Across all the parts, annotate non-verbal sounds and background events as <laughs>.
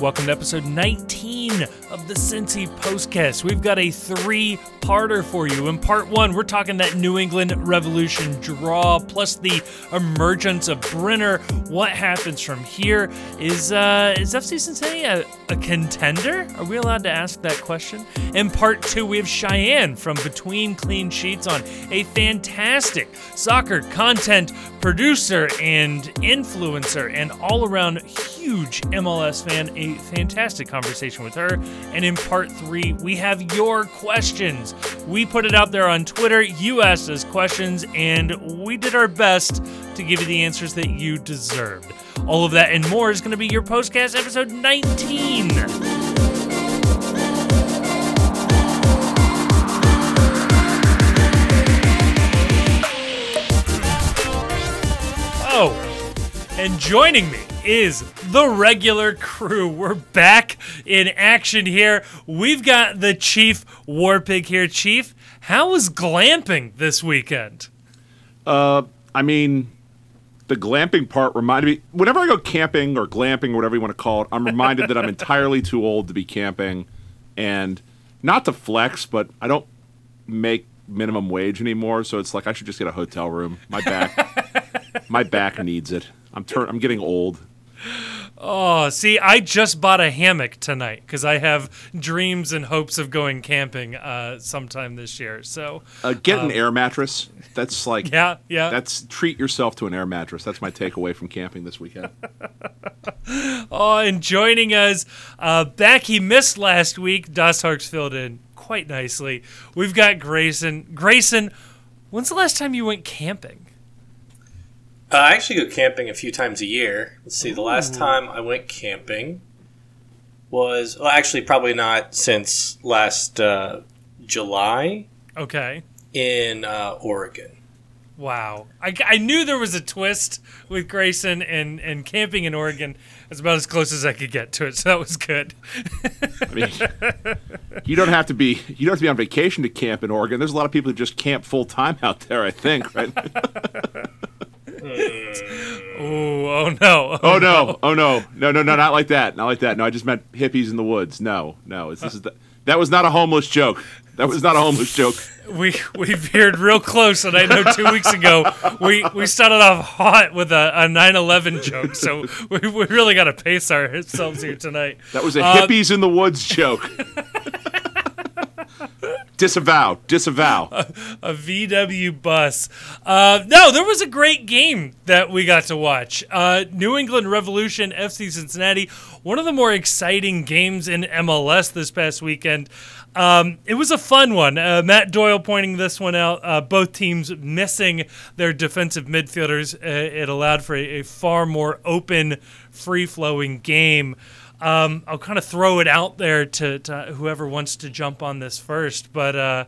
Welcome to episode 19 of the Cincy Postcast. We've got a three parter for you. In part one, we're talking that New England Revolution draw plus the emergence of Brenner. What happens from here? Is uh, is FC Cincinnati a, a contender? Are we allowed to ask that question? In part two, we have Cheyenne from Between Clean Sheets on a fantastic soccer content producer and influencer and all around huge MLS fan. A fantastic conversation with her. And in part three, we have your questions. We put it out there on Twitter. You asked us questions, and we did our best to give you the answers that you deserved. All of that and more is going to be your postcast episode 19. And joining me is the regular crew. We're back in action here. We've got the Chief Warpig here. Chief, how was glamping this weekend? Uh, I mean, the glamping part reminded me. Whenever I go camping or glamping, or whatever you want to call it, I'm reminded that I'm <laughs> entirely too old to be camping, and not to flex, but I don't make minimum wage anymore. So it's like I should just get a hotel room. My back, <laughs> my back needs it. I'm turn. I'm getting old. Oh, see, I just bought a hammock tonight because I have dreams and hopes of going camping uh, sometime this year. So Uh, get an air mattress. That's like <laughs> yeah, yeah. That's treat yourself to an air mattress. That's my takeaway from camping this weekend. <laughs> Oh, and joining us uh, back, he missed last week. Das Harks filled in quite nicely. We've got Grayson. Grayson, when's the last time you went camping? Uh, I actually go camping a few times a year. Let's see, the last time I went camping was well, actually probably not since last uh, July Okay. in uh, Oregon. Wow. I, I knew there was a twist with Grayson and, and camping in Oregon. It's about as close as I could get to it, so that was good. I mean, you don't have to be you don't have to be on vacation to camp in Oregon. There's a lot of people who just camp full time out there. I think, right? <laughs> <laughs> Ooh, oh no. oh no, oh no, no, no, no, not like that, not like that. No, I just meant hippies in the woods. No, no, it's, this is the, that was not a homeless joke. That was not a homeless joke. We we veered real close, and I know two weeks ago we, we started off hot with a, a 9/11 joke, so we, we really got to pace ourselves here tonight. That was a Uh, hippies in the woods joke. <laughs> disavow, disavow. <laughs> a VW bus. Uh, no, there was a great game that we got to watch. Uh, New England Revolution FC Cincinnati, one of the more exciting games in MLS this past weekend. Um, it was a fun one. Uh, Matt Doyle pointing this one out. Uh, both teams missing their defensive midfielders. Uh, it allowed for a, a far more open, free flowing game. Um, I'll kind of throw it out there to, to whoever wants to jump on this first, but uh,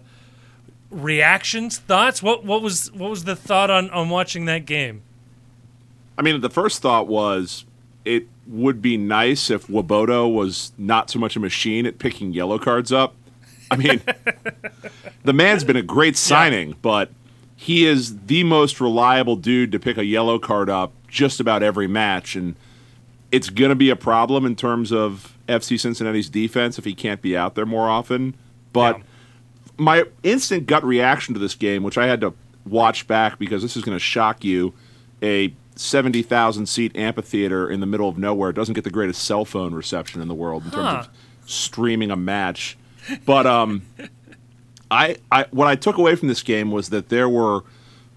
reactions, thoughts. What what was what was the thought on on watching that game? I mean, the first thought was it would be nice if Nwobodo was not so much a machine at picking yellow cards up. I mean, <laughs> the man's been a great signing, but he is the most reliable dude to pick a yellow card up just about every match, and it's going to be a problem in terms of FC Cincinnati's defense if he can't be out there more often. But Yeah. my instant gut reaction to this game, which I had to watch back because this is going to shock you, a 70,000 seat amphitheater in the middle of nowhere doesn't get the greatest cell phone reception in the world in Huh. terms of streaming a match. But um, <laughs> I, I what I took away from this game was that there were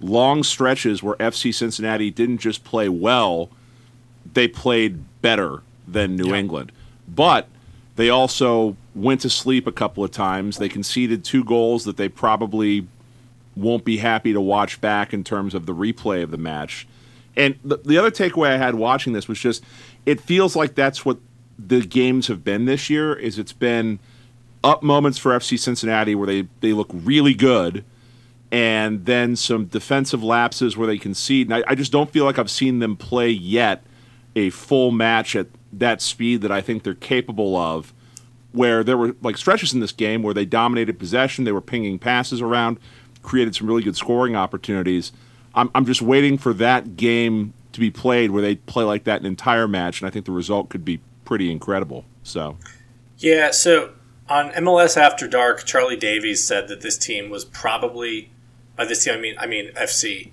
long stretches where FC Cincinnati didn't just play well, they played better than New Yeah. England. But they also went to sleep a couple of times. They conceded two goals that they probably won't be happy to watch back in terms of the replay of the match. And the, the other takeaway I had watching this was just it feels like that's what the games have been this year is it's been up moments for FC Cincinnati where they, they look really good and then some defensive lapses where they concede. And I, I just don't feel like I've seen them play yet a full match at that speed that I think they're capable of. Where there were like stretches in this game where they dominated possession, they were pinging passes around, created some really good scoring opportunities. I'm, I'm just waiting for that game to be played where they play like that an entire match, and I think the result could be pretty incredible. So, yeah. So on MLS After Dark, Charlie Davies said that this team was probably by this team I mean I mean FC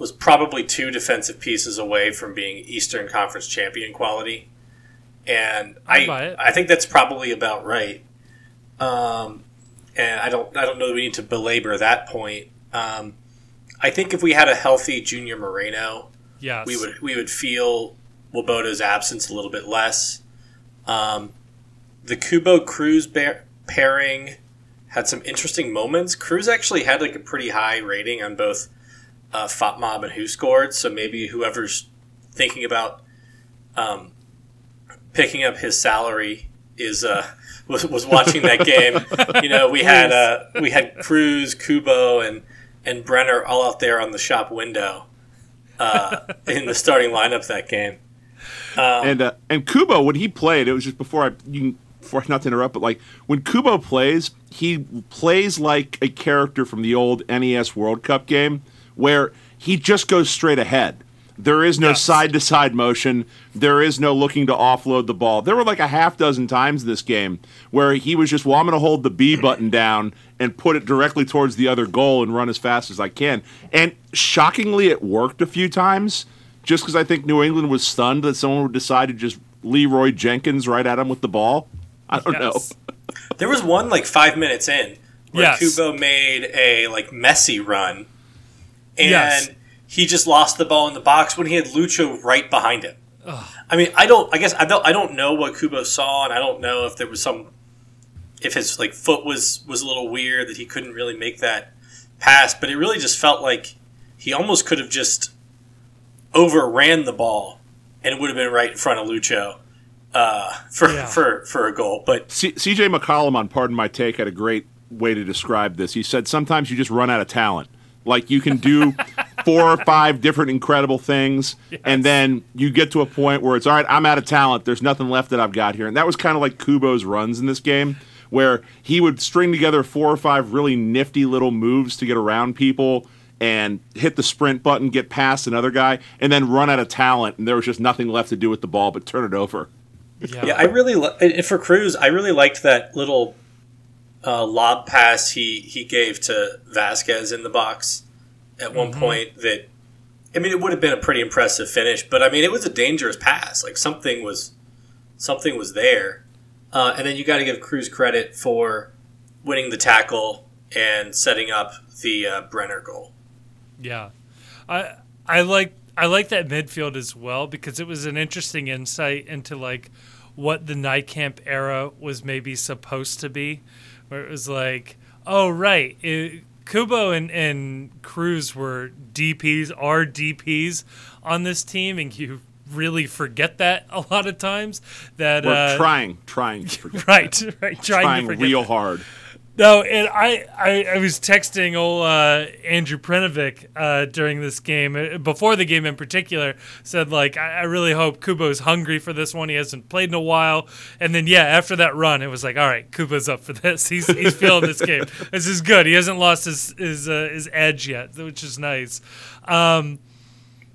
was probably two defensive pieces away from being Eastern Conference champion quality, and I I think that's probably about right. Um, and I don't I don't know that we need to belabor that point. Um, I think if we had a healthy Junior Moreno, yes. we would we would feel Nwobodo's absence a little bit less. Um, the Kubo Cruz bear- pairing had some interesting moments. Cruz actually had like a pretty high rating on both uh, FotMob and Who Scored. so maybe whoever's thinking about um, picking up his salary is uh, <laughs> was, was watching that game. you know, we had uh, we had Cruz, Kubo, and and Brenner all out there on the shop window uh, in the starting lineup that game. Um, and uh, and Kubo when he played, it was just before I you before not to interrupt, but like when Kubo plays, he plays like a character from the old NES World Cup game where he just goes straight ahead. There is no side to side motion. There is no looking to offload the ball. There were like a half dozen times this game where he was just, well, I'm going to hold the B <clears throat> button down and put it directly towards the other goal and run as fast as I can. And shockingly, it worked a few times just because I think New England was stunned that someone would decide to just Leeroy Jenkins right at him with the ball. I don't yes. know. <laughs> there was one like five minutes in where yes. Kubo made a like messy run, and yes. he just lost the ball in the box when he had Lucho right behind him. Ugh. I mean, I don't. I guess I don't. I don't know what Kubo saw, and I don't know if there was some, if his like foot was was a little weird that he couldn't really make that pass. But it really just felt like he almost could have just overran the ball, and it would have been right in front of Lucho uh, for, yeah. for for a goal. But C- CJ McCollum on Pardon My Take had a great way to describe this. He said sometimes you just run out of talent. Like you can do <laughs> four or five different incredible things, yes. and then you get to a point where it's all right. I'm out of talent. There's nothing left that I've got here, and that was kind of like Kubo's runs in this game, where he would string together four or five really nifty little moves to get around people and hit the sprint button, get past another guy, and then run out of talent, and there was just nothing left to do with the ball but turn it over. Yeah, yeah I really li- for Cruz, I really liked that little uh, lob pass he he gave to Vazquez in the box at one mm-hmm. point. That I mean, it would have been a pretty impressive finish, but I mean, it was a dangerous pass. Like something was something was there, uh, and then you got to give Cruz credit for winning the tackle and setting up the uh, Brenner goal. Yeah, I I like I like that midfield as well because it was an interesting insight into like what the Nijkamp era was maybe supposed to be, where it was like, oh right, it, Kubo and, and Cruz were DPs, are DPs on this team, and you really forget that a lot of times. That we're uh, trying, trying, to <laughs> forget right, right, trying, trying real that. hard. No, and I, I, I was texting old uh, Andrew Prenovic uh, during this game, uh, before the game in particular, said, like, I, I, really hope Kubo's hungry for this one. He hasn't played in a while. And then, yeah, after that run, it was like, all right, Kubo's up for this. He's, he's feeling this game. <laughs> This is good. He hasn't lost his, his, uh, his edge yet, which is nice. Um,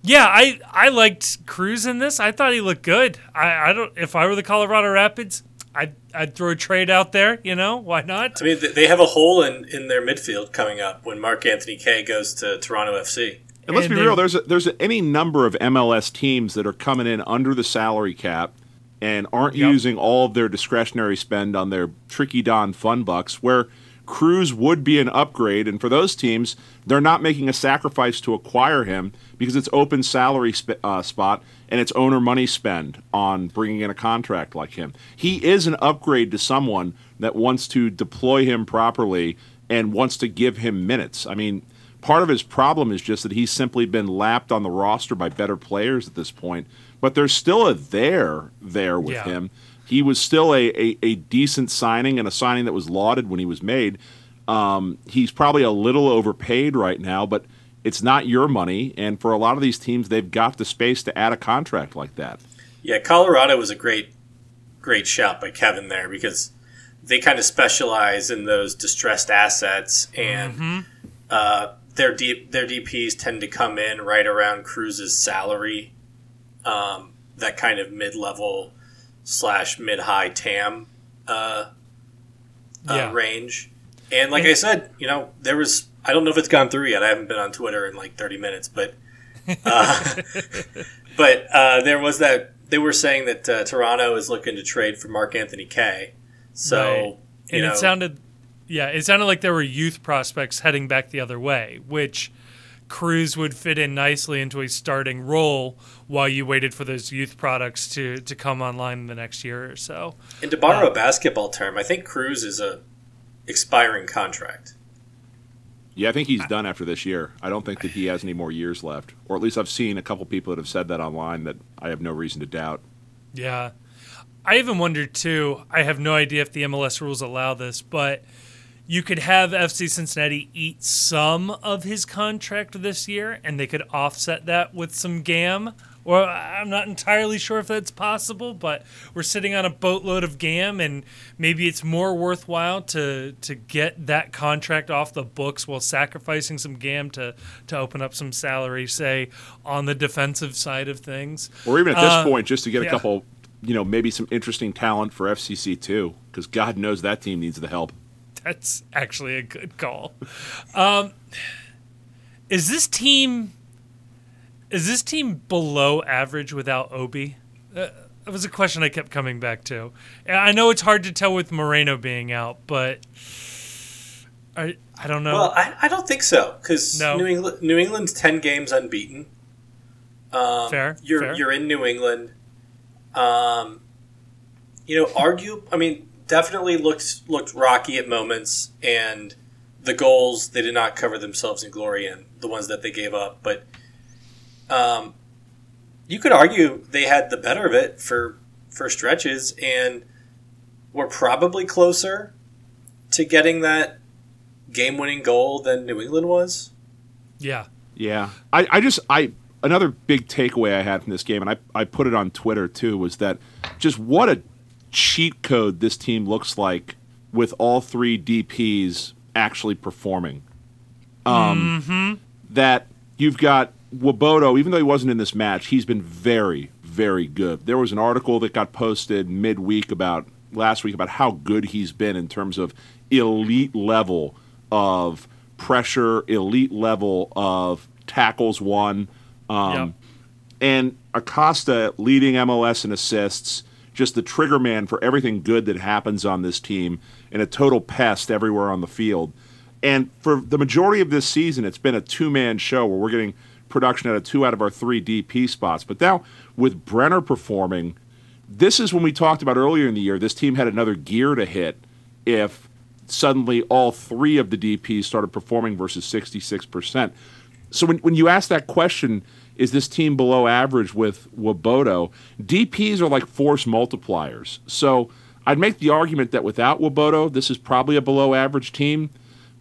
yeah, I, I liked Cruz in this. I thought he looked good. I, I don't. If I were the Colorado Rapids, I'd, I'd throw a trade out there, you know? Why not? I mean, they have a hole in, in their midfield coming up when Mark Anthony Kaye goes to Toronto FC. And let's and be real, there's a, there's a, any number of MLS teams that are coming in under the salary cap and aren't yep. using all of their discretionary spend on their tricky Don fun bucks where – Cruz would be an upgrade. And for those teams, they're not making a sacrifice to acquire him because it's open salary sp- uh, spot and it's owner money spend on bringing in a contract like him. He is an upgrade to someone that wants to deploy him properly and wants to give him minutes. I mean, part of his problem is just that he's simply been lapped on the roster by better players at this point. But there's still a there there with yeah. him he was still a, a, a, decent signing and a signing that was lauded when he was made. Um, he's probably a little overpaid right now, but it's not your money. And for a lot of these teams, they've got the space to add a contract like that. Yeah, Colorado was a great, great shout by Kevin there because they kind of specialize in those distressed assets, and mm-hmm. uh, their D, their DPS tend to come in right around Cruz's salary. Um, that kind of mid level slash mid high TAM uh, Yeah. uh, range. And like I said, you know, there was I don't know if it's gone through yet. I haven't been on Twitter in like 30 minutes, but uh, <laughs> but uh, there was that they were saying that uh, Toronto is looking to trade for Mark Anthony Kaye. So Right. and know, it sounded yeah it sounded like there were youth prospects heading back the other way which cruz would fit in nicely into a starting role while you waited for those youth products to to come online in the next year or so and to borrow a basketball term, I think Cruz is a expiring contract. Yeah, I think he's done after this year. I don't think that he has any more years left, or at least I've seen a couple people that have said that online that I have no reason to doubt. yeah i even wondered too i have no idea if the mls rules allow this but you could have fc cincinnati eat some of his contract this year and they could offset that with some gam or i'm not entirely sure if that's possible but we're sitting on a boatload of gam and maybe it's more worthwhile to to get that contract off the books while sacrificing some gam to to open up some salary say on the defensive side of things Or even at this Uh, point, just to get a yeah. couple, you know, maybe some interesting talent for FCC too, because God knows that team needs the help. That's actually a good call. Um, is this team is this team below average without Obi? Uh, that was a question I kept coming back to. I know it's hard to tell with Moreno being out, but I I don't know. Well, I, I don't think so because No. New England New England's ten games unbeaten. Um, Fair, You're fair. you're in New England. Um, you know, argue. I mean, definitely looked looked rocky at moments, and the goals they did not cover themselves in glory in the ones that they gave up. But um, you could argue they had the better of it for for stretches, and were probably closer to getting that game winning goal than New England was. yeah. Yeah, I, I just I another big takeaway I had from this game, and I I put it on Twitter too, was that just what a cheat code this team looks like with all three DPS actually performing. Um, That you've got Nwobodo, even though he wasn't in this match, he's been very very good. There was an article that got posted midweek about last week about how good he's been in terms of elite level of pressure, elite level of tackles won. Um, Yep. And Acosta leading MLS in assists, just the trigger man for everything good that happens on this team, and a total pest everywhere on the field. And for the majority of this season, it's been a two man show where we're getting production out of two out of our three DP spots. But now, with Brenner performing, this is when we talked about earlier in the year, this team had another gear to hit if suddenly all three of the DPs started performing versus 66%. So when, when you ask that question, is this team below average with Nwobodo? DPs are like force multipliers. So I'd make the argument that without Nwobodo, this is probably a below average team,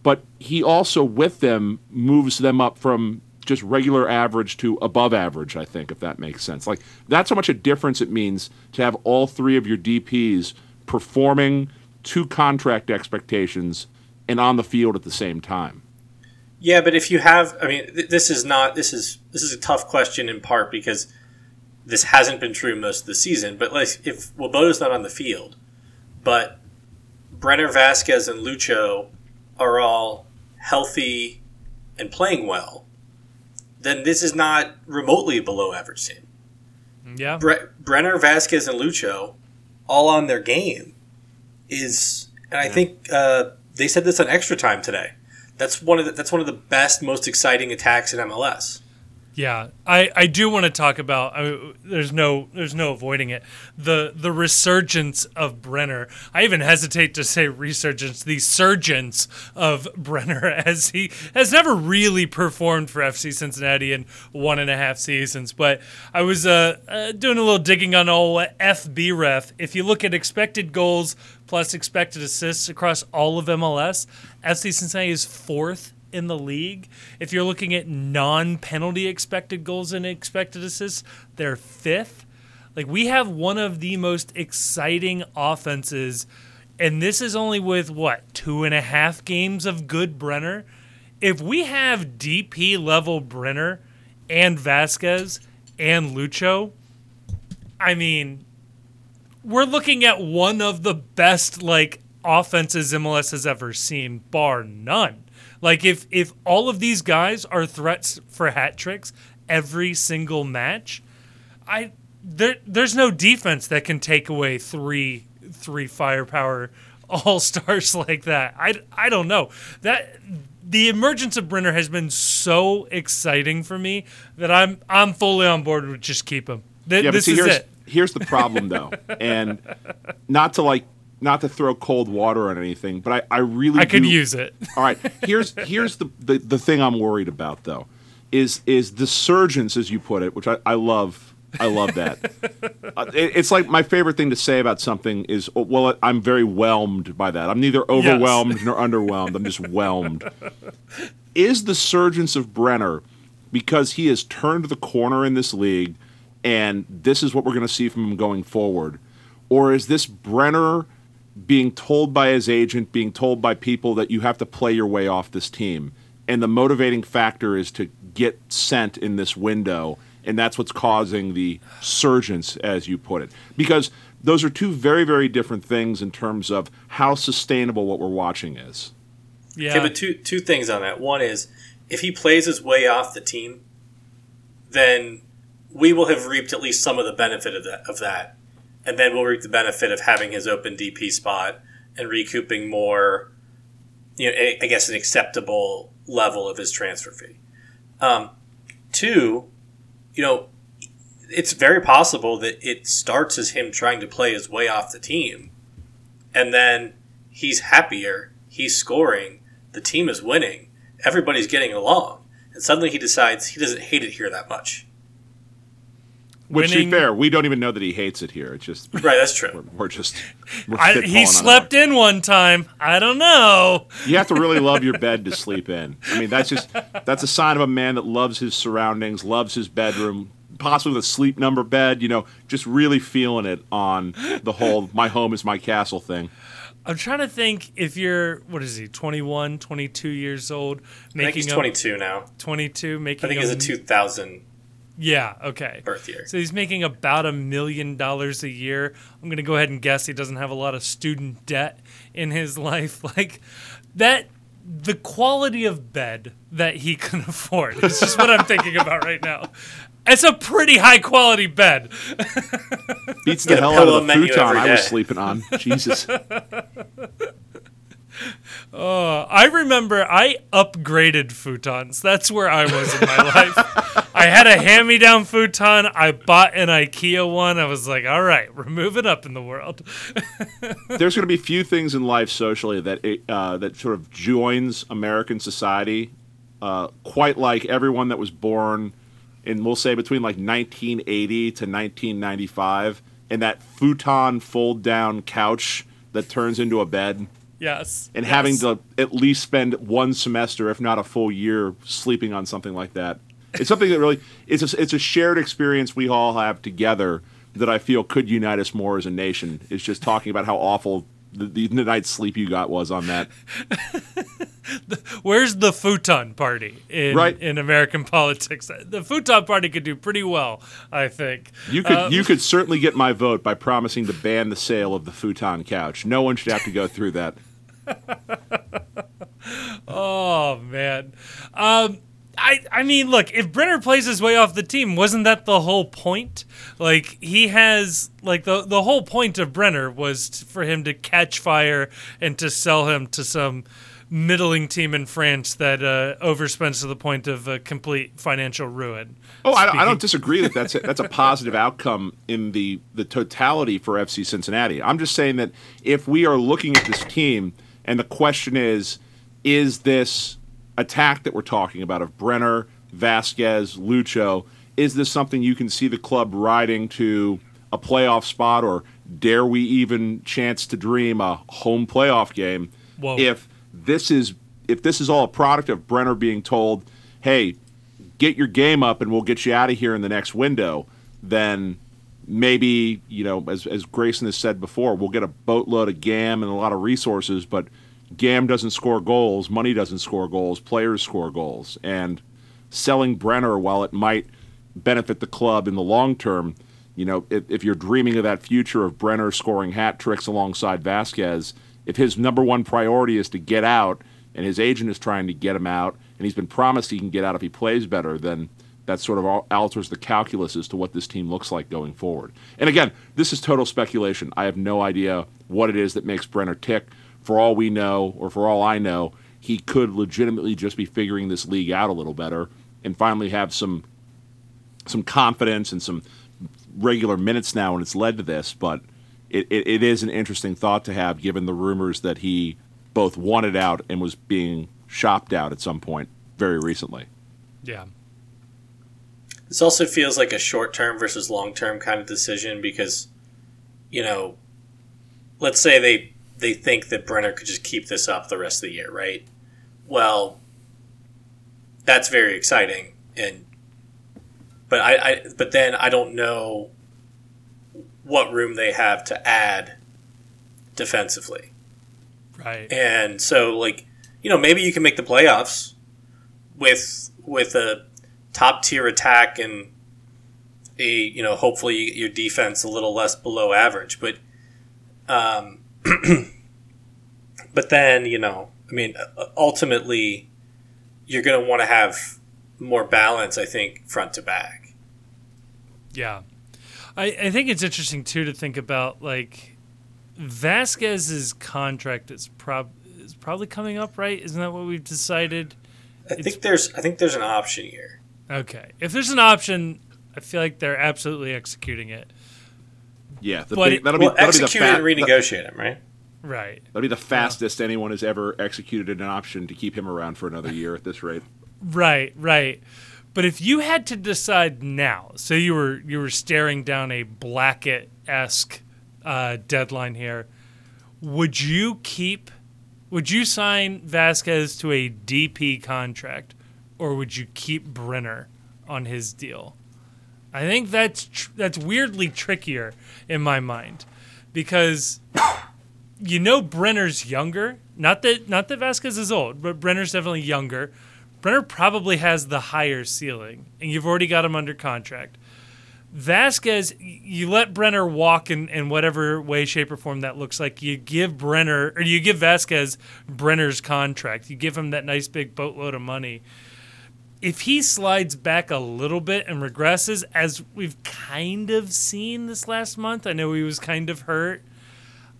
but he also with them moves them up from just regular average to above average, I think, if that makes sense. Like that's how much a difference it means to have all three of your DPs performing to contract expectations and on the field at the same time. Yeah, but if you have, I mean, th- this is not this is this is a tough question in part because this hasn't been true most of the season. But like, if Nwobodo's not on the field, but Brenner Vazquez and Lucho are all healthy and playing well, then this is not remotely a below average team. Yeah. Bre- Brenner, Vazquez, and Lucho, all on their game, is, and I think uh, they said this on extra time today. That's one of the, that's one of the best, most exciting attacks in MLS. Yeah, I, I do want to talk about. I mean, there's no there's no avoiding it. The the resurgence of Brenner. I even hesitate to say resurgence. The surgence of <laughs> Brenner as he has never really performed for FC Cincinnati in one and a half seasons. But I was uh, uh, doing a little digging on old FB ref. If you look at expected goals plus expected assists across all of MLS, FC Cincinnati is fourth in the league. If you're looking at non-penalty expected goals and expected assists, they're fifth. Like we have one of the most exciting offenses, and this is only with what two and a half games of good Brenner. If we have DP level Brenner and Vazquez and Lucho, I mean, we're looking at one of the best like offenses MLS has ever seen, bar none. Like if if all of these guys are threats for hat tricks every single match, I there there's no defense that can take away three three firepower <laughs> all stars <laughs> like that. I, I don't know that the emergence of Brenner has been so exciting for me that I'm I'm fully on board with just keep him. Th- yeah, but this see, is here's it. here's the problem <laughs> though, and not to like not to throw cold water on anything, but I, I really I could do- use it. All right, here's <laughs> here's the, the the thing I'm worried about though, is is the surgence as you put it, which I, I love. I love that. <laughs> uh, it, it's like my favorite thing to say about something is, oh, well, I'm very whelmed by that. I'm neither overwhelmed nor underwhelmed. I'm just whelmed. Is the surgence of Brenner because he has turned the corner in this league, and this is what we're going to see from him going forward, or is this Brenner? Being told by his agent, being told by people that you have to play your way off this team. And the motivating factor is to get sent in this window. And that's what's causing the surgence, as you put it. Because those are two very, very different things in terms of how sustainable what we're watching is. Yeah, Okay, but two two things on that. One is if he plays his way off the team, then we will have reaped at least some of the benefit of that of that. And then we'll reap the benefit of having his open DP spot and recouping more you know, I- I guess an acceptable level of his transfer fee. Um, two, you know, it's very possible that it starts as him trying to play his way off the team, and then he's happier, he's scoring, the team is winning, everybody's getting along, and suddenly he decides he doesn't hate it here that much. Which, to be fair, we don't even know that he hates it here. It's just Right, that's true. we're just we're I, he slept that. in one time. I don't know. You have to really love your bed to sleep in. I mean, that's just that's a sign of a man that loves his surroundings, loves his bedroom, possibly with a sleep number bed. You know, just really feeling it on the whole "my home is my castle" thing. I'm trying to think if you're what is he 21, 22 years old, I think making he's a- 22 now. 22, making I think he's a 2000 Yeah, okay. birth year. So he's making about a million dollars a year. I'm going to go ahead and guess he doesn't have a lot of student debt in his <laughs> life. Like that, the quality of bed that he <laughs> can afford is just what I'm thinking about right now. It's a pretty high quality bed. <laughs> Beats the hell out of the futon I was sleeping on. Jesus. Uh, I remember I upgraded futons. That's where I was in my life. I had a hand me down futon. I bought an IKEA one. I was like, all right, we're moving up in the world. <laughs> There's going to be few things in life socially that it, uh, that sort of joins American society, uh, quite like everyone that was born in we'll say between like 1980 to 1995, and that futon fold down couch that turns into a bed. yes. and yes. having to at least spend one semester, if not a full year, sleeping on something like that. It's something that really it's a, it's a shared experience we all have together that I feel could unite us more as a nation. Is just talking about how awful the, the, the night's sleep you got was on that. <laughs> Where's the futon party in Right. in American <laughs> politics? The futon party could do pretty well, I think. You could Uh, you could certainly get my vote by promising to ban the sale of the futon couch. No one should have to go through that. <laughs> Oh man. Um I, I mean, look, if Brenner plays his way off the team, wasn't that the whole point? Like he has, like the the whole point of Brenner was t- for him to catch fire and to sell him to some middling team in France that uh, overspends to the point of uh, complete financial ruin. Oh, I, don't- I don't disagree that that's a, that's a positive outcome in the the totality for FC Cincinnati. I'm just saying that if we are looking at this team and the question is, is this attack that we're talking about of Brenner, Vazquez, Lucho, is this something you can see the club riding to a playoff spot, or dare we even chance to dream a home playoff game? Whoa. If this is if this is all a product of Brenner being told, "Hey, get your game up and we'll get you out of here in the next window, then maybe, you know, as, as Grayson has said before, we'll get a boatload of GAM and a lot of resources, but GAM doesn't score goals, money doesn't score goals, players score goals. And selling Brenner, while it might benefit the club in the long term, You know, if, if you're dreaming of that future of Brenner scoring hat tricks alongside Vazquez, if his number one priority is to get out and his agent is trying to get him out and he's been promised he can get out if he plays better, then that sort of alters the calculus as to what this team looks like going forward. And again, this is total speculation. I have no idea what it is that makes Brenner tick. For all we know, or for all I know, he could legitimately just be figuring this league out a little better and finally have some some confidence and some regular minutes now, and it's led to this. But it, it, it is an interesting thought to have, given the rumors that he both wanted out and was being shopped out at some point very recently. Yeah. This also feels like a short term versus long term kind of decision because, you know, let's say they they think that Brenner could just keep this up the rest of the year, right? Well, that's very exciting, and but I, I but then I don't know what room they have to add defensively, right? And so, like, you know, maybe you can make the playoffs with with a top tier attack and a you know hopefully your defense a little less below average but um <clears throat> but then you know i mean ultimately you're going to want to have more balance i think front to back. Yeah. I, I think it's interesting too to think about like vazquez's contract is prob is probably coming up right? Isn't that what we've decided? I think there's i think there's an option here. Okay. If there's an option, I feel like they're absolutely executing it. Yeah, the but big, that'll be well, that'll execute be the fa- and renegotiate them, right? Right. That'll be the fastest yeah. anyone has ever executed an option to keep him around for another year at this rate. Right, right. But if you had to decide now, so you were you were staring down a Blackett esque uh, deadline here, would you keep? Would you sign Vazquez to a DP contract? or would you keep Brenner on his deal? I think that's tr- that's weirdly trickier in my mind because you know Brenner's younger. Not that not that Vazquez is old, but Brenner's definitely younger. Brenner probably has the higher ceiling, and you've already got him under contract. Vazquez, you let Brenner walk in, in whatever way, shape, or form that looks like. You give Brenner, or you give Vazquez Brenner's contract. You give him that nice big boatload of money if he slides back a little bit and regresses, as we've kind of seen this last month, I know he was kind of hurt.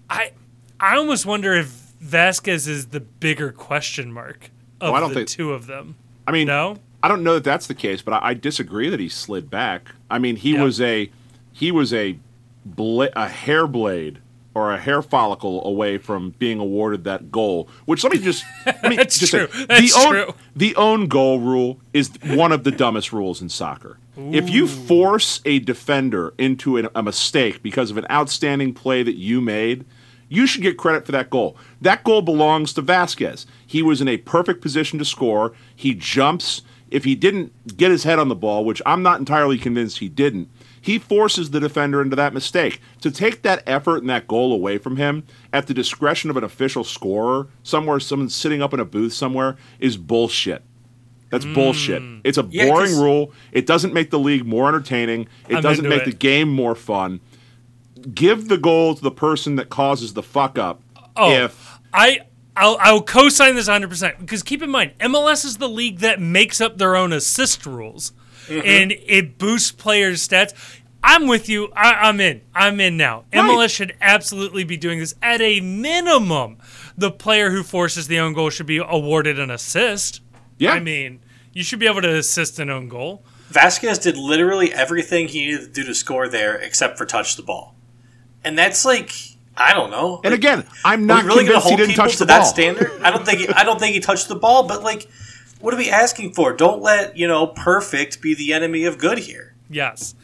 I I almost wonder if Vazquez is the bigger question mark of well, I don't the think, two of them. I mean, no, I don't know that that's the case, but I, I disagree that he slid back. I mean, he yep. was a he was a bla- a hair blade or a hair follicle away from being awarded that goal. Which let me just let me <laughs> That's just true. say That's the true. own the own goal rule is one of the dumbest rules in soccer. Ooh. If you force a defender into an, a mistake because of an outstanding play that you made, you should get credit for that goal. That goal belongs to Vazquez. He was in a perfect position to score. He jumps. If he didn't get his head on the ball, which I'm not entirely convinced he didn't, he forces the defender into that mistake. To take that effort and that goal away from him at the discretion of an official scorer somewhere, someone sitting up in a booth somewhere, is bullshit. That's mm. bullshit. It's a yeah, boring rule. It doesn't make the league more entertaining. It I'm doesn't make it. the game more fun. Give the goal to the person that causes the fuck up. Oh, if I I'll, I'll co-sign this 100% because keep in mind MLS is the league that makes up their own assist rules mm-hmm. and it boosts players' stats. I'm with you. I, am in. I'm in now. Right. MLS should absolutely be doing this. At a minimum, the player who forces the own goal should be awarded an assist. Yeah. I mean, you should be able to assist an own goal. Vazquez did literally everything he needed to do to score there except for touch the ball. And that's like I don't know. And again, I'm not really convinced he didn't touch the to ball. That standard? I don't think he, I don't think he touched the ball, but like what are we asking for? Don't let, you know, perfect be the enemy of good here. Yes.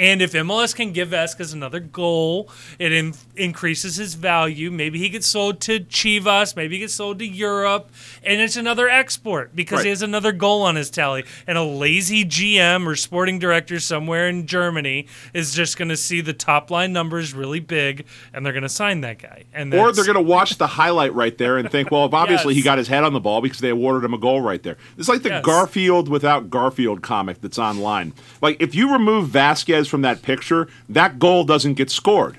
And if MLS can give Vazquez another goal, it in- increases his value. Maybe he gets sold to Chivas. Maybe he gets sold to Europe. And it's another export because right. he has another goal on his tally. And a lazy GM or sporting director somewhere in Germany is just going to see the top line numbers really big and they're going to sign that guy. And Or they're going to watch the highlight right there and think, well, <laughs> obviously yes. he got his head on the ball because they awarded him a goal right there. It's like the yes. Garfield without Garfield comic that's online. Like, if you remove Vazquez from that picture, that goal doesn't get scored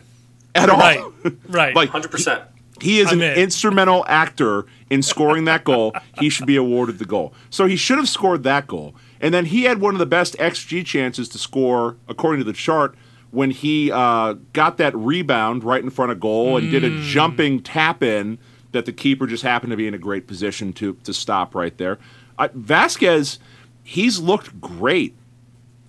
at Right. all. <laughs> Right. like Hundred percent. he is I'm an in. instrumental actor in scoring that goal. He should be awarded the goal. So he should have scored that goal. And then he had one of the best XG chances to score, according to the chart, when he uh, got that rebound right in front of goal and did a Mm. jumping tap in that the keeper just happened to be in a great position to to stop right there. Uh, Vazquez, he's looked great,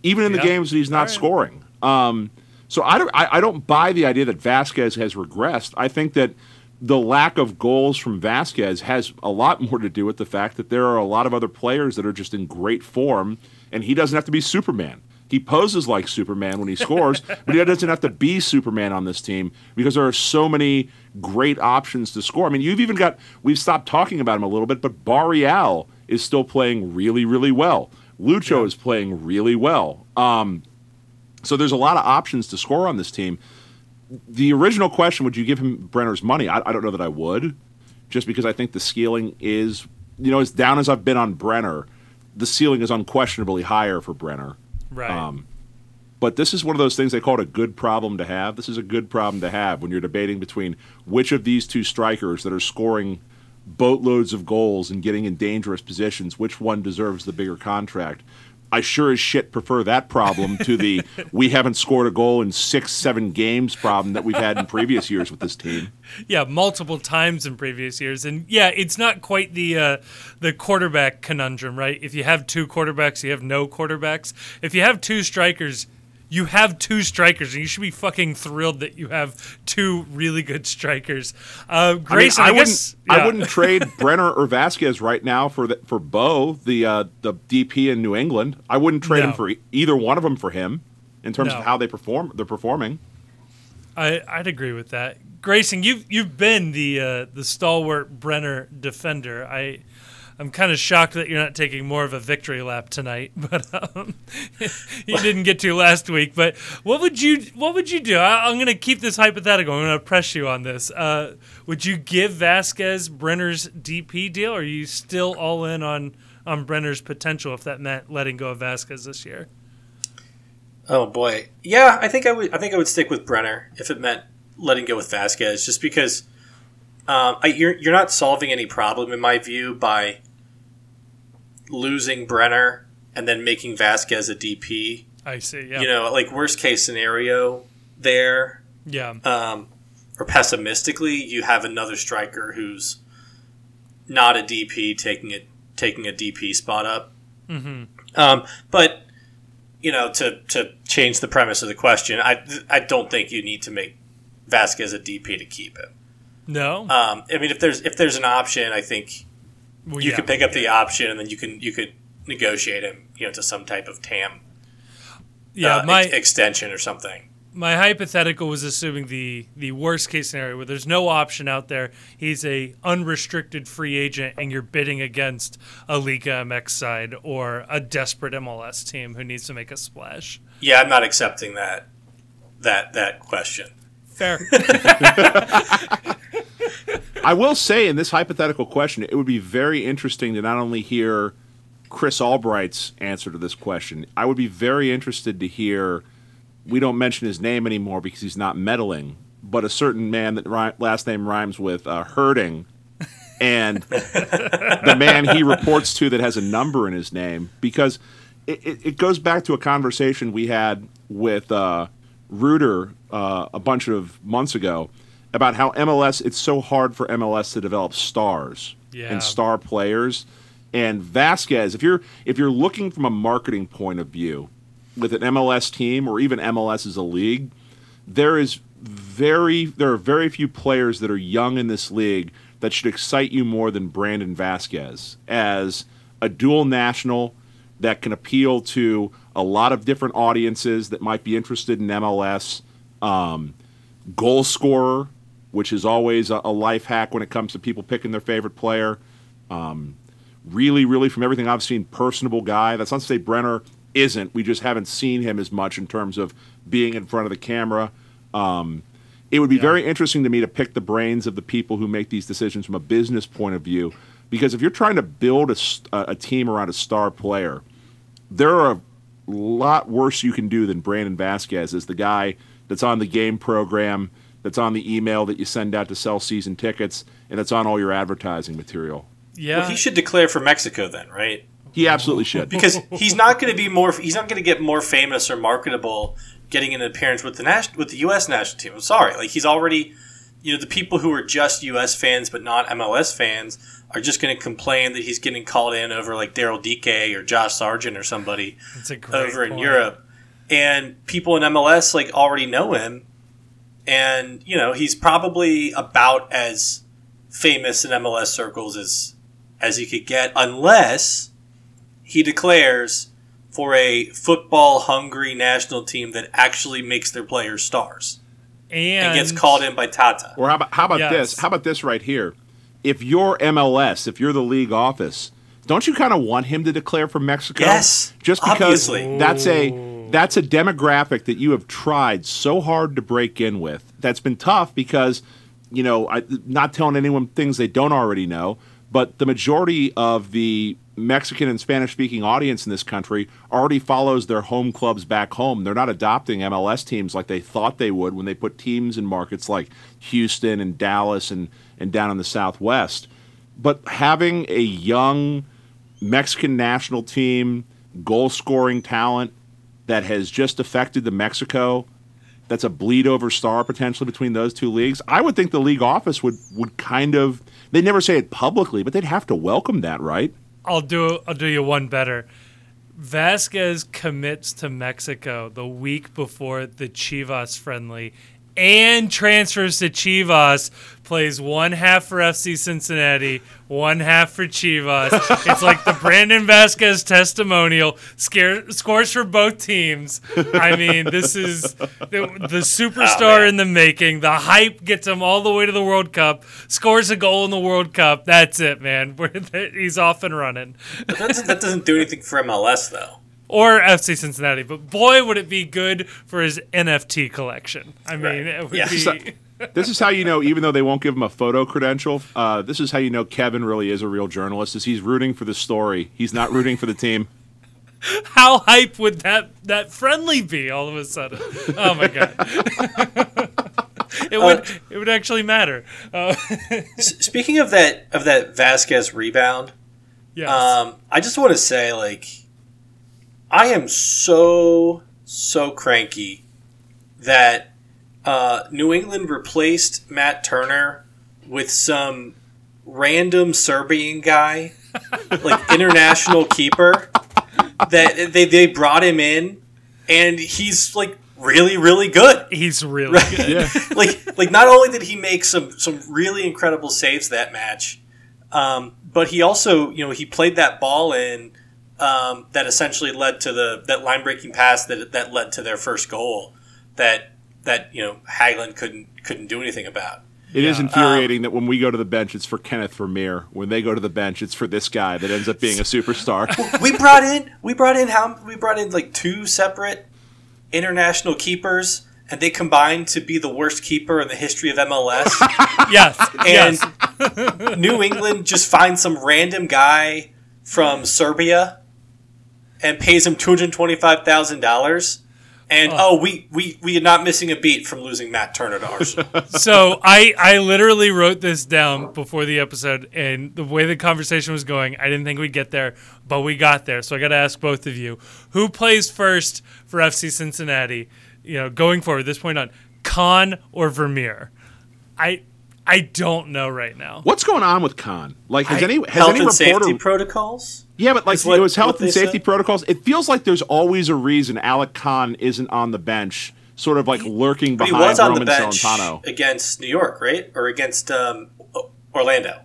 even in the games that he's not right. scoring. Um, so I don't, I, I don't buy the idea that Vazquez has regressed. I think that the lack of goals from Vazquez has a lot more to do with the fact that there are a lot of other players that are just in great form, and he doesn't have to be Superman. He poses like Superman when he scores, <laughs> but he doesn't have to be Superman on this team because there are so many great options to score. I mean, you've even got, we've stopped talking about him a little bit, but Barreal is still playing really, really well. Lucho is playing really well. Um, so there's a lot of options to score on this team. The original question, would you give him Brenner's money? I, I don't know that I would, just because I think the ceiling is, you know, as down as I've been on Brenner, the ceiling is unquestionably higher for Brenner. right. Um, but this is one of those things they call it a good problem to have. This is a good problem to have when you're debating between which of these two strikers that are scoring boatloads of goals and getting in dangerous positions, which one deserves the bigger contract. I sure as shit prefer that problem to the <laughs> we haven't scored a goal in six, seven games problem that we've had in previous years with this team. yeah, multiple times in previous years, and yeah, it's not quite the uh, the quarterback conundrum, right? If you have two quarterbacks, you have no quarterbacks. If you have two strikers, you have two strikers, and you should be fucking thrilled that you have two really good strikers. Uh, Grayson, I, I, mean, I, guess wouldn't. I wouldn't trade <laughs> Brenner or Vazquez right now for the, for Bou, the uh, the DP in New England. I wouldn't trade him for e- either one of them for him in terms No. of how they perform. They're performing. I, I'd agree with that. Grayson, you've you've been the uh, the stalwart Brenner defender. I I'm kind of shocked that you're not taking more of a victory lap tonight, <laughs> but um, <laughs> you didn't get to last week. But what would you what would you do? I, I'm going to keep this hypothetical. I'm going to press you on this. Uh, would you give Vazquez Brenner's DP deal, are you still all in on on Brenner's potential if that meant letting go of Vazquez this year? Oh boy, yeah. I think I would. I think I would stick with Brenner if it meant letting go with Vazquez, just because um, I, you're you're not solving any problem in my view by losing Brenner and then making Vazquez a DP. I see. Yeah. You know, like worst case scenario there, yeah. um, or pessimistically, you have another striker who's not a DP taking it taking a DP spot up. Mm-hmm. Um, but you know, to to change the premise of the question, I I don't think you need to make Vazquez a DP to keep him. No. Um, I mean, if there's if there's an option, I think Well, you yeah. could pick up the option and then you can you could negotiate him, you know, to some type of TAM Yeah. uh, my ex- extension or something. my hypothetical was assuming the the worst case scenario where there's no option out there. He's a unrestricted free agent, and you're bidding against a Liga MX side or a desperate MLS team who needs to make a splash. Yeah, I'm not accepting that that that question. Fair. <laughs> <laughs> I will say in this hypothetical question, it would be very interesting to not only hear Chris Albright's answer to this question. I would be very interested to hear. We don't mention his name anymore because he's not meddling, but a certain man that last name rhymes with uh, hurting, and the man he reports to that has a number in his name because it, it, it goes back to a conversation we had with uh, Reuter uh, a bunch of months ago about how MLS it's so hard for MLS to develop stars Yeah. and star players. And Vazquez, if you're if you're looking from a marketing point of view with an MLS team or even MLS as a league, there is very there are very few players that are young in this league that should excite you more than Brandon Vasquez as a dual national that can appeal to a lot of different audiences that might be interested in MLS. Um, goal scorer, which is always a, a life hack when it comes to people picking their favorite player. Um, really, really, from everything I've seen, personable guy. That's not to say Brenner isn't. We just haven't seen him as much in terms of being in front of the camera. Um, it would be very interesting to me to pick the brains of the people who make these decisions from a business point of view, because if you're trying to build a a team around a star player, there are a lot worse you can do than Brandon Vazquez is the guy that's on the game program, that's on the email that you send out to sell season tickets, and that's on all your advertising material. Yeah. Well, he should declare for Mexico then, right? He absolutely should. Because he's not going to be more. He's not going to get more famous or marketable getting an appearance with the national with the U.S. national team. I'm sorry, like he's already. You know, the people who are just U.S. fans but not MLS fans are just going to complain that he's getting called in over like Daryl Dike or Josh Sargent or somebody That's a great over in. Europe, and people in MLS like already know him, and you know he's probably about as famous in MLS circles as as he could get, unless he declares for a football hungry national team that actually makes their players stars and, and gets called in by Tata. Or how about how about Yes. this? How about this right here? If you're MLS, if you're the league office, don't you kind of want him to declare for Mexico? Yes, just because obviously. that's a that's a demographic that you have tried so hard to break in with. That's been tough because you know, I, not telling anyone things they don't already know, but the majority of the Mexican and Spanish speaking audience in this country already follows their home clubs back home. They're not adopting MLS teams like they thought they would when they put teams in markets like Houston and Dallas and, and down in the Southwest. But having a young Mexican national team, goal scoring talent that has just affected the Mexico, that's a bleed over star potentially between those two leagues. I would think the league office would, would kind of, they never say it publicly, but they'd have to welcome that, right? I'll do I'll do you one better. Vazquez commits to Mexico the week before the Chivas friendly and transfers to Chivas, plays one half for FC Cincinnati, one half for Chivas. it's like the Brandon Vazquez testimonial, scare, scores for both teams. I mean, this is the, the superstar ah, man. in the making. The hype gets him all the way to the World Cup, scores a goal in the World Cup. That's it, man. <laughs> He's off and running But that doesn't, that doesn't do anything for MLS though. Or FC Cincinnati. But boy, would it be good for his NFT collection. I mean, Right. it would Yeah. be. So- this is how you know, even though they won't give him a photo credential, uh, this is how you know Kevin really is a real journalist. Is he's rooting for the story. He's not rooting for the team. <laughs> How hype would that that friendly be all of a sudden? Oh my god. <laughs> it would it would actually matter. Uh, S- Speaking of that of that Vazquez rebound, <laughs> yes. Um, I just want to say, like, I am so so cranky that uh, New England replaced Matt Turner with some random Serbian guy, <laughs> like international keeper. That they they brought him in, and he's like really really good. He's really good. Yeah. <laughs> like like not only did he make some some really incredible saves that match, um, but he also you know he played that ball in um, that essentially led to the that line breaking pass that that led to their first goal that that you know Hagglund couldn't couldn't do anything about. It is Yeah. infuriating that when we go to the bench, it's for Kenneth Vermeer. When they go to the bench, it's for this guy that ends up being a superstar. <laughs> we brought in we brought in how we brought in like two separate international keepers and they combined to be the worst keeper in the history of MLS. <laughs> Yes. and yes. <laughs> New England just finds some random guy from Serbia and pays him two hundred twenty-five thousand dollars. And oh. oh, we, we we are not missing a beat from losing Matt Turner to Arsenal. <laughs> so I I literally wrote this down before the episode, and the way the conversation was going, I didn't think we'd get there, but we got there. So I got to ask both of you, who plays first for FC Cincinnati? You know, going forward, this point on, Kann or Vermeer? I I don't know right now. What's going on with Kann? Like, has I- any has Health any and reporter? safety protocols. Yeah, but like is what- it was health and safety said? protocols. It feels like there's always a reason Alec Kann isn't on the bench, sort of like lurking But he behind was on the Roman bench Celentano. against New York, right, or against um, Orlando.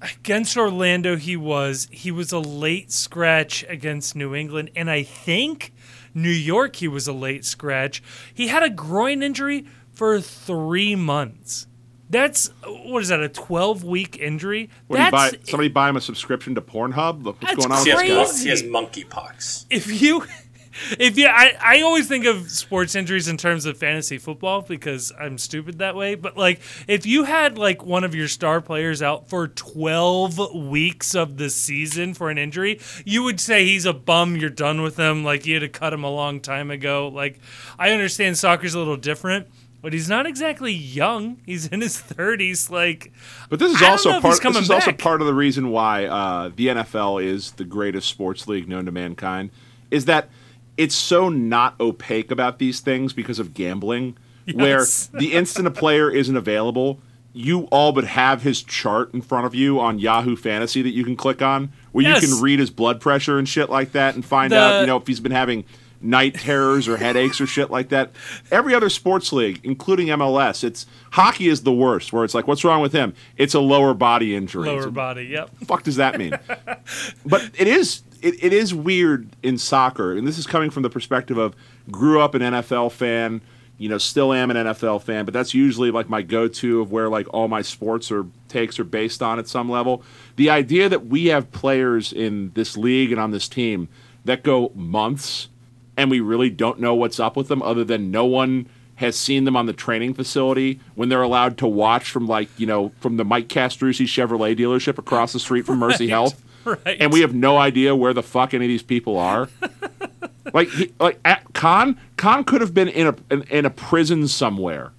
Against Orlando, he was he was a late scratch against New England, and I think New York he was a late scratch. He had a groin injury for three months. That's what is that? A twelve week injury? What, That's buy, somebody buy him a subscription to Pornhub? Look what's going on He with has, this guy. he has monkeypox. if you <laughs> if you, I, I always think of sports injuries in terms of fantasy football because I'm stupid that way. But like, if you had like one of your star players out for 12 weeks of the season for an injury, you would say he's a bum. You're done with him. Like you had to cut him a long time ago. Like I understand soccer's a little different. But he's not exactly young. He's in his thirties. Like, but this is also part. This is also part of the reason why uh, the NFL is the greatest sports league known to mankind. Is that it's so not opaque about these things because of gambling, <laughs> where the instant a player isn't available, you all but have his chart in front of you on Yahoo Fantasy that you can click on, where Yes. you can read his blood pressure and shit like that, and find The- out you know if he's been having night terrors or headaches or shit like that. Every other sports league, including MLS, it's hockey is the worst. Where it's like, what's wrong with him? It's a lower body injury. Lower a- body. Yep. fuck does that mean? <laughs> but it is it, it is weird in soccer, and this is coming from the perspective of grew up an NFL fan, you know, still am an NFL fan, but that's usually like my go-to of where like all my sports or takes are based on at some level. The idea that we have players in this league and on this team that go months and we really don't know what's up with them other than no one has seen them on the training facility when they're allowed to watch from like you know from the Mike Castrucci Chevrolet dealership across the street from Mercy <laughs> Right, Health, right. and we have no idea where the fuck any of these people are. <laughs> like he, like at Kann Kann could have been in a in, in a prison somewhere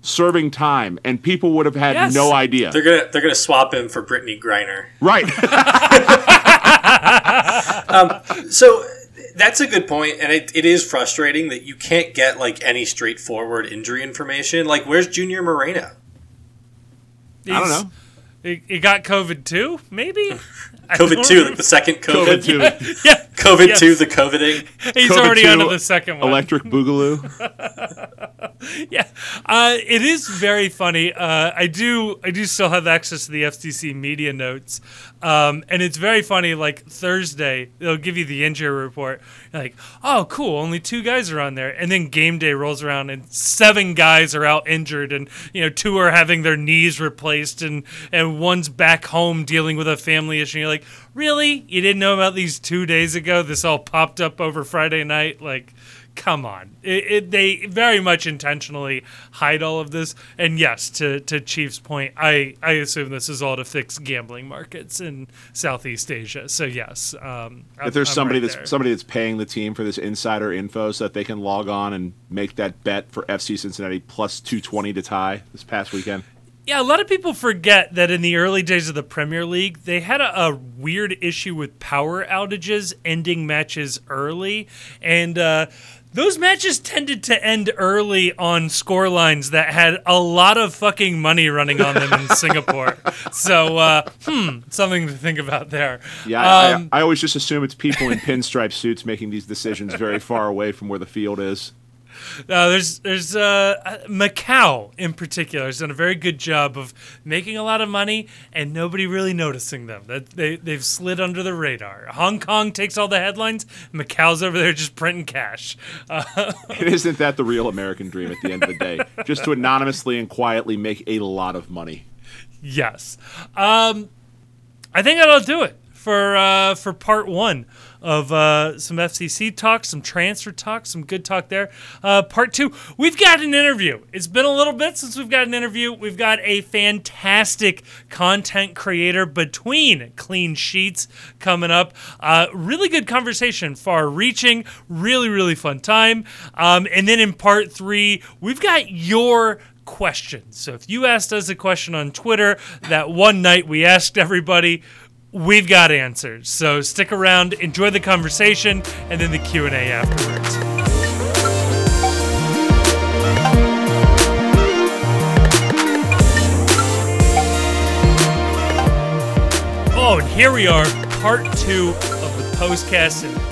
serving time and people would have had Yes. no idea They're gonna they're gonna swap him for Brittney Griner. right <laughs> um, So that's a good point, and it, it is frustrating that you can't get like any straightforward injury information. Like, where's Junior Moreno? I don't know He, he got COVID too, maybe. <laughs> <laughs> COVID two, like the second COVID COVID. too <laughs> Yeah, COVID Yes. two, the coveting. he's COVID already two, onto the second one. electric boogaloo <laughs> yeah, uh, it is very funny. Uh, I do, I do still have access to the FCC media notes, um, and it's very funny. Like Thursday, they'll give you the injury report. You're like, oh, cool, only two guys are on there, and then game day rolls around, and seven guys are out injured, and you know, two are having their knees replaced, and and one's back home dealing with a family issue. And you're like, really? You didn't know about these two days ago? This all popped up over Friday night, like come on. It, it, they very much intentionally hide all of this. And yes, to, to Chief's point, I, I assume this is all to fix gambling markets in Southeast Asia. So yes, um, if there's I'm somebody right that's there. somebody that's paying the team for this insider info so that they can log on and make that bet for FC Cincinnati plus 220 to tie this past weekend. Yeah, a lot of people forget that in the early days of the Premier League, they had a, a weird issue with power outages ending matches early. And uh, those matches tended to end early on score lines that had a lot of fucking money running on them in <laughs> Singapore. So, uh, hmm, something to think about there. Yeah, I, Um, I, I always just assume it's people in <laughs> pinstripe suits making these decisions very far away from where the field is. Uh, there's there's uh, Macau in particular has done a very good job of making a lot of money and nobody really noticing them. That they they've slid under the radar. Hong Kong takes all the headlines. Macau's over there just printing cash. <laughs> Uh, isn't that the real American dream at the end of the day? Just to anonymously and quietly make a lot of money. yes, um, I think that'll do it for uh, for part one of uh, some FCC talk, some transfer talk, some good talk there. Uh, part two, we've got an interview. It's been a little bit since we've got an interview. We've got a fantastic content creator between clean sheets coming up. Uh, really good conversation, far reaching, really, really fun time. Um, and then in part three, we've got your questions. So if you asked us a question on Twitter that one night we asked everybody, we've got answers. So stick around, enjoy the conversation, and then the Q&A afterwards. Oh, and here we are, part two of the postcast, and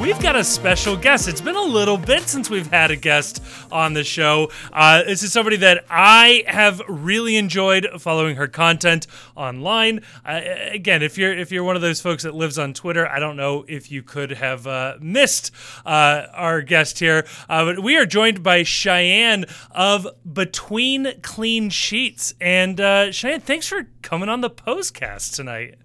we've got a special guest. It's been a little bit since we've had a guest on the show. Uh, this is somebody that I have really enjoyed following her content online. Uh, again, if you're if you're one of those folks that lives on Twitter, I don't know if you could have uh, missed uh, our guest here, uh, but we are joined by Cheyenne of Between Clean Sheets. And uh, Cheyenne, thanks for coming on the postcast tonight.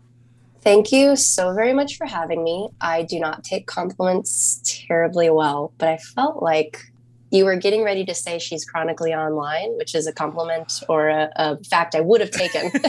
Thank you so very much for having me. I do not take compliments terribly well, but I felt like you were getting ready to say she's chronically online, which is a compliment or a, a fact I would have taken. <laughs> <laughs>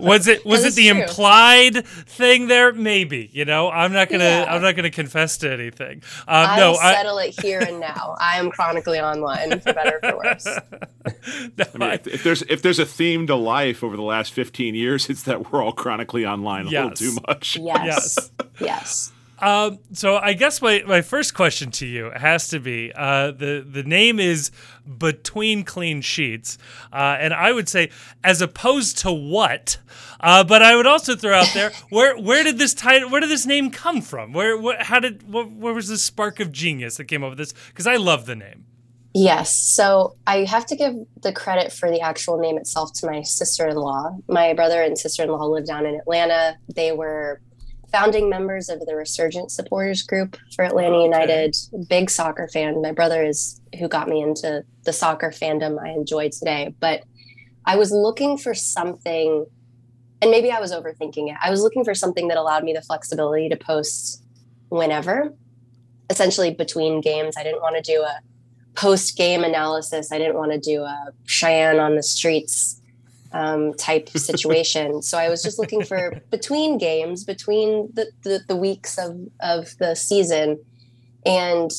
was it was it the true. implied thing there? Maybe. You know, I'm not gonna Yeah. I'm not gonna confess to anything. Um, I'll no, I, settle it here and now. <laughs> I am chronically online, for better or for worse. no, I mean, I- if, if there's if there's a theme to life over the last 15 years, it's that we're all chronically online a little too much. Yes. Yes. Yes. Um, so I guess my, my first question to you has to be uh, the the name is between clean sheets, uh, and I would say as opposed to what, uh, but I would also throw out there <laughs> where where did this title where did this name come from? Where what how did what, where was the spark of genius that came up with this? Because I love the name. Yes. So I have to give the credit for the actual name itself to my sister in law. My brother and sister in law live down in Atlanta. They were founding members of the Resurgence Supporters Group for Atlanta United. Big soccer fan. My brother is who got me into the soccer fandom I enjoy today. But I was looking for something, and maybe I was overthinking it. I was looking for something that allowed me the flexibility to post whenever, essentially between games. I didn't want to do a post game analysis. I didn't want to do a Cheyenne on the streets um, type <laughs> situation. so I was just looking for between games, between the, the, the weeks of, of the season. And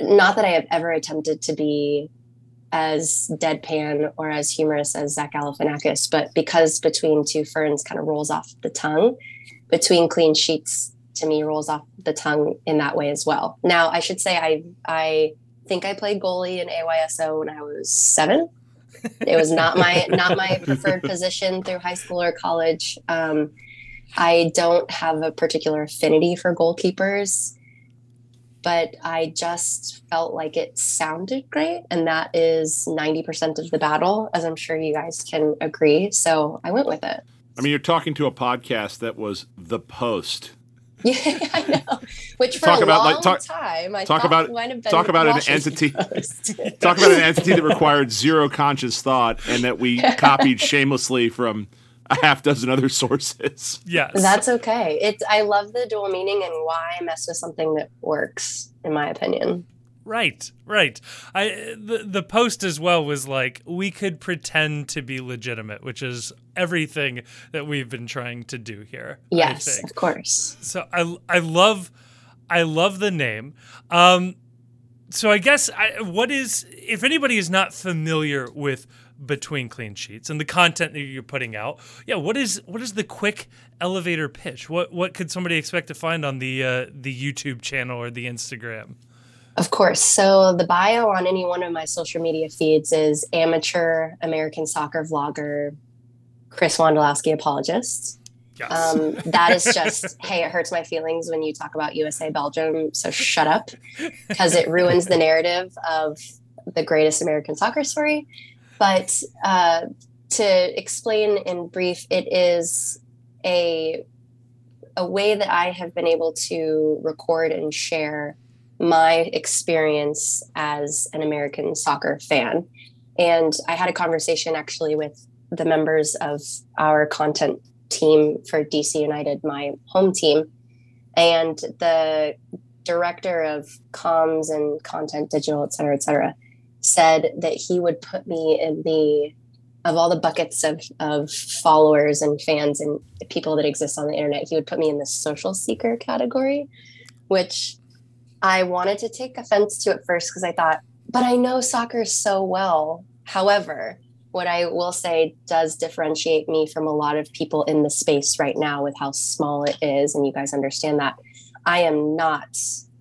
not that I have ever attempted to be as deadpan or as humorous as Zach Galifianakis, but because between two ferns kind of rolls off the tongue, between clean sheets to me rolls off the tongue in that way as well. Now I should say I I think I played goalie in AYSO when I was seven. It was not my not my <laughs> preferred position through high school or college. Um, I don't have a particular affinity for goalkeepers, but I just felt like it sounded great, and that is ninety percent of the battle, as I'm sure you guys can agree. So I went with it. I mean, you're talking to a podcast that was the post. <laughs> Yeah, I know. Which for Talk a about, long like, talk- time, I talk about- might have been talk about an entity- <laughs> Talk about an entity that <laughs> required zero conscious thought and that we copied shamelessly from a half dozen other sources. Yes, That's okay. It's I love the dual meaning and why mess with something that works, in my opinion. Right, right. I the the post as well was like we could pretend to be legitimate, which is everything that we've been trying to do here. Yes, of course. So I I love I love the name. Um, so I guess I, what is if anybody is not familiar with between clean sheets and the content that you're putting out, yeah, what is what is the quick elevator pitch? What what could somebody expect to find on the uh, the YouTube channel or the Instagram? Of course. So the bio on any one of my social media feeds is amateur American soccer vlogger Chris Wondolowski apologist. Yes. Um, that is <laughs> just, hey, it hurts my feelings when you talk about USA Belgium, so shut up, because it ruins the narrative of the greatest American soccer story. But uh, to explain in brief, it is a a way that I have been able to record and share my experience as an American soccer fan. And I had a conversation actually with the members of our content team for DC United, my home team, and the director of comms and content, digital, et cetera, et cetera, said that he would put me in the of all the buckets of, of followers and fans and people that exist on the internet, he would put me in the social seeker category, which I wanted to take offense to it first because I thought, but I know soccer so well. However, what I will say does differentiate me from a lot of people in the space right now with how small it is, and you guys understand that. I am not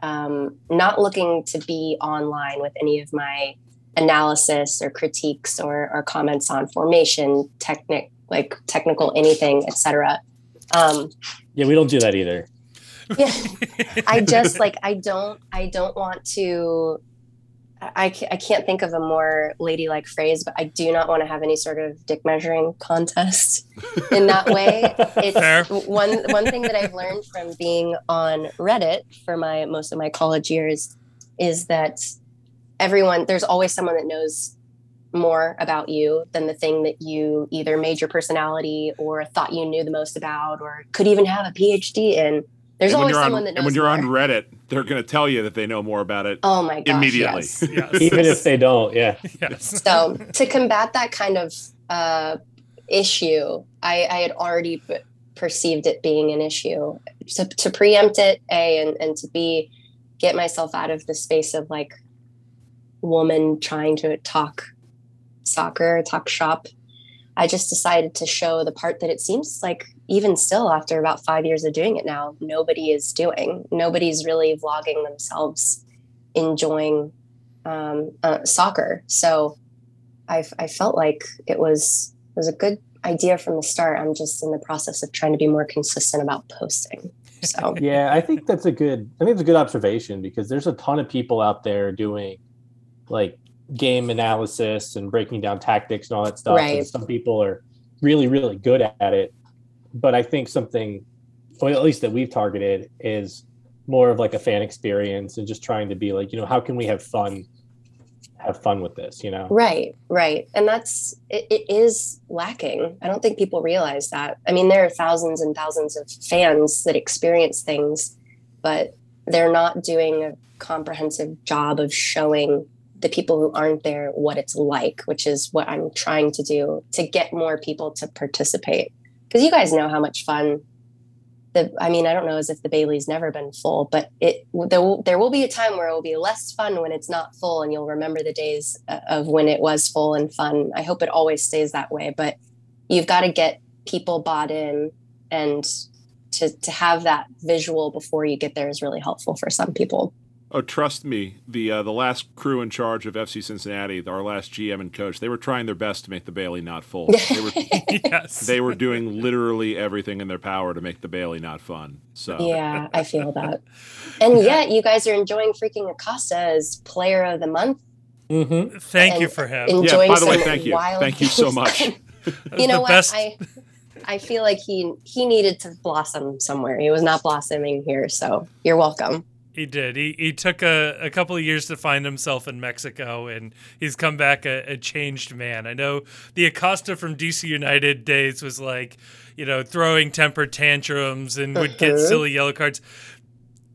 um, not looking to be online with any of my analysis or critiques or, or comments on formation, technic like technical anything, etc. Um, Yeah, we don't do that either. Yeah, I <laughs> just like I don't I don't want to I, I can't think of a more ladylike phrase, but I do not want to have any sort of dick measuring contest <laughs> in that way. It's Fair. one one thing that I've learned from being on Reddit for my most of my college years is that everyone there's always someone that knows more about you than the thing that you either made your personality or thought you knew the most about or could even have a PhD in. There's always someone on, that knows. And when you're more. on Reddit, they're going to tell you that they know more about it. Oh my gosh! Immediately. Yes. <laughs> Yes. Even if they don't, yeah. yes. <laughs> so to combat that kind of uh, issue, I, I had already p- perceived it being an issue. To, to preempt it, a and, and to b, get myself out of the space of like woman trying to talk soccer, talk shop. I just decided to show the part that it seems like even still after about five years of doing it now, nobody is doing. Nobody's really vlogging themselves enjoying um, uh, soccer. So I, I felt like it was it was a good idea from the start. I'm just in the process of trying to be more consistent about posting. So <laughs> Yeah, I think that's a good I think it's a good observation because there's a ton of people out there doing like game analysis and breaking down tactics and all that stuff. Right. And some people are really, really good at it. But I think something well, at least that we've targeted is more of like a fan experience and just trying to be like, you know, how can we have fun have fun with this, you know? right, right, and that's it, it is lacking. I don't think people realize that. I mean, there are thousands and thousands of fans that experience things, but they're not doing a comprehensive job of showing the people who aren't there what it's like, which is what I'm trying to do to get more people to participate. Because you guys know how much fun the I mean, I don't know as if the Bailey's never been full, but it there will, there will be a time where it will be less fun when it's not full, and you'll remember the days uh, of when it was full and fun. I hope it always stays that way, but you've got to get people bought in, and to to have that visual before you get there is really helpful for some people. Oh, trust me, the uh, the last crew in charge of FC Cincinnati, our last GM and coach, they were trying their best to make the Bailey not full. <laughs> They were yes. they were doing literally everything in their power to make the Bailey not fun. So Yeah, I feel <laughs> that. And yet, you guys are enjoying freaking Acosta as Player of the Month. Mm-hmm. Thank you for him. in- yeah. enjoying By the way, thank you, thank you so much. <laughs> You know what best- i i feel like he he needed to blossom somewhere he was not blossoming here so you're welcome He did. He he took a, a couple of years to find himself in Mexico, and he's come back a, a changed man. I know the Acosta from DC United days was like, you know, throwing temper tantrums and would get Uh-huh. silly yellow cards.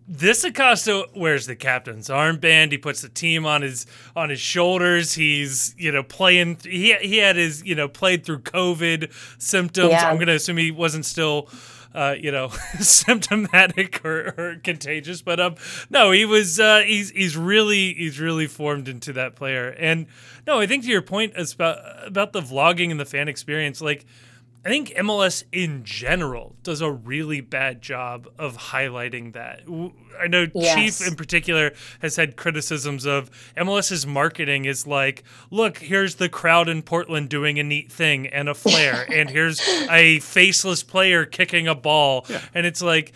This Acosta wears the captain's armband. He puts the team on his on his shoulders. He's you know playing. He he had his you know played through COVID symptoms. Yeah. I'm gonna assume he wasn't still uh, you know, <laughs> symptomatic or, or contagious. But um, no, he was. Uh, he's he's really he's really formed into that player. And no, I think to your point about about the vlogging and the fan experience, like. I think MLS in general does a really bad job of highlighting that. I know Yes. Chief in particular has had criticisms of MLS's marketing is like, look, here's the crowd in Portland doing a neat thing and a flare, and here's <laughs> a faceless player kicking a ball. And it's like,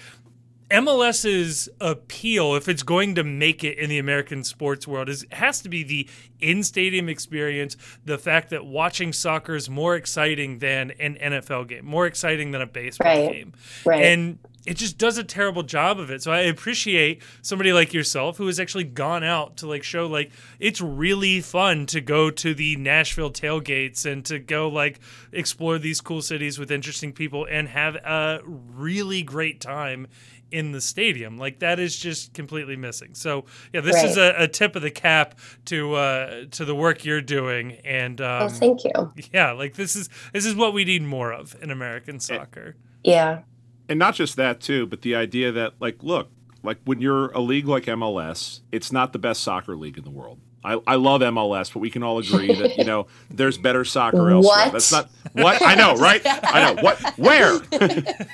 MLS's appeal, if it's going to make it in the American sports world, is has to be the in-stadium experience. The fact that watching soccer is more exciting than an NFL game, more exciting than a baseball Right. game, right and it just does a terrible job of it. So I appreciate somebody like yourself who has actually gone out to like show like it's really fun to go to the Nashville tailgates and to go like explore these cool cities with interesting people and have a really great time in the stadium. Like that is just completely missing. So yeah, this is a, a tip of the cap to uh, to the work you're doing. And um, oh thank you yeah, like this is this is what we need more of in American soccer. yeah and not just that too, but the idea that like, look, like when you're a league like MLS, it's not the best soccer league in the world. I, I love MLS, but we can all agree that you know <laughs> there's better soccer elsewhere. What? That's not what I know, right? I know what where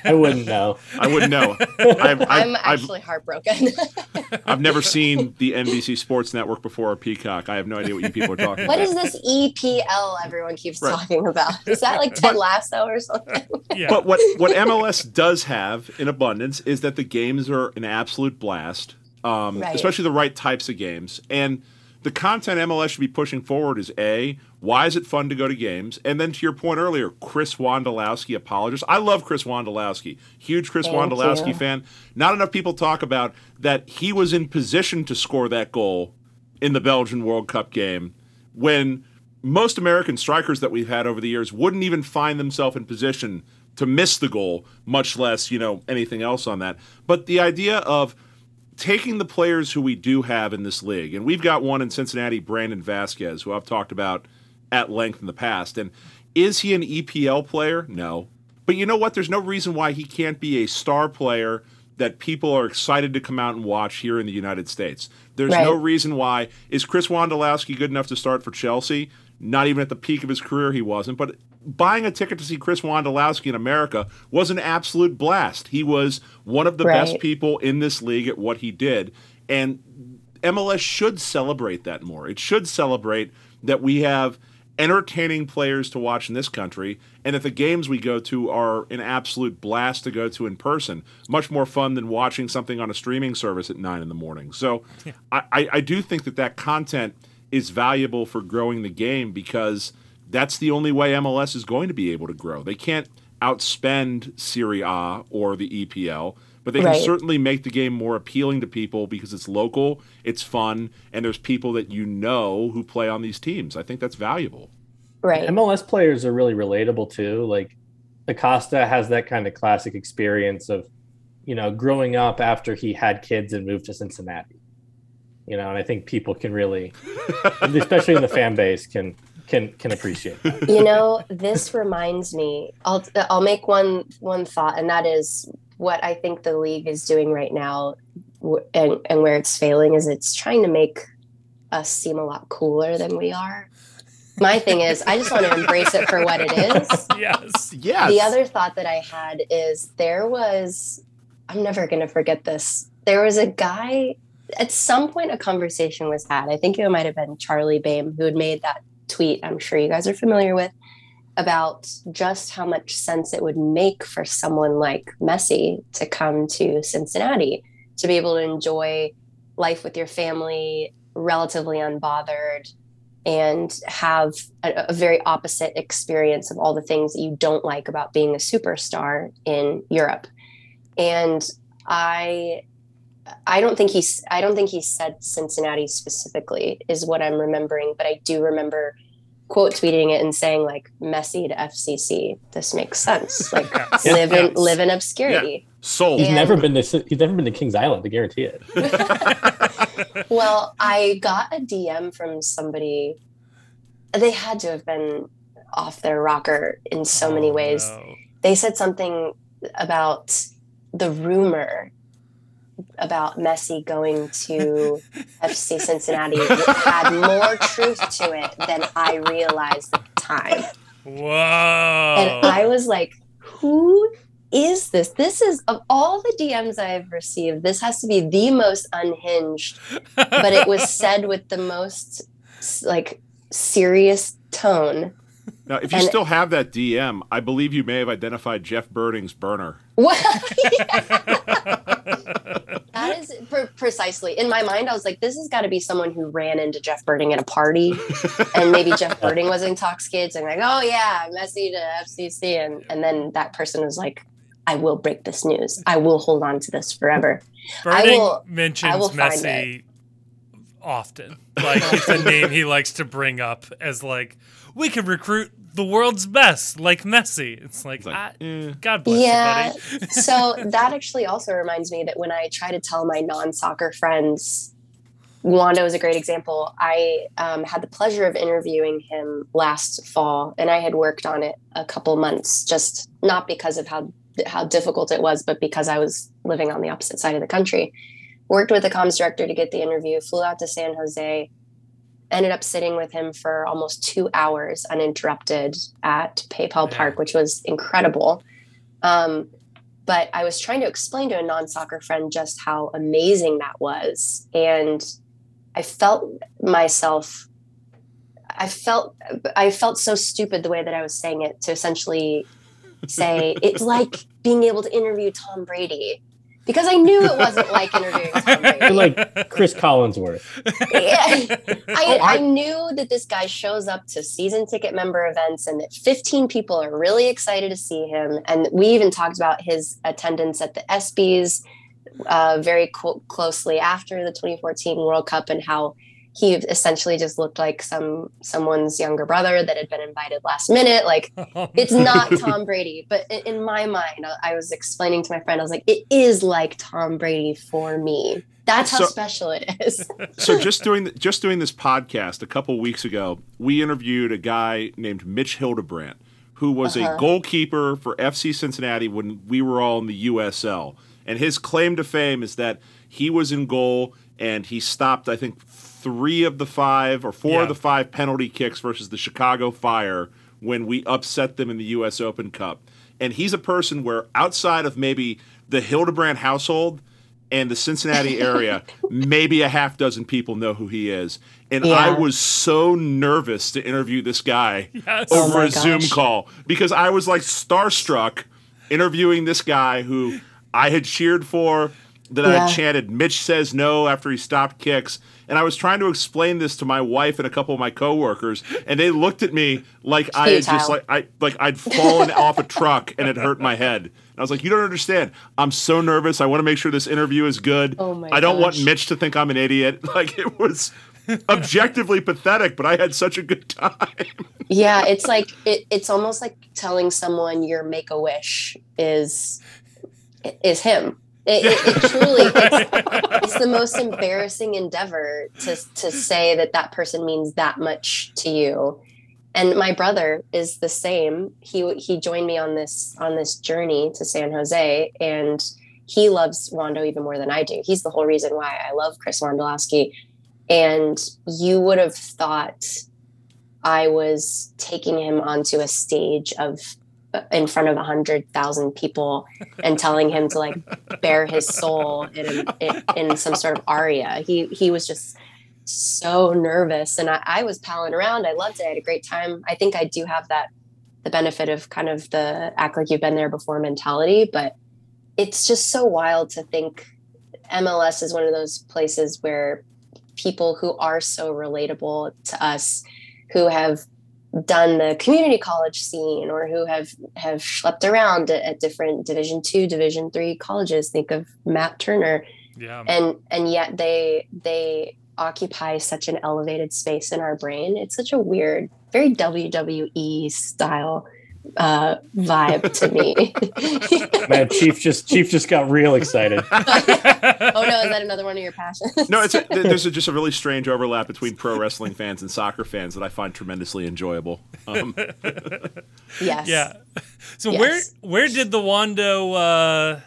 I wouldn't know. I wouldn't know. I've, I've, i'm I've, actually heartbroken <laughs> I've never seen the NBC Sports Network before or Peacock. I have no idea what you people are talking what about. is this epl everyone keeps Right. talking about is that like ted But- lasso or something Yeah. But what what MLS does have in abundance is that the games are an absolute blast, um, Right. especially the right types of games. And the content MLS should be pushing forward is a why is it fun to go to games? And then to your point earlier, Chris Wondolowski apologist. I love Chris Wondolowski, huge Chris Thank Wondolowski you. fan. Not enough people talk about that he was in position to score that goal in the Belgian World Cup game when most American strikers that we've had over the years wouldn't even find themselves in position to miss the goal, much less, you know, anything else on that. But the idea of taking the players who we do have in this league, and we've got one in Cincinnati, Brandon Vazquez, who I've talked about at length in the past. And is he an EPL player? No. But you know what? There's no reason why he can't be a star player that people are excited to come out and watch here in the United States. There's Right. no reason why. Is Chris Wondolowski good enough to start for Chelsea? Not even at the peak of his career, he wasn't. But buying a ticket to see Chris Wondolowski in America was an absolute blast. He was one of the best people in this league at what he did. And MLS should celebrate that more. It should celebrate that we have entertaining players to watch in this country and that the games we go to are an absolute blast to go to in person. Much more fun than watching something on a streaming service at nine in the morning. So I, I, I do think that that content is valuable for growing the game because that's the only way MLS is going to be able to grow. They can't outspend Serie A or the EPL, but they can certainly make the game more appealing to people because it's local, it's fun, and there's people that you know who play on these teams. I think that's valuable. Right. MLS players are really relatable too. Like Acosta has that kind of classic experience of, you know, growing up after he had kids and moved to Cincinnati. You know, and I think people can really, <laughs> especially in the fan base, can can can appreciate that. you know this reminds me i'll i'll make one one thought and that is what i think the league is doing right now and and where it's failing is it's trying to make us seem a lot cooler than we are my thing is i just want to embrace it for what it is yes. Yes. the other thought that i had is there was i'm never going to forget this there was a guy at some point a conversation was had i think it might have been charlie boehm who had made that tweet i'm sure you guys are familiar with about just how much sense it would make for someone like messi to come to cincinnati to be able to enjoy life with your family relatively unbothered and have a, a very opposite experience of all the things that you don't like about being a superstar in Europe. And I I don't think he's I don't think he said Cincinnati specifically is what I'm remembering, but I do remember quote tweeting it and saying like Messi to FCC. This makes sense. <laughs> Like live in live in obscurity. Sold. He's And- never been to he's never been to Kings Island. I guarantee it. <laughs> <laughs> Well, I got a DM from somebody. They had to have been off their rocker in so many Oh, ways. no. They said something about the rumor about Messi going to FC Cincinnati had more truth to it than I realized at the time. Whoa. And I was like, who is this? This is, of all the DMs I've received, this has to be the most unhinged but it was <laughs> said with the most like serious tone. Now, if you and- still have that DM, I believe you may have identified Jeff Berding's burner. Well, <laughs> <laughs> that is pre- precisely in my mind. I was like, this has got to be someone who ran into Jeff Berding at a party, and maybe Jeff <laughs> Berding was intoxicated, and like, oh yeah, Messi to FCC, and and then that person was like, I will break this news. I will hold on to this forever. I Berding will- mentions I will find Messi often. Like it's a name he likes to bring up as like we can recruit the world's best, like Messi. It's like, It's like, I- eh. God bless Yeah. you, buddy. <laughs> so that actually also reminds me that when I try to tell my non-soccer friends, Wando was a great example. I um, had the pleasure of interviewing him last fall, and I had worked on it a couple months, just not because of how how difficult it was, but because I was living on the opposite side of the country. Worked with the comms director to get the interview. Flew out to San Jose. Ended up sitting with him for almost two hours uninterrupted at PayPal. Park, which was incredible. Um, but I was trying to explain to a non soccer friend just how amazing that was. And I felt myself, I felt, I felt so stupid the way that I was saying it to essentially say <laughs> it's like being able to interview Tom Brady because I knew it wasn't like interviewing Tom <laughs> like Cris Collinsworth. <laughs> I, Oh, I- I knew that this guy shows up to season ticket member events and that 15 people are really excited to see him. And we even talked about his attendance at the ESPYs uh, very co- closely after the 2014 World Cup and how he essentially just looked like some someone's younger brother that had been invited last minute. Like <laughs> <laughs> it's not Tom Brady, but in, my mind, I, was explaining to my friend, I was like, it is like Tom Brady for me. That's how So- special it is. <laughs> so just doing the, just doing this podcast a couple weeks ago, we interviewed a guy named Mitch Hildebrandt, who was Uh-huh. a goalkeeper for FC Cincinnati when we were all in the USL. And his claim to fame is that he was in goal and he stopped, I think, three of the five or four of the five penalty kicks versus the Chicago Fire when we upset them in the U.S. Open Cup. And he's a person where outside of maybe the Hildebrandt household and the Cincinnati <laughs> area, maybe a half dozen people know who he is. And I was so nervous to interview this guy Yes. Oh over my a Zoom call because I was like starstruck interviewing this guy who I had cheered for, that I chanted, Mitch says no after he stopped kicks. And I was trying to explain this to my wife and a couple of my coworkers, and they looked at me like I had just like I like I'd fallen <laughs> off a truck and it hurt my head. And I was like, "You don't understand. I'm so nervous. I want to make sure this interview is good. Oh my I don't want. Mitch to think I'm an idiot." <laughs> Like it was objectively pathetic, but I had such a good time. yeah, it's <laughs> like it, it's almost like telling someone your make a wish is is him. It, it, it truly <laughs> it's, it's the most embarrassing endeavor to to say that that person means that much to you. And my brother is the same. He he joined me on this on this journey to San Jose, and he loves Wando even more than I do. He's the whole reason why I love Chris Wondolowski. And you would have thought I was taking him onto a stage of in front of a hundred thousand people and telling him to like bare his soul in, in, in some sort of aria. He he was just so nervous, and I, I was palling around. I loved it. I had a great time. I think I do have that the benefit of kind of the act like you've been there before mentality, but it's just so wild to think MLS is one of those places where people who are so relatable to us who have done the community college scene or who have have schlepped around at, at different division two division three colleges. Think of matt turner. Yeah. and and yet they they occupy such an elevated space in our brain. It's such a weird very wwe style uh vibe to me <laughs> Man, Chief just Chief just got real excited. <laughs> oh no is that another one of your passions <laughs> No, it's a, th- there's a, just a really strange overlap between pro wrestling fans and soccer fans that I find tremendously enjoyable. Um, yes Yeah. So Yes. where where did the Wando uh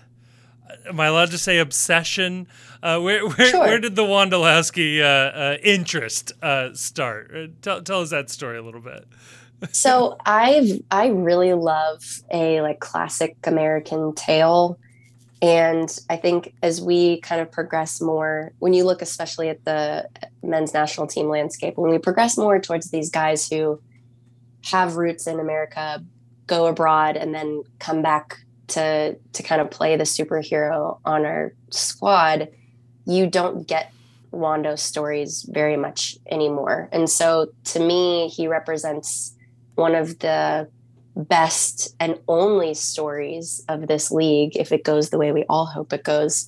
am I allowed to say obsession? Uh, where where, Sure. where did the Wondolowski uh, uh, interest uh, start? Uh, tell, tell us that story a little bit. So i've i really love a like classic american tale and i think as we kind of progress more when you look especially at the men's national team landscape when we progress more towards these guys who have roots in america go abroad and then come back to to kind of play the superhero on our squad you don't get Wando stories very much anymore. And so to me, he represents one of the best and only stories of this league, if it goes the way we all hope it goes,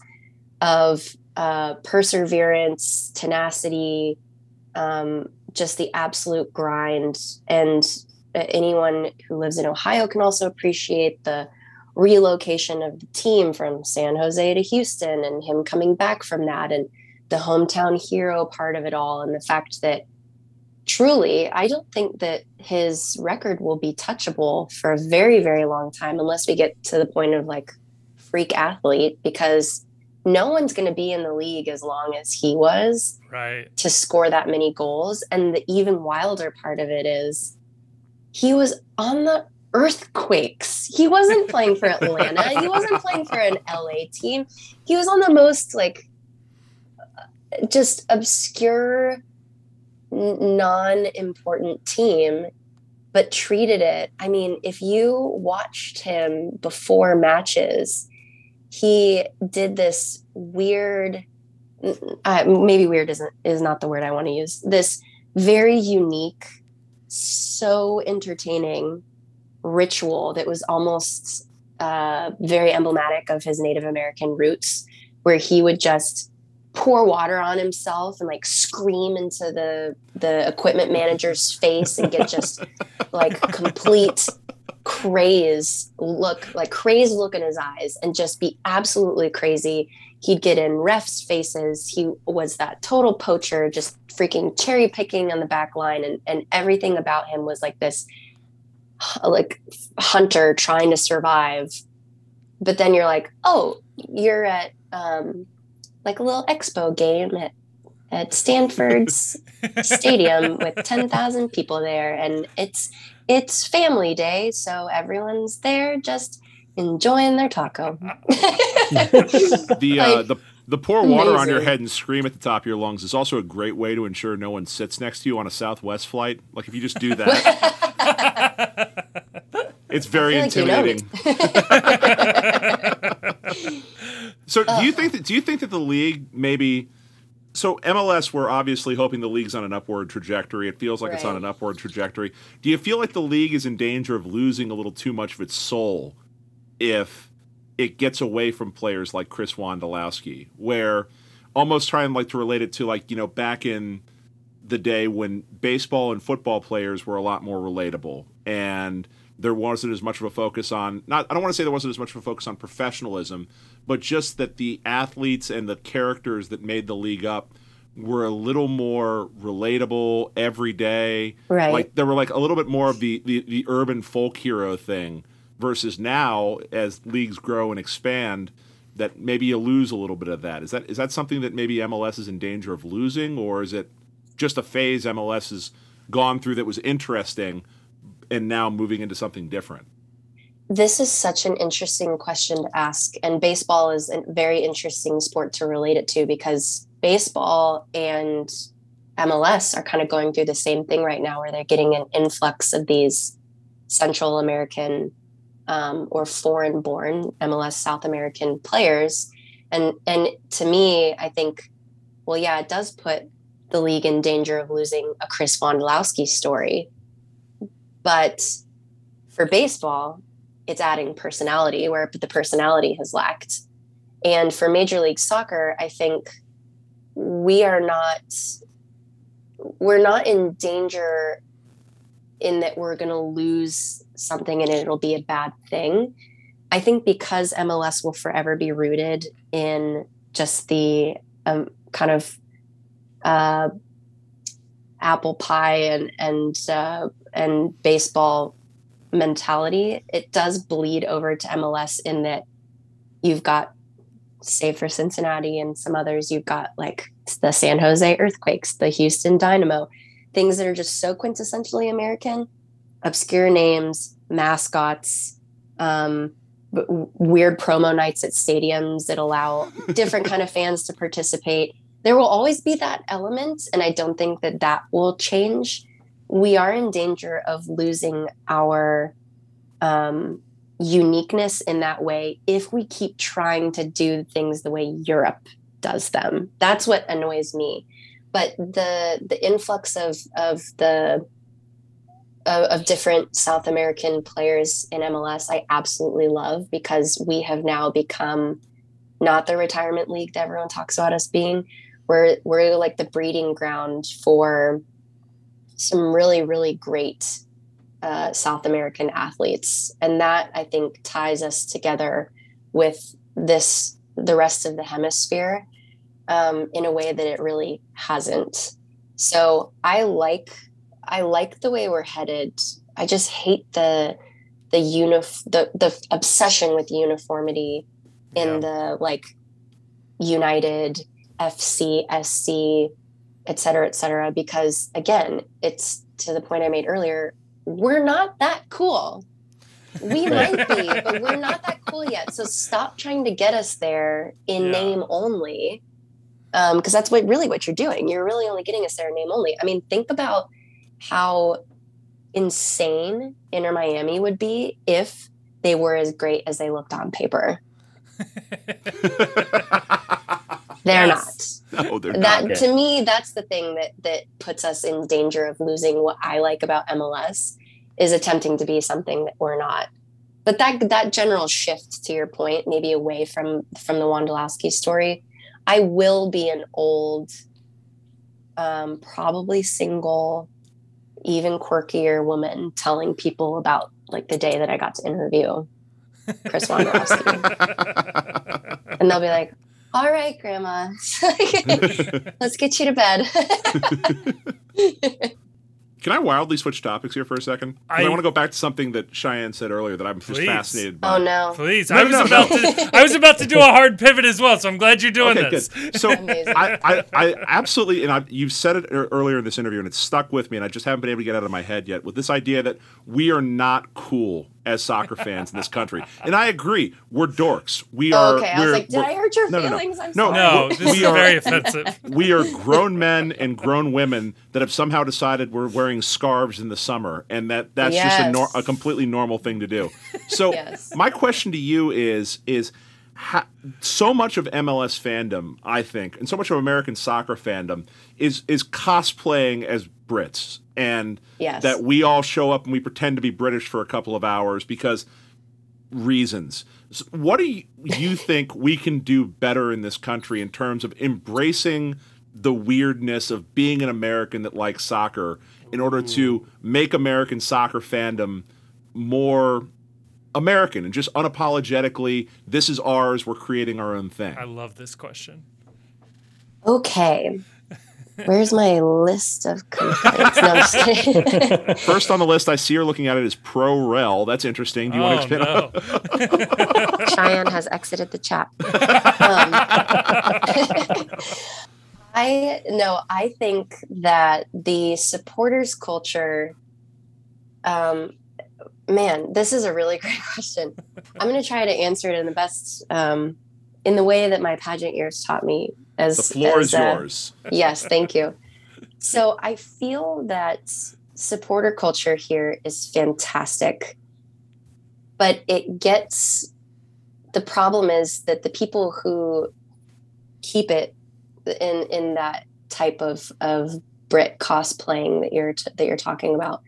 of uh, perseverance, tenacity, um, just the absolute grind. And uh, anyone who lives in Ohio can also appreciate the relocation of the team from San Jose to Houston and him coming back from that and the hometown hero part of it all and the fact that truly I don't think that his record will be touchable for a very very long time unless we get to the point of like freak athlete because no one's going to be in the league as long as he was Right. to score that many goals. And the even wilder part of it is he was on the earthquakes. He wasn't playing for Atlanta. he wasn't playing for an LA team. He was on the most like uh, just obscure, n- non-important team, but treated it. I mean, if you watched him before matches, he did this weird uh, maybe weird isn't is not the word I want to use. This very unique, so entertaining ritual that was almost uh, very emblematic of his Native American roots, where he would just pour water on himself and like scream into the the equipment manager's face and get just <laughs> like complete craze look like crazed look in his eyes and just be absolutely crazy. He'd get in refs faces. He was that total poacher just freaking cherry picking on the back line and, and everything about him was like this like hunter trying to survive. But then you're like oh you're at um, like a little expo game at at Stanford's stadium <laughs> with 10,000 people there and it's it's family day so everyone's there just enjoying their taco. <laughs> the uh, Like, the the pour water on your head and scream at the top of your lungs is also a great way to ensure no one sits next to you on a Southwest flight. Like if you just do <laughs> that, it's very I feel like you know intimidating. So do you think that do you think that the league maybe so MLS we're obviously hoping the league's on an upward trajectory. It feels like it's on an upward trajectory. Do you feel like the league is in danger of losing a little too much of its soul if it gets away from players like Chris Wondolowski, where almost trying like to relate it to like, you know, back in the day when baseball and football players were a lot more relatable and there wasn't as much of a focus on not I don't want to say there wasn't as much of a focus on professionalism, but just that the athletes and the characters that made the league up were a little more relatable every day. Right. Like there were like a little bit more of the, the, the urban folk hero thing versus now as leagues grow and expand that maybe you lose a little bit of that. Is that is that something that maybe MLS is in danger of losing or is it just a phase MLS has gone through that was interesting and now moving into something different? This is such an interesting question to ask. And baseball is a very interesting sport to relate it to because baseball and MLS are kind of going through the same thing right now where they're getting an influx of these Central American um, or foreign born MLS South American players. And and to me, I think, well, yeah, it does put the league in danger of losing a Chris Wondolowski story. But for baseball, it's adding personality where the personality has lacked. And for Major League Soccer, I think we are not we're not in danger in that we're going to lose something and it'll be a bad thing. I think because MLS will forever be rooted in just the um, kind of uh, apple pie and and uh, and baseball mentality, it does bleed over to MLS in that you've got, save for Cincinnati and some others, you've got like the San Jose Earthquakes, the Houston Dynamo, things that are just so quintessentially American, obscure names, mascots, um, weird promo nights at stadiums that allow <laughs> different kind of fans to participate. There will always be that element, and I don't think that that will change we are in danger of losing our um, uniqueness in that way if we keep trying to do things the way Europe does them. That's what annoys me. But the the influx of of the of, of different South American players in MLS, I absolutely love because we have now become not the retirement league that everyone talks about us being. We're we're like the breeding ground for some really really great uh, South American athletes, and that I think ties us together with this the rest of the hemisphere um, in a way that it really hasn't. So I like I like the way we're headed. I just hate the the unif the the obsession with uniformity in Yeah. the like United FC SC et cetera, et cetera, because again, it's to the point I made earlier, we're not that cool. We might be, but we're not that cool yet. So stop trying to get us there in Yeah. name only. Um, because that's what really what you're doing. You're really only getting us there in name only. I mean, think about how insane Inter Miami would be if they were as great as they looked on paper. <laughs> They're Yes. <laughs> no, they're that not. to me that's the thing that that puts us in danger of losing what i like about mls is attempting to be something that we're not but that that general shift to your point maybe away from from the wondolowski story I will be an old, um, probably single, even quirkier woman telling people about like the day that I got to interview Chris <laughs> Wondolowski. and they'll be like, all right, grandma, <laughs> let's get you to bed. <laughs> Can I wildly switch topics here for a second? I, I- want to go back to something that Cheyenne said earlier that I'm just Please. fascinated by. oh no. Please, No, I was no, about no. to. I was about to do a hard pivot as well, so I'm glad you're doing Okay, this. good. So <laughs> I, I, I absolutely, and I, you've said it earlier in this interview, and it's stuck with me, and I just haven't been able to get it out of my head yet. With this idea that we are not cool as soccer fans in this country, and I agree, we're dorks. We Oh, are. okay. I was we're- like, did I hurt your no, no, no. feelings? I'm No, sorry. No, this We is are- very offensive. <laughs> we are grown men and grown women that have somehow decided we're wearing scarves in the summer, and that that's just a, nor- a completely normal thing to do. So, <laughs> Yes. my question to you is is ha- so much of MLS fandom, I think, and so much of American soccer fandom is is cosplaying as Brits, and Yes. that we all show up and we pretend to be British for a couple of hours because reasons. S- What do you, you <laughs> think we can do better in this country in terms of embracing the weirdness of being an American that likes soccer in order to mm. make American soccer fandom more American and just unapologetically, this is ours, we're creating our own thing? I love this question. Okay. Where's my list of complaints? No, I'm just. <laughs> First on the list, I see her looking at it as pro rel. That's interesting. Do you want to oh expand? no! <laughs> Cheyenne has exited the chat. <laughs> Um, I no, I think that the supporters culture. Um, man, this is a really <laughs> great question. I'm going to try to answer it in the best, um, in the way that my pageant years taught me. As The floor as, is uh, yours. <laughs> yes, thank you. So I feel that supporter culture here is fantastic, but it gets the problem is that the people who keep it in in that type of of Brit cosplaying that you're t- that you're talking about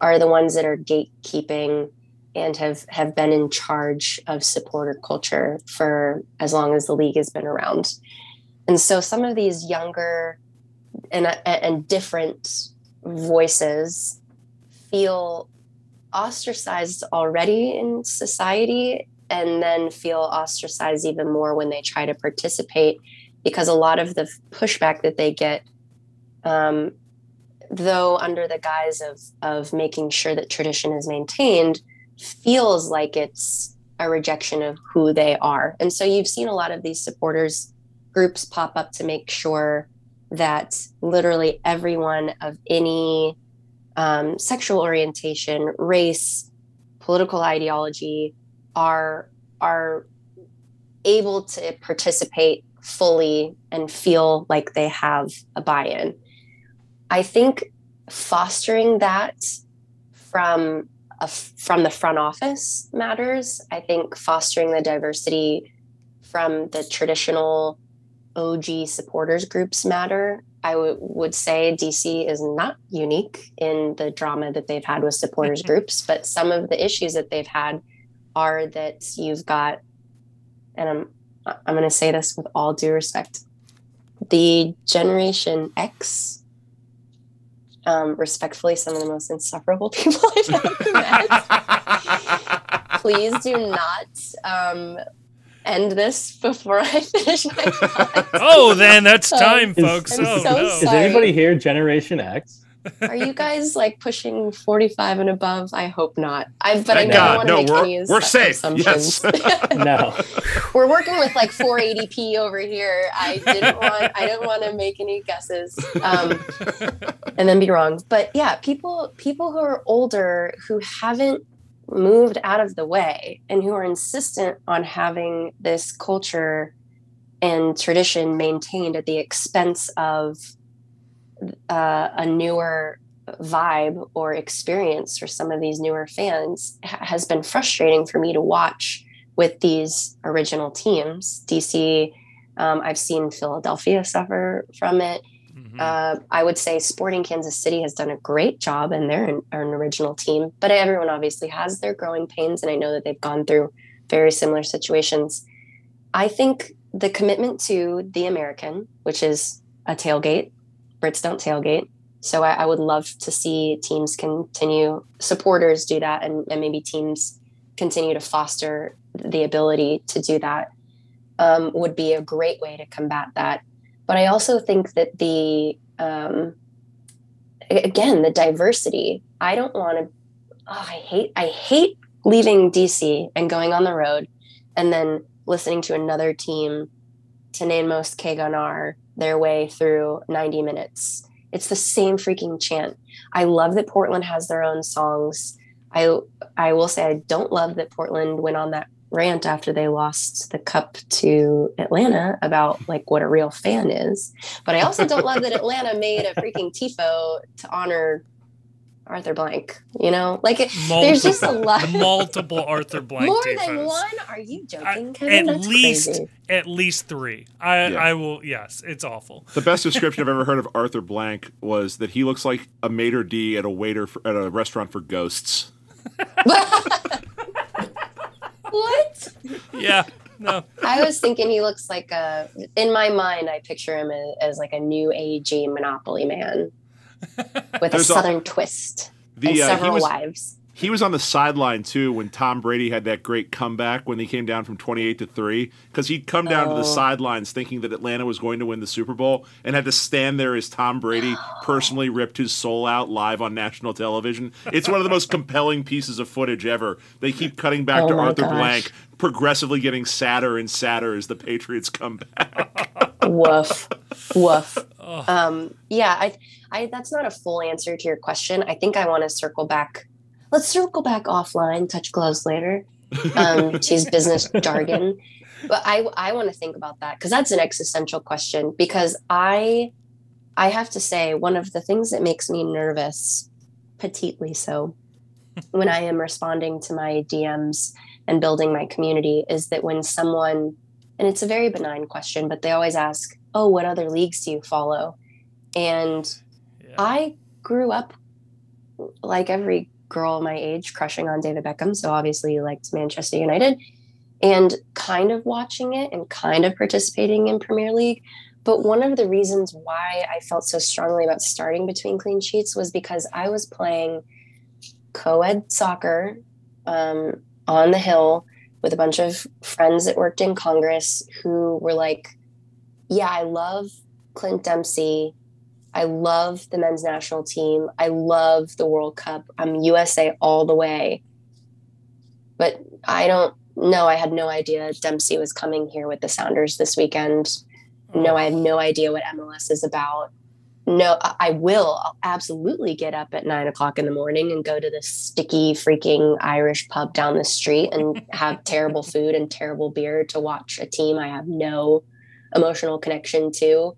are the ones that are gatekeeping and have have been in charge of supporter culture for as long as the league has been around. And so some of these younger and and different voices feel ostracized already in society and then feel ostracized even more when they try to participate because a lot of the pushback that they get um, though under the guise of of making sure that tradition is maintained feels like it's a rejection of who they are and so you've seen a lot of these supporters groups pop up to make sure that literally everyone of any um, sexual orientation, race, political ideology are are able to participate fully and feel like they have a buy-in. I think fostering that from a, from the front office matters. I think fostering the diversity from the traditional OG supporters groups matter. I w- would say DC is not unique in the drama that they've had with supporters mm-hmm. groups, but some of the issues that they've had are that you've got, and I'm I'm going to say this with all due respect, the Generation X. Um, respectfully, some of the most insufferable <laughs> people I've ever met. Please do not um, end this before I finish my <laughs> thought. Oh, then that's time, Is- folks. I'm oh so no! Is anybody here Generation X? Are you guys like pushing 45 and above? I hope not. I but Thank I God. don't want to No, make we're- any we're assu- safe. assumptions. <laughs> No. <laughs> we're working with like 480p over here. I didn't want I didn't want to make any guesses um, <laughs> and then be wrong. But yeah, people people who are older who haven't moved out of the way and who are insistent on having this culture and tradition maintained at the expense of uh, a newer vibe or experience for some of these newer fans ha- has been frustrating for me to watch with these original teams. DC, um, I've seen Philadelphia suffer from it. Mhm. Uh, I would say Sporting Kansas City has done a great job, and they're an, are an original team. But everyone obviously has their growing pains, and I know that they've gone through very similar situations. I think the commitment to the American, which is a tailgate. Brits don't tailgate. So I, I would love to see teams continue, supporters do that, and, and maybe teams continue to foster the ability to do that. Um, would be a great way to combat that. But I also think that the um, again the diversity. I don't want to. Oh, I hate. I hate leaving DC and going on the road, and then listening to another team to name most Keganar their way through 90 minutes. It's the same freaking chant. I love that Portland has their own songs. I I will say I don't love that Portland went on that rant after they lost the cup to Atlanta about like what a real fan is. But I also don't love that <laughs> Atlanta made a freaking tifo to honor Arthur Blank. You know, like it, there's just a lot. multiple Arthur <laughs> Blank. More tifos. than one? Are you joking? Kevin? at That's least, crazy. at least three. I, Yeah. I will. Yes, it's awful. The best description I've <laughs> ever heard of Arthur Blank was that he looks like a maitre d at a waiter for, at a restaurant for ghosts. <laughs> what? Yeah. No. I was thinking he looks like a. In my mind, I picture him as, as like a new agey Monopoly man with a There's a- southern twist and The uh, he several was wives. he was on the sideline too when Tom Brady had that great comeback when he came down from 28 to 3 because he'd come down to the Oh. sidelines thinking that Atlanta was going to win the Super Bowl and had to stand there as Tom Brady <gasps> personally ripped his soul out live on national television. It's one of the most compelling pieces of footage ever. They keep cutting back Oh to Arthur gosh. Blank, progressively getting sadder and sadder as the Patriots come back. woof woof um yeah i i that's not a full answer to your question. I think i want to circle back let's circle back offline touch gloves later. Um <laughs> to use business jargon. But i i want to think about that because that's an existential question because i i have to say one of the things that makes me nervous petitely so when i am responding to my dms and building my community is that when someone and it's a very benign question, but they always ask, "Oh, what other leagues do you follow?" And Yeah. I grew up like every girl my age crushing on David Beckham, so obviously you liked Manchester United and kind of watching it and kind of participating in Premier League. But one of the reasons why I felt so strongly about starting between clean sheets was because I was playing co-ed soccer um, on the hill with a bunch of friends that worked in Congress who were like, Yeah, I love Clint Dempsey. I love the men's national team. I love the World Cup. I'm USA all the way. But I don't know. I had no idea Dempsey was coming here with the Sounders this weekend. No, I have no idea what MLS is about. No, I- I will. I'll absolutely get up at nine o'clock in the morning and go to this sticky freaking Irish pub down the street and have terrible <laughs> food and terrible beer to watch a team I have no emotional connection to.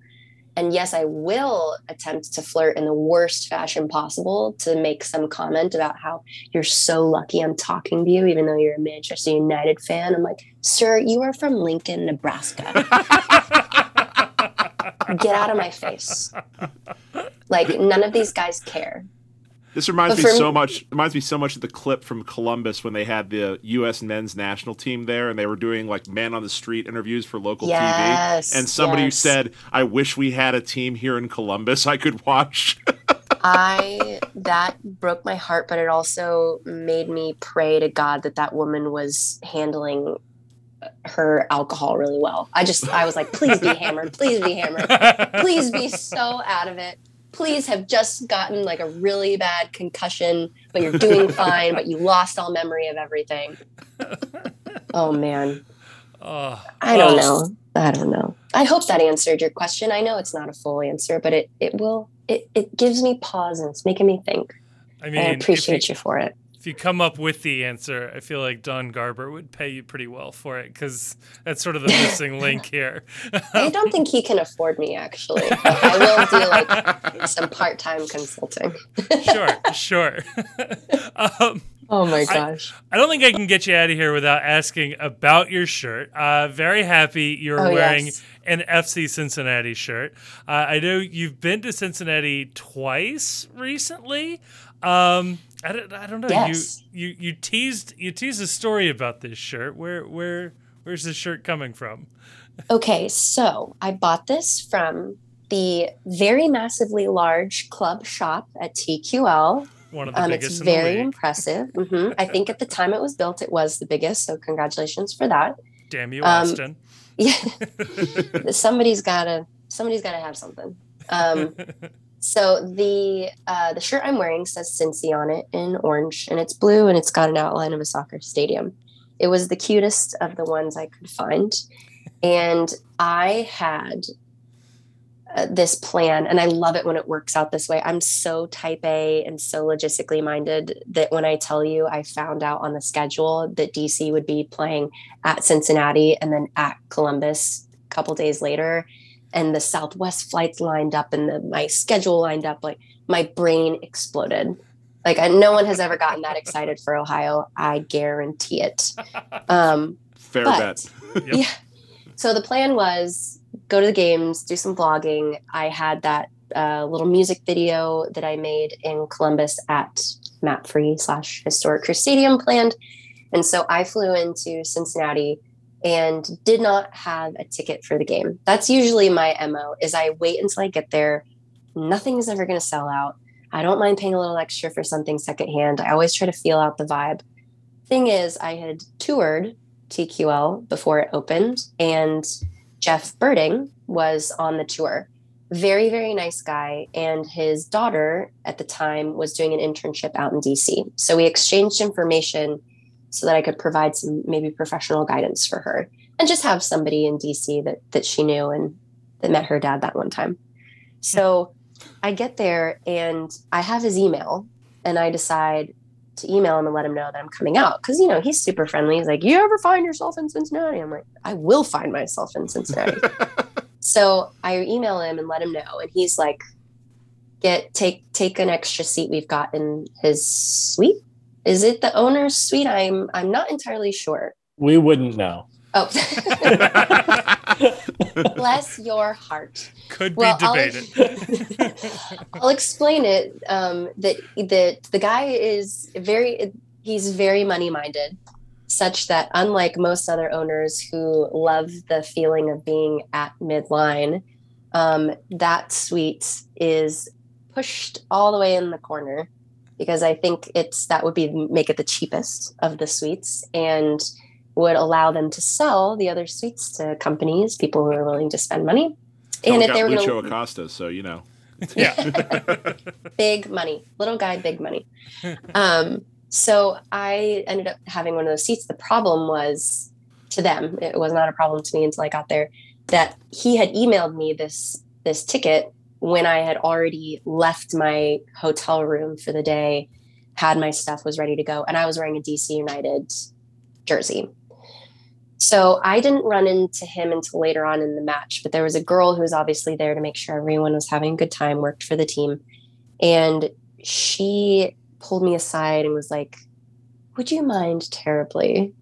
And yes, I will attempt to flirt in the worst fashion possible to make some comment about how you're so lucky I'm talking to you, even though you're a Manchester United fan. I'm like, sir, you are from Lincoln, Nebraska. <laughs> Get out of my face. Like, none of these guys care. This reminds me so much. Reminds me so much of the clip from Columbus when they had the U.S. men's national team there, and they were doing like man on the street interviews for local Yes, TV. And somebody yes. said, "I wish we had a team here in Columbus I could watch." <laughs> I that broke my heart, but it also made me pray to God that that woman was handling uh, her alcohol really well. I just I was like, please be hammered, please be hammered, please be so out of it. Please have just gotten like a really bad concussion, but you're doing <laughs> fine, but you lost all memory of everything. Oh man, Oh, I don't oh, know. I don't know. I hope that answered your question. I know it's not a full answer, but it it will. It it gives me pause and it's making me think. I mean, I appreciate you, you for it. If you come up with the answer, I feel like Don Garber would pay you pretty well for it because that's sort of the missing <laughs> link here. I don't think he can afford me actually. I will do like some part-time consulting. sure, <laughs> sure. <laughs> um, Oh my I- gosh. I don't think I can get you out of here without asking about your shirt. Uh, very happy you're Oh, wearing yes. an FC Cincinnati shirt. Uh, I know you've been to Cincinnati twice recently. Um, I don't, I don't know. Yes. You, you you teased you teased a story about this shirt. Where where where's this shirt coming from? Okay, so I bought this from the very massively large club shop at TQL. One of the Um, biggest it's very impressive. hmm I think at the <laughs> time it was built, it was the biggest. So congratulations for that. Damn you, um, Austin. Yeah, <laughs> somebody's gotta somebody's gotta have something. Um, <laughs> so the uh, the shirt I'm wearing says Cincy on it in orange, and it's blue, and it's got an outline of a soccer stadium. It was the cutest of the ones I could find, and I had uh, this plan, and I love it when it works out this way. I'm so type A and so logistically minded that when I tell you I found out on the schedule that DC would be playing at Cincinnati and then at Columbus a couple days later, and the Southwest flights lined up and the, my schedule lined up, like my brain exploded. Like I, no one has ever gotten that excited for Ohio. I guarantee it. <laughs> Um, Fair but- bet. <laughs> Yep. Yeah. So the plan was go to the games, do some vlogging. I had that uh, little music video that I made in Columbus at MAPFRE slash Historic Crew Stadium planned, and so I flew into Cincinnati and did not have a ticket for the game. That's usually my mo. Is I wait until I get there. Nothing is ever going to sell out. I don't mind paying a little extra for something secondhand. I always try to feel out the vibe. Thing is, I had toured TQL before it opened, and Jeff Berding was on the tour. Very, very nice guy. And his daughter at the time was doing an internship out in DC. So we exchanged information so that I could provide some maybe professional guidance for her and just have somebody in DC that that she knew and that met her dad that one time. So I get there and I have his email and I decide to email him and let him know that I'm coming out because you know he's super friendly. He's like, "You ever find yourself in Cincinnati?" I'm like, "I will find myself in Cincinnati." <laughs> so I email him and let him know, and he's like, "Get take take an extra seat we've got in his suite. Is it the owner's suite? I'm I'm not entirely sure. We wouldn't know. Oh, <laughs> <laughs> bless your heart. Could Well, be I'll- debated. <laughs> I'll explain it. Um, that that the guy is very he's very money minded, such that unlike most other owners who love the feeling of being at midline, um, that suite is pushed all the way in the corner because I think it's that would be make it the cheapest of the suites and would allow them to sell the other suites to companies, people who are willing to spend money. and if they were Lucho gonna- Acosta, so you know. yeah. <laughs> big money little guy big money <laughs> um so i ended up having one of those seats the problem was to them it was not a problem to me until i got there that he had emailed me this this ticket when i had already left my hotel room for the day had my stuff was ready to go and i was wearing a dc united jersey so I didn't run into him until later on in the match, but there was a girl who was obviously there to make sure everyone was having a good time, worked for the team. And she pulled me aside and was like, Would you mind terribly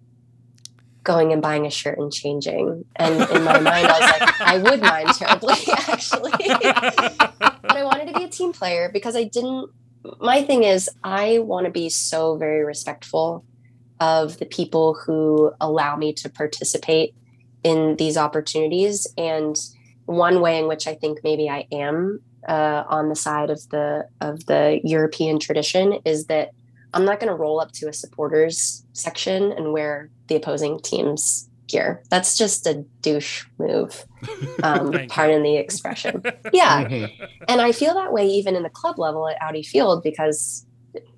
going and buying a shirt and changing? And in my mind, I was like, I would mind terribly, <laughs> actually. but I wanted to be a team player because I didn't. My thing is, I want to be so very respectful of the people who allow me to participate in these opportunities. And one way in which I think maybe I am uh, on the side of the of the European tradition is that I'm not going to roll up to a supporters section and wear the opposing team's gear. That's just a douche move. <laughs> Um, Thank you. pardon the expression. Yeah, Mhm. and I feel that way even in the club level at Audi Field because,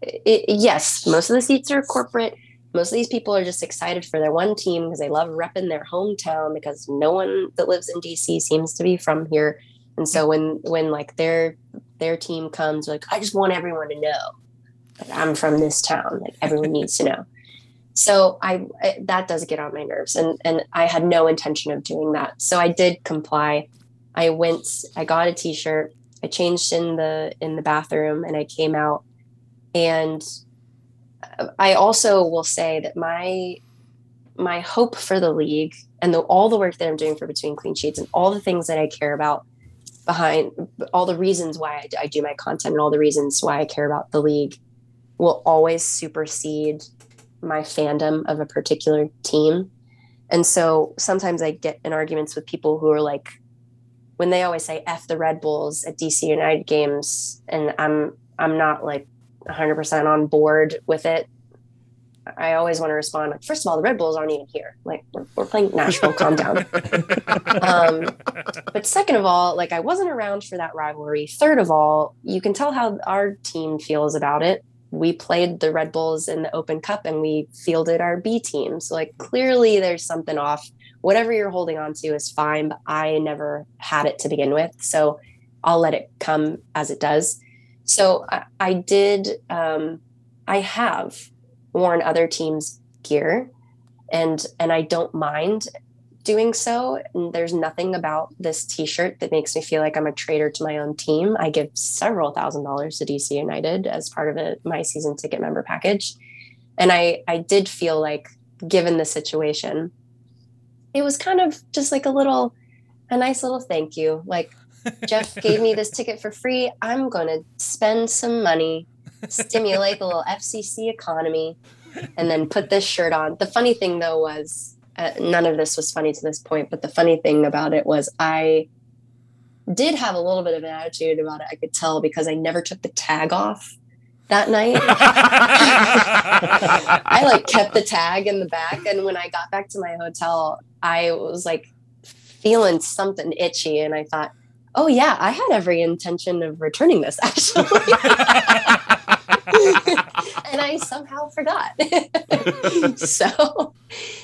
it, yes, most of the seats are corporate. Most of these people are just excited for their one team because they love repping their hometown because no one that lives in DC seems to be from here. And so when when like their their team comes, like I just want everyone to know that I'm from this town. Like everyone needs to know. So I, I that does get on my nerves, and and I had no intention of doing that. So I did comply. I went. I got a T-shirt. I changed in the in the bathroom, and I came out. And uh, I also will say that my my hope for the league and the, all the work that I'm doing for Between Clean Sheets and all the things that I care about behind all the reasons why I, I do my content and all the reasons why I care about the league will always supersede my fandom of a particular team. And so sometimes I get in arguments with people who are like, when they always say "f the Red Bulls" at DC United games, and I'm I'm not like 100% on board with it. I always want to respond. Like, First of all, the Red Bulls aren't even here. Like we're, we're playing Nashville. calm down. <laughs> Um, but second of all, like I wasn't around for that rivalry. Third of all, you can tell how our team feels about it. We played the Red Bulls in the Open Cup and we fielded our B team. So like clearly there's something off. Whatever you're holding on to is fine, but I never had it to begin with. So I'll let it come as it does. So I, I did um, I have worn other teams' gear and and I don't mind doing so. And there's nothing about this t-shirt that makes me feel like I'm a traitor to my own team. I give several thousand dollars to DC United as part of a, my season ticket member package. And I I did feel like given the situation, it was kind of just like a little a nice little thank you. Like Jeff <laughs> gave me this ticket for free. I'm going to spend some money, stimulate the little FCC economy, and then put this shirt on. The funny thing, though, was uh, none of this was funny to this point, but the funny thing about it was I did have a little bit of an attitude about it. I could tell because I never took the tag off that night. <laughs> I like kept the tag in the back. And when I got back to my hotel, I was like feeling something itchy. And I thought, oh, yeah, I had every intention of returning this actually. <laughs> and I somehow forgot. <laughs> so,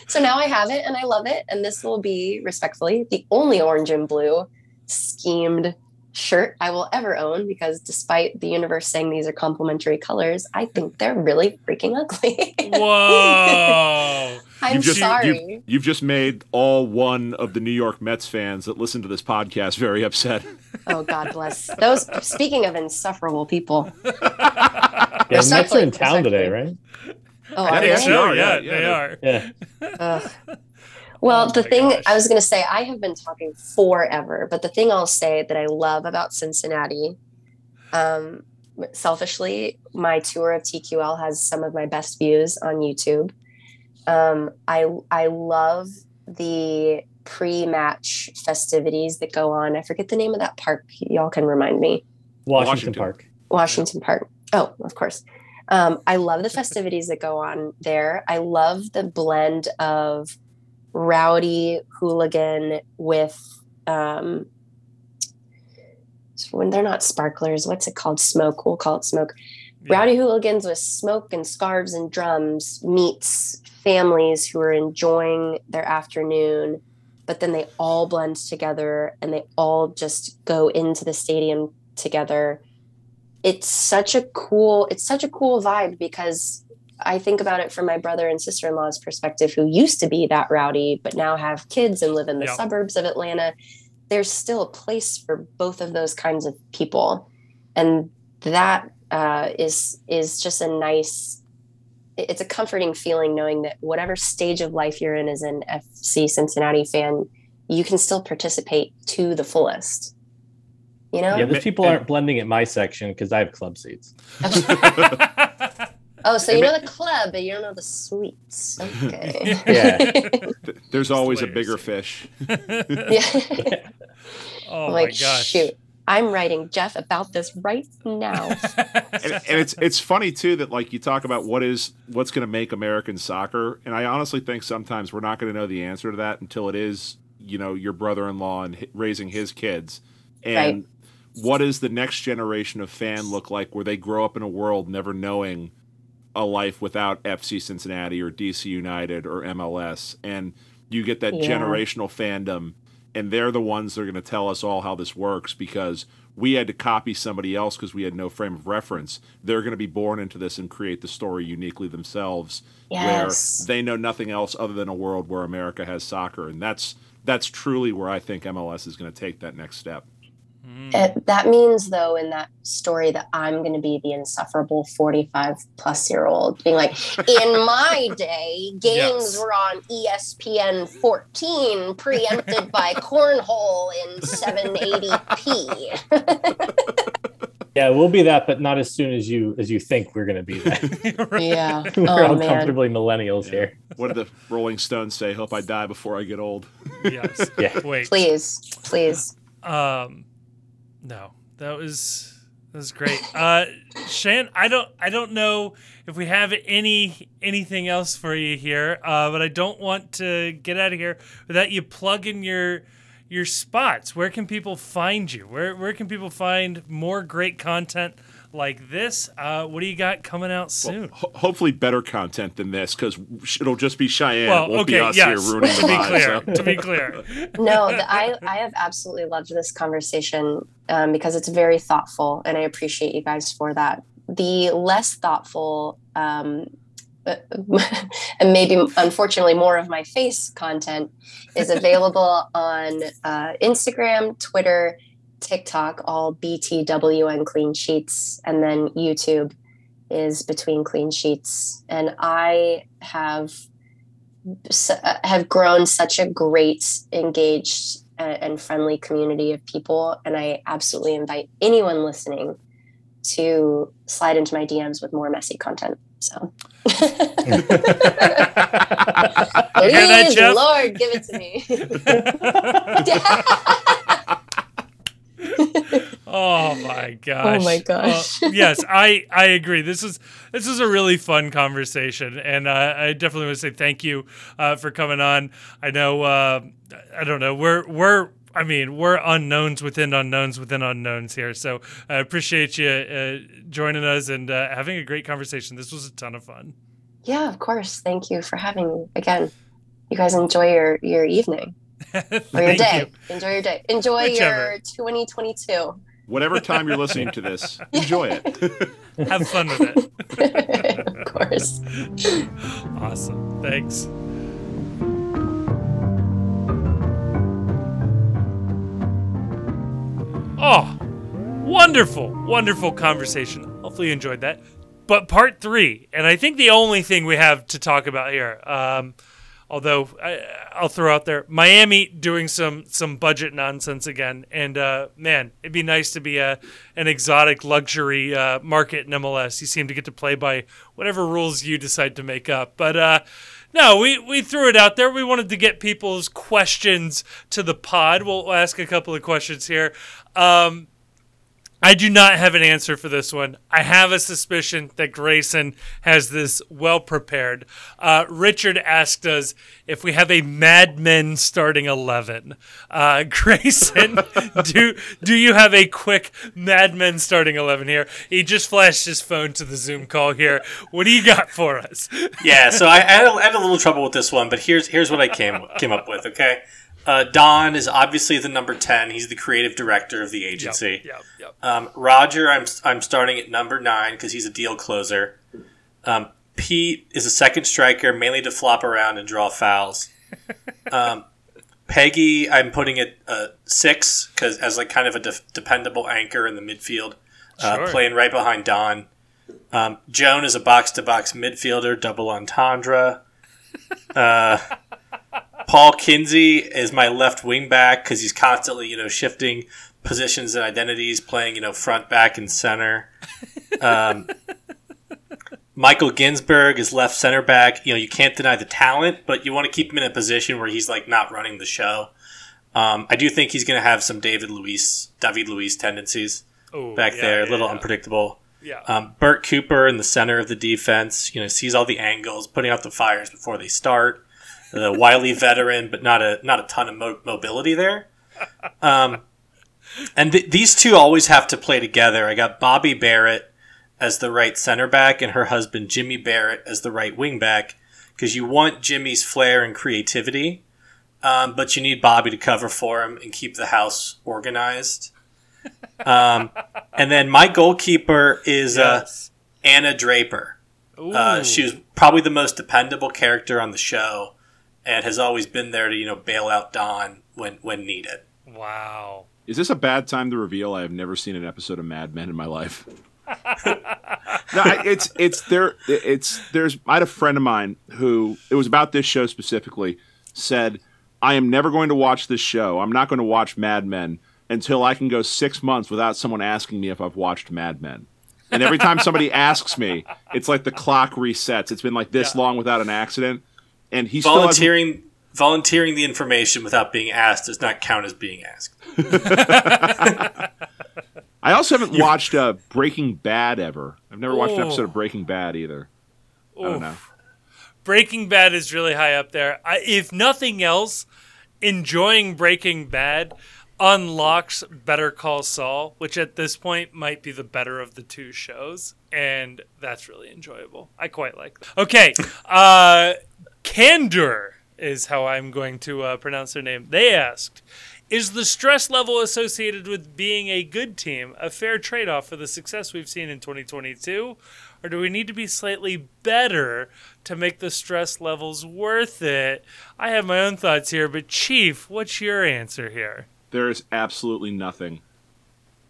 so now I have it and I love it. And this will be respectfully the only orange and blue schemed shirt I will ever own because despite the universe saying these are complementary colors, I think they're really freaking ugly. Whoa. <laughs> I'm You've just, sorry. You've, you've just made all one of the New York Mets fans that listen to this podcast very upset. <laughs> Oh God bless those. Speaking of insufferable people, <laughs> Yeah, the Mets are Respectfully, in town today, right? oh, Yeah, are they they? actually are, yeah, yeah, they yeah. are. Yeah. Ugh. Well, Oh the my thing gosh. I was going to say, I have been talking forever, but the thing I'll say that I love about Cincinnati, um, selfishly, my tour of TQL has some of my best views on YouTube. Um, I I love the pre-match festivities that go on. I forget the name of that park. Y'all can remind me. Washington, Washington. Park. Washington Park. Oh, of course. Um, I love the festivities that go on there. I love the blend of rowdy hooligan with um, when they're not sparklers. What's it called? Smoke. We'll call it smoke. Yeah. Rowdy hooligans with smoke and scarves and drums meets families who are enjoying their afternoon, but then they all blend together and they all just go into the stadium together. It's such a cool, it's such a cool vibe because I think about it from my brother and sister-in-law's perspective who used to be that rowdy but now have kids and live in the Yeah. suburbs of Atlanta. There's still a place for both of those kinds of people. And that uh, is is just a nice it's a comforting feeling knowing that whatever stage of life you're in as an FC Cincinnati fan, you can still participate to the fullest. You know? Yeah, those people aren't blending at my section because I have club seats. <laughs> <laughs> <laughs> Oh, so you know the club, but you don't know the sweets. Okay. <laughs> Yeah. <laughs> There's always a bigger fish. yeah. <laughs> Oh I'm my like, gosh. shoot. I'm writing Jeff about this right now. and, and it's it's funny too that like you talk about what is what's going to make American soccer, and I honestly think sometimes we're not going to know the answer to that until it is you know your brother-in-law and hi- raising his kids, and what does the next generation of fan look like where they grow up in a world never knowing a life without FC Cincinnati or DC United or MLS, and you get that Yeah. generational fandom and they're the ones that are going to tell us all how this works because we had to copy somebody else because we had no frame of reference. They're going to be born into this and create the story uniquely themselves, Yes. where they know nothing else other than a world where America has soccer, and that's that's truly where I think MLS is going to take that next step. Uh, that means, though, in that story, that I'm going to be the insufferable 45 plus year old being like, in <laughs> my day, games Yes. were on ESPN 14, preempted <laughs> by cornhole in 780p. <laughs> Yeah, we'll be that, but not as soon as you as you think we're going to be that. Yeah. we're Oh man. uncomfortably millennials here. What did the Rolling Stones say? Hope I die before I get old. yes. Yeah. Wait. Please, please. Um, no, that was that was great. Uh, Shan, I don't I don't know if we have any anything else for you here, uh, but I don't want to get out of here without you plugging your your spots. Where can people find you? Where where can people find more great content like this? Uh, what do you got coming out soon? Ho- hopefully, better content than this because it'll just be Cheyenne. well, it won't okay, be us yes. here ruining <laughs> to be vibe, clear, so. to be clear. <laughs> No, the, I I have absolutely loved this conversation um, because it's very thoughtful, and I appreciate you guys for that. The less thoughtful, um, <laughs> and maybe unfortunately more of my face content is available on uh, Instagram, Twitter, TikTok, all BTWN Clean Sheets, and then YouTube is Between Clean Sheets. And I have uh, have grown such a great, engaged, and friendly community of people. And I absolutely invite anyone listening to slide into my DMs with more messy content. So, that, <laughs> <laughs> please, Lord, give it to me. <laughs> <laughs> Oh my gosh. Oh my gosh. Uh, <laughs> yes, I I agree. This is this is a really fun conversation, and uh, I definitely want to say thank you uh, for coming on. I know uh, I don't know we're we're. I mean, we're unknowns within unknowns within unknowns here. So I appreciate you uh, joining us and uh, having a great conversation. This was a ton of fun. yeah, of course. Thank you for having me again. You guys enjoy your your evening or your day. you. Enjoy your day. Enjoy Whichever. your 2022. Whatever time you're <laughs> listening to this, enjoy it. <laughs> Have fun with it. <laughs> of course. Awesome. Thanks. Oh, wonderful, wonderful conversation. Hopefully you enjoyed that. But part three, and I think the only thing we have to talk about here, um, although I, I'll throw out there Miami doing some some budget nonsense again, and uh, man, it'd be nice to be a an exotic luxury uh, market in MLS. You seem to get to play by whatever rules you decide to make up, but. Uh, no, we, we threw it out there. We wanted to get people's questions to the pod. We'll ask a couple of questions here. Um, I do not have an answer for this one. I have a suspicion that Grayson has this well prepared. Uh, Richard asked us if we have a Mad Men starting eleven. Uh, <laughs> Grayson, do do you have a quick Mad Men starting eleven here? He just flashed his phone to the Zoom call here. What do you got for us? yeah, so I, I, had had a little trouble with this one, but here's here's what I came came up with. Okay, uh, Don is obviously the number ten. He's the creative director of the agency. Yep, yep. Um, Roger, I'm I'm starting at number nine because he's a deal closer. Um, Pete is a second striker, mainly to flop around and draw fouls. <laughs> Um, Peggy, I'm putting at uh, six because as like kind of a de- dependable anchor in the midfield, uh, Sure. playing right behind Don. Um, Joan is a box to box midfielder, double entendre. <laughs> Uh, Paul Kinsey is my left wing back because he's constantly, you know, shifting positions and identities, playing, you know, front, back, and center. Um, <laughs> Michael Ginsberg is left center back. You know, you can't deny the talent, but you want to keep him in a position where he's like not running the show. Um, I do think he's going to have some David Luiz, David Luiz tendencies Ooh, back yeah, there, a yeah, little yeah. unpredictable. Yeah. Um, Bert Cooper in the center of the defense, you know, sees all the angles, putting out the fires before they start. The wily veteran, but not a not a ton of mo- mobility there. Um, and th- these two always have to play together. I got Bobby Barrett as the right center back, and her husband Jimmy Barrett as the right wing back, because you want Jimmy's flair and creativity, um, but you need Bobby to cover for him and keep the house organized. Um, and then my goalkeeper is uh, Anna Draper. Uh, she was probably the most dependable character on the show, and has always been there to you know bail out Don when when needed. Wow. Is this a bad time to reveal I have never seen an episode of Mad Men in my life? <laughs> no, I, it's it's there. It's there's. I had a friend of mine who it was about this show specifically. Said, "I am never going to watch this show. I'm not going to watch Mad Men until I can go six months without someone asking me if I've watched Mad Men. And every time somebody <laughs> asks me, it's like the clock resets. It's been like this Yeah. long without an accident, and he still volunteering volunteering the information without being asked does not count as being asked. <laughs> I also haven't watched uh, Breaking Bad ever. I've never watched an episode of Breaking Bad either. I don't know. Breaking Bad is really high up there. I, if nothing else, enjoying Breaking Bad unlocks Better Call Saul, which at this point might be the better of the two shows, and that's really enjoyable. I quite like that. Okay, <laughs> uh, Candor is how I'm going to uh, pronounce their name. They asked. Is the stress level associated with being a good team a fair trade off for the success we've seen in 2022? Or do we need to be slightly better to make the stress levels worth it? I have my own thoughts here, but Chief, what's your answer here? There is absolutely nothing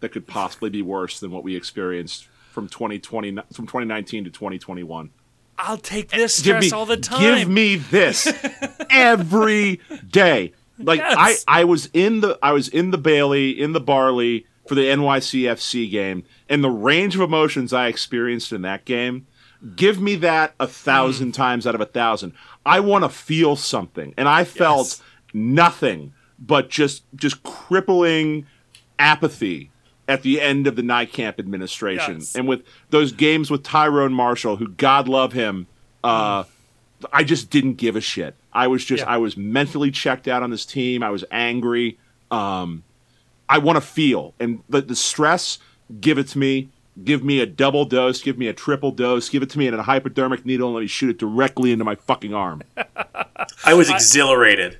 that could possibly be worse than what we experienced from 2020 from 2019 to 2021. I'll take this stress me, all the time. Give me this <laughs> every day. Like Yes. I, I was in the I was in the Bailey in the Barley for the NYCFC game, and the range of emotions I experienced in that game. Give me that a thousand Mm. times out of a thousand. I want to feel something, and I felt Yes. nothing but just just crippling apathy at the end of the Nijkamp administration, Yes. and with those games with Tyrone Marshall, who God love him. Uh, I just didn't give a shit. I was just Yeah. I was mentally checked out on this team. I was angry. Um, I want to feel and the, the stress. Give it to me. Give me a double dose. Give me a triple dose. Give it to me in a hypodermic needle and let me shoot it directly into my fucking arm. <laughs> I was exhilarated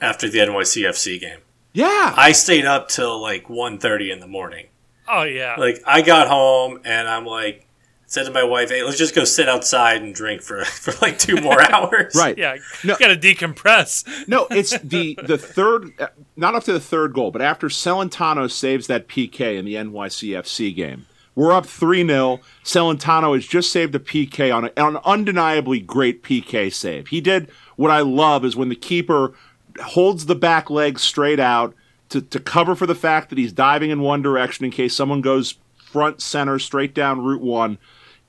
after the NYCFC game. Yeah. I stayed up till like 1.30 in the morning. oh, yeah. Like I got home and I'm like said to my wife, "Hey, let's just go sit outside and drink for <laughs> for like two more <laughs> hours." right. yeah, No. gotta decompress. No, it's the the third, uh, not after the third goal, but after Celentano saves that PK in the NYCFC game. We're up 3 0. Celentano has just saved a PK on, a, on an undeniably great PK save. He did what I love is when the keeper holds the back leg straight out to, to cover for the fact that he's diving in one direction in case someone goes front center straight down Route 1.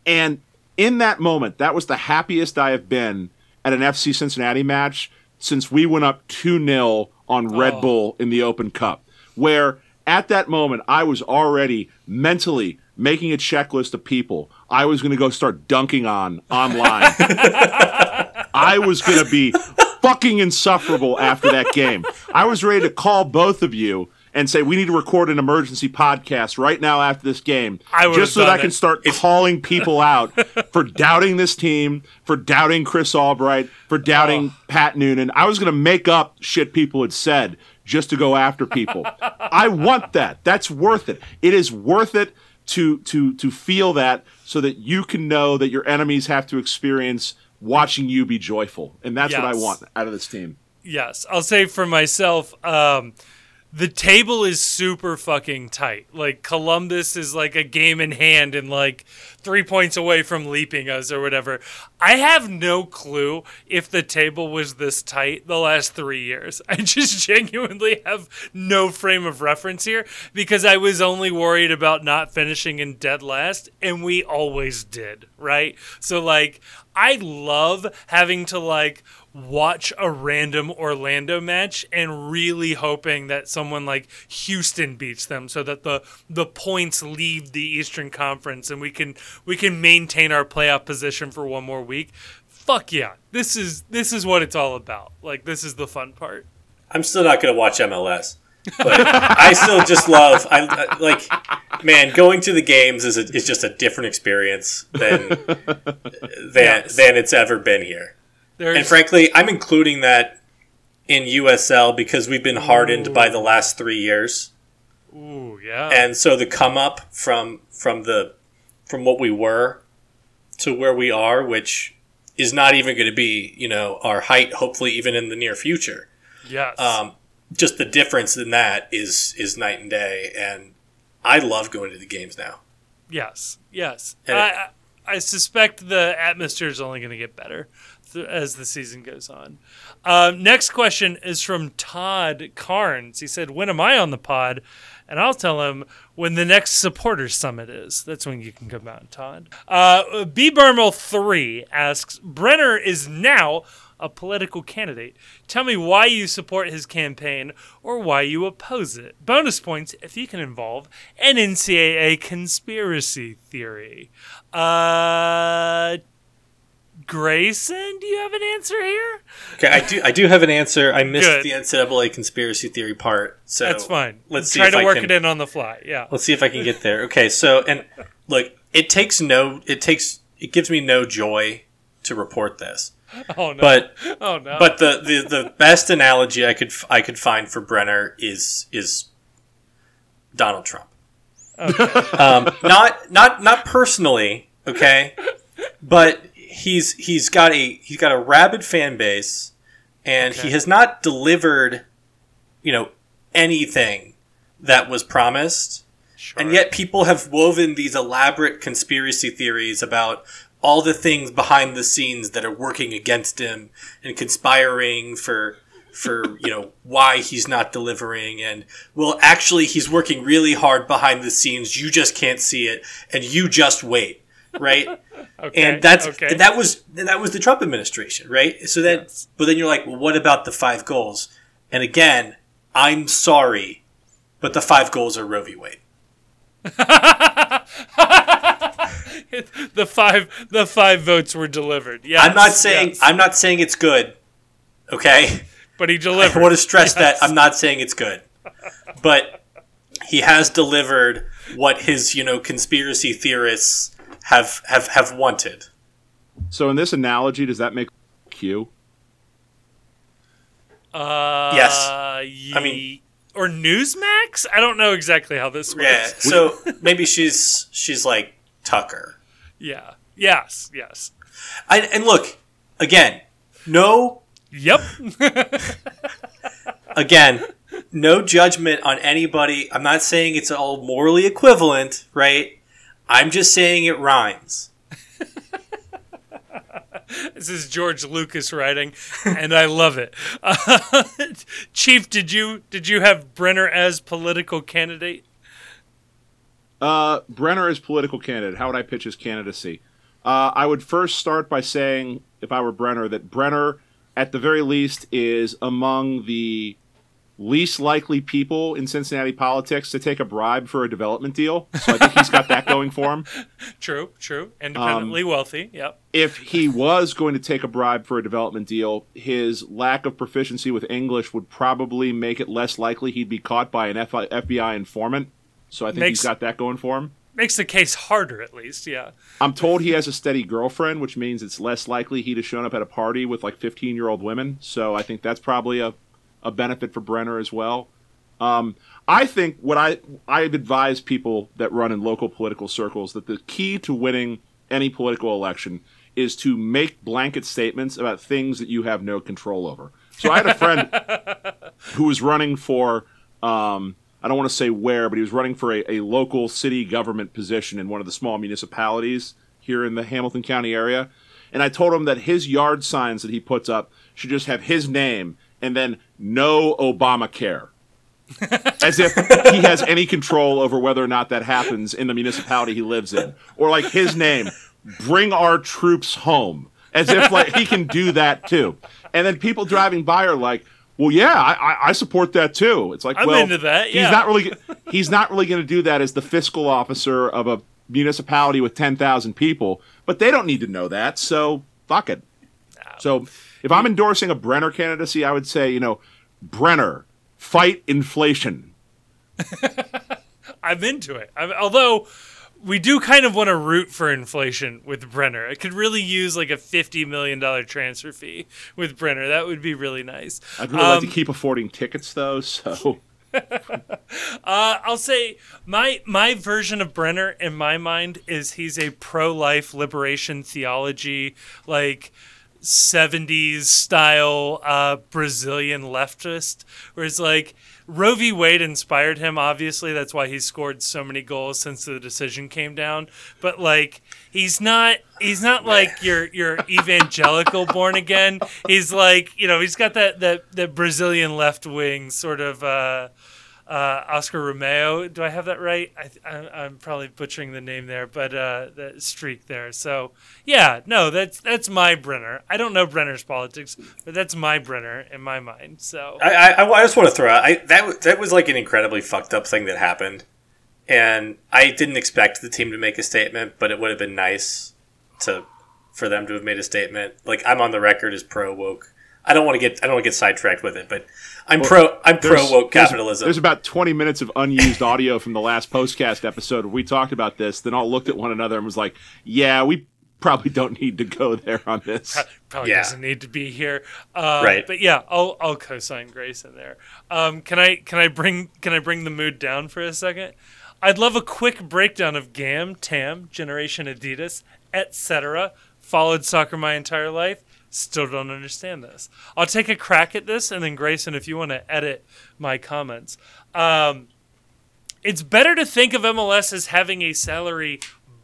And in that moment, that was the happiest I have been at an FC Cincinnati match since we went up 2 0 on Red oh. Bull in the Open Cup, where at that moment I was already mentally making a checklist of people I was going to go start dunking on online. <laughs> I was going to be fucking insufferable after that game. I was ready to call both of you and say we need to record an emergency podcast right now after this game, I just so that I can it. start calling people out for doubting this team, for doubting Chris Albright, for doubting oh. Pat Noonan. I was going to make up shit people had said just to go after people. I want that. That's worth it. It is worth it to to to feel that so that you can know that your enemies have to experience watching you be joyful. And that's what I want out of this team. Yes, I'll say for myself, um, the table is super fucking tight. Like Columbus is like a game in hand and like three points away from leaping us or whatever. I have no clue if the table was this tight the last three years. <laughs> I just genuinely have no frame of reference here because I was only worried about not finishing in dead last, and we always did, right? So like I love having to like watch a random Orlando match and really hoping that someone like Houston beats them so that the the points leave the Eastern Conference and we can we can maintain our playoff position for one more week. Fuck yeah. This is this is what it's all about. Like this is the fun part. I'm still not going to watch MLS, but I still just love. I like, man, going to the games is a, is just a different experience than than Yes. than it's ever been here. There's And frankly, I'm including that in USL because we've been hardened by the last three years, ooh, yeah. and so the come up from from the from what we were to where we are, which is not even going to be you know our height, hopefully even in the near future. yes. Um, just the difference in that is is night and day, and I love going to the games now. Yes, yes. And I, I I suspect the atmosphere is only going to get better th- as the season goes on. Um, next question is from Todd Carnes. He said, "When am I on the pod?" And I'll tell him when the next supporters summit is. That's when you can come out, Todd. Uh, B. Bermel three asks, "Brenner is now." A political candidate. Tell me why you support his campaign or why you oppose it. Bonus points if you can involve an NCAA conspiracy theory. Uh, Grayson, do you have an answer here? Okay, I do. I do have an answer. I missed Good. the NCAA conspiracy theory part, so That's fine. Let's see try if to I work can, it in on the fly. Yeah. Let's see if I can get there. Okay, so and look, it takes no. It takes. It gives me no joy to report this, <laughs> Oh no. but oh no. but the, the the best analogy I could I could find for Brenner is is Donald Trump. um, not not not personally, okay, but he's he's got a he's got a rabid fan base, and he has not delivered, you know, anything that was promised. Sure. And yet people have woven these elaborate conspiracy theories about all the things behind the scenes that are working against him and conspiring for for <laughs> you know why he's not delivering and well actually he's working really hard behind the scenes you just can't see it and you just wait right <laughs> okay. and that's okay. that was that was the Trump administration, right? So then, Yes. but then you're like, well, what about the five goals? And again, I'm sorry, but the five goals are Roe v. Wade. <laughs> <laughs> the five the five votes were delivered. Yeah. I'm not saying I'm not saying it's good, okay? but he delivered. <laughs> I delivered. want to stress that I'm not saying it's good, but he has delivered what his you know conspiracy theorists have have have wanted. So in this analogy, does that make Q? Uh, Yes. I mean- or Newsmax. I don't know exactly how this works. Yeah, so <laughs> maybe she's she's like Tucker. Yeah. Yes. Yes. I, and look, again, no, Yep. <laughs> again, no judgment on anybody. I'm not saying it's all morally equivalent, right? I'm just saying it rhymes. <laughs> this is George Lucas writing, and I love it. Uh, <laughs> Chief, did you did you have Brenner as political candidate? Uh, Brenner is political candidate. How would I pitch his candidacy? Uh, I would first start by saying, if I were Brenner, that Brenner, at the very least, is among the least likely people in Cincinnati politics to take a bribe for a development deal. So I think he's got that going for him. <laughs> True. True. Independently wealthy. Yep. If he was going to take a bribe for a development deal, his lack of proficiency with English would probably make it less likely he'd be caught by an FBI informant. So I think Makes- he's got that going for him. Makes the case harder, at least. Yeah. I'm told he has a steady girlfriend, which means it's less likely he'd have shown up at a party with like 15 year old women. So I think that's probably a, a benefit for Brenner as well. Um, I think what I I've advised people that run in local political circles that the key to winning any political election is to make blanket statements about things that you have no control over. So I had a friend <laughs> who was running for um, I don't want to say where, but he was running for a, a local city government position in one of the small municipalities here in the Hamilton County area. And I told him that his yard signs that he puts up should just have his name and then no Obamacare. <laughs> As if he has any control over whether or not that happens in the municipality he lives in. Or like his name, bring our troops home. As if like he can do that too. And then people driving by are like, well, yeah, I, I, support that too. It's like, I'm well, into that, yeah. he's not really, he's not really going to do that as the fiscal officer of a municipality with ten thousand people. But they don't need to know that, so fuck it. So if I'm endorsing a Brenner candidacy, I would say, you know, Brenner, fight inflation. <laughs> I'm into it. I'm, although we do kind of want to root for inflation with Brenner. I could really use like a fifty million dollar transfer fee with Brenner. That would be really nice. I'd really like Um, to keep affording tickets though, so <laughs> Uh, I'll say my my version of Brenner in my mind is he's a pro life liberation theology like 70s style uh, Brazilian leftist, where it's like Roe v. Wade inspired him. Obviously, that's why he scored so many goals since the decision came down. But like, he's not he's not like your your <laughs> evangelical born again. He's like you know he's got that that that Brazilian left wing sort of. Uh, uh, Oscar Romeo. Do I have that right? I, am probably butchering the name there, but uh, the streak there. So yeah, no, that's that's my Brenner. I don't know Brenner's politics, but that's my Brenner in my mind. So I, I, I just want to throw out I, that that was like an incredibly fucked up thing that happened, and I didn't expect the team to make a statement, but it would have been nice to for them to have made a statement. Like I'm on the record as pro woke. I don't want to get I don't want to get sidetracked with it, but I'm well, pro. I'm pro woke capitalism. There's, there's, about 20 minutes of unused audio from the last postcast episode where we talked about this. Then all looked at one another and was like, "Yeah, we probably don't need to go there on this. Probably yeah. doesn't need to be here, uh, right? But yeah, I'll I'll co-sign Grayson there. Um, can I can I bring can I bring the mood down for a second? I'd love a quick breakdown of GAM, TAM, Generation Adidas, etc. Followed soccer my entire life. Still don't understand this. I'll take a crack at this, and then Grayson, if you want to edit my comments. Um, it's better to think of MLS as having a salary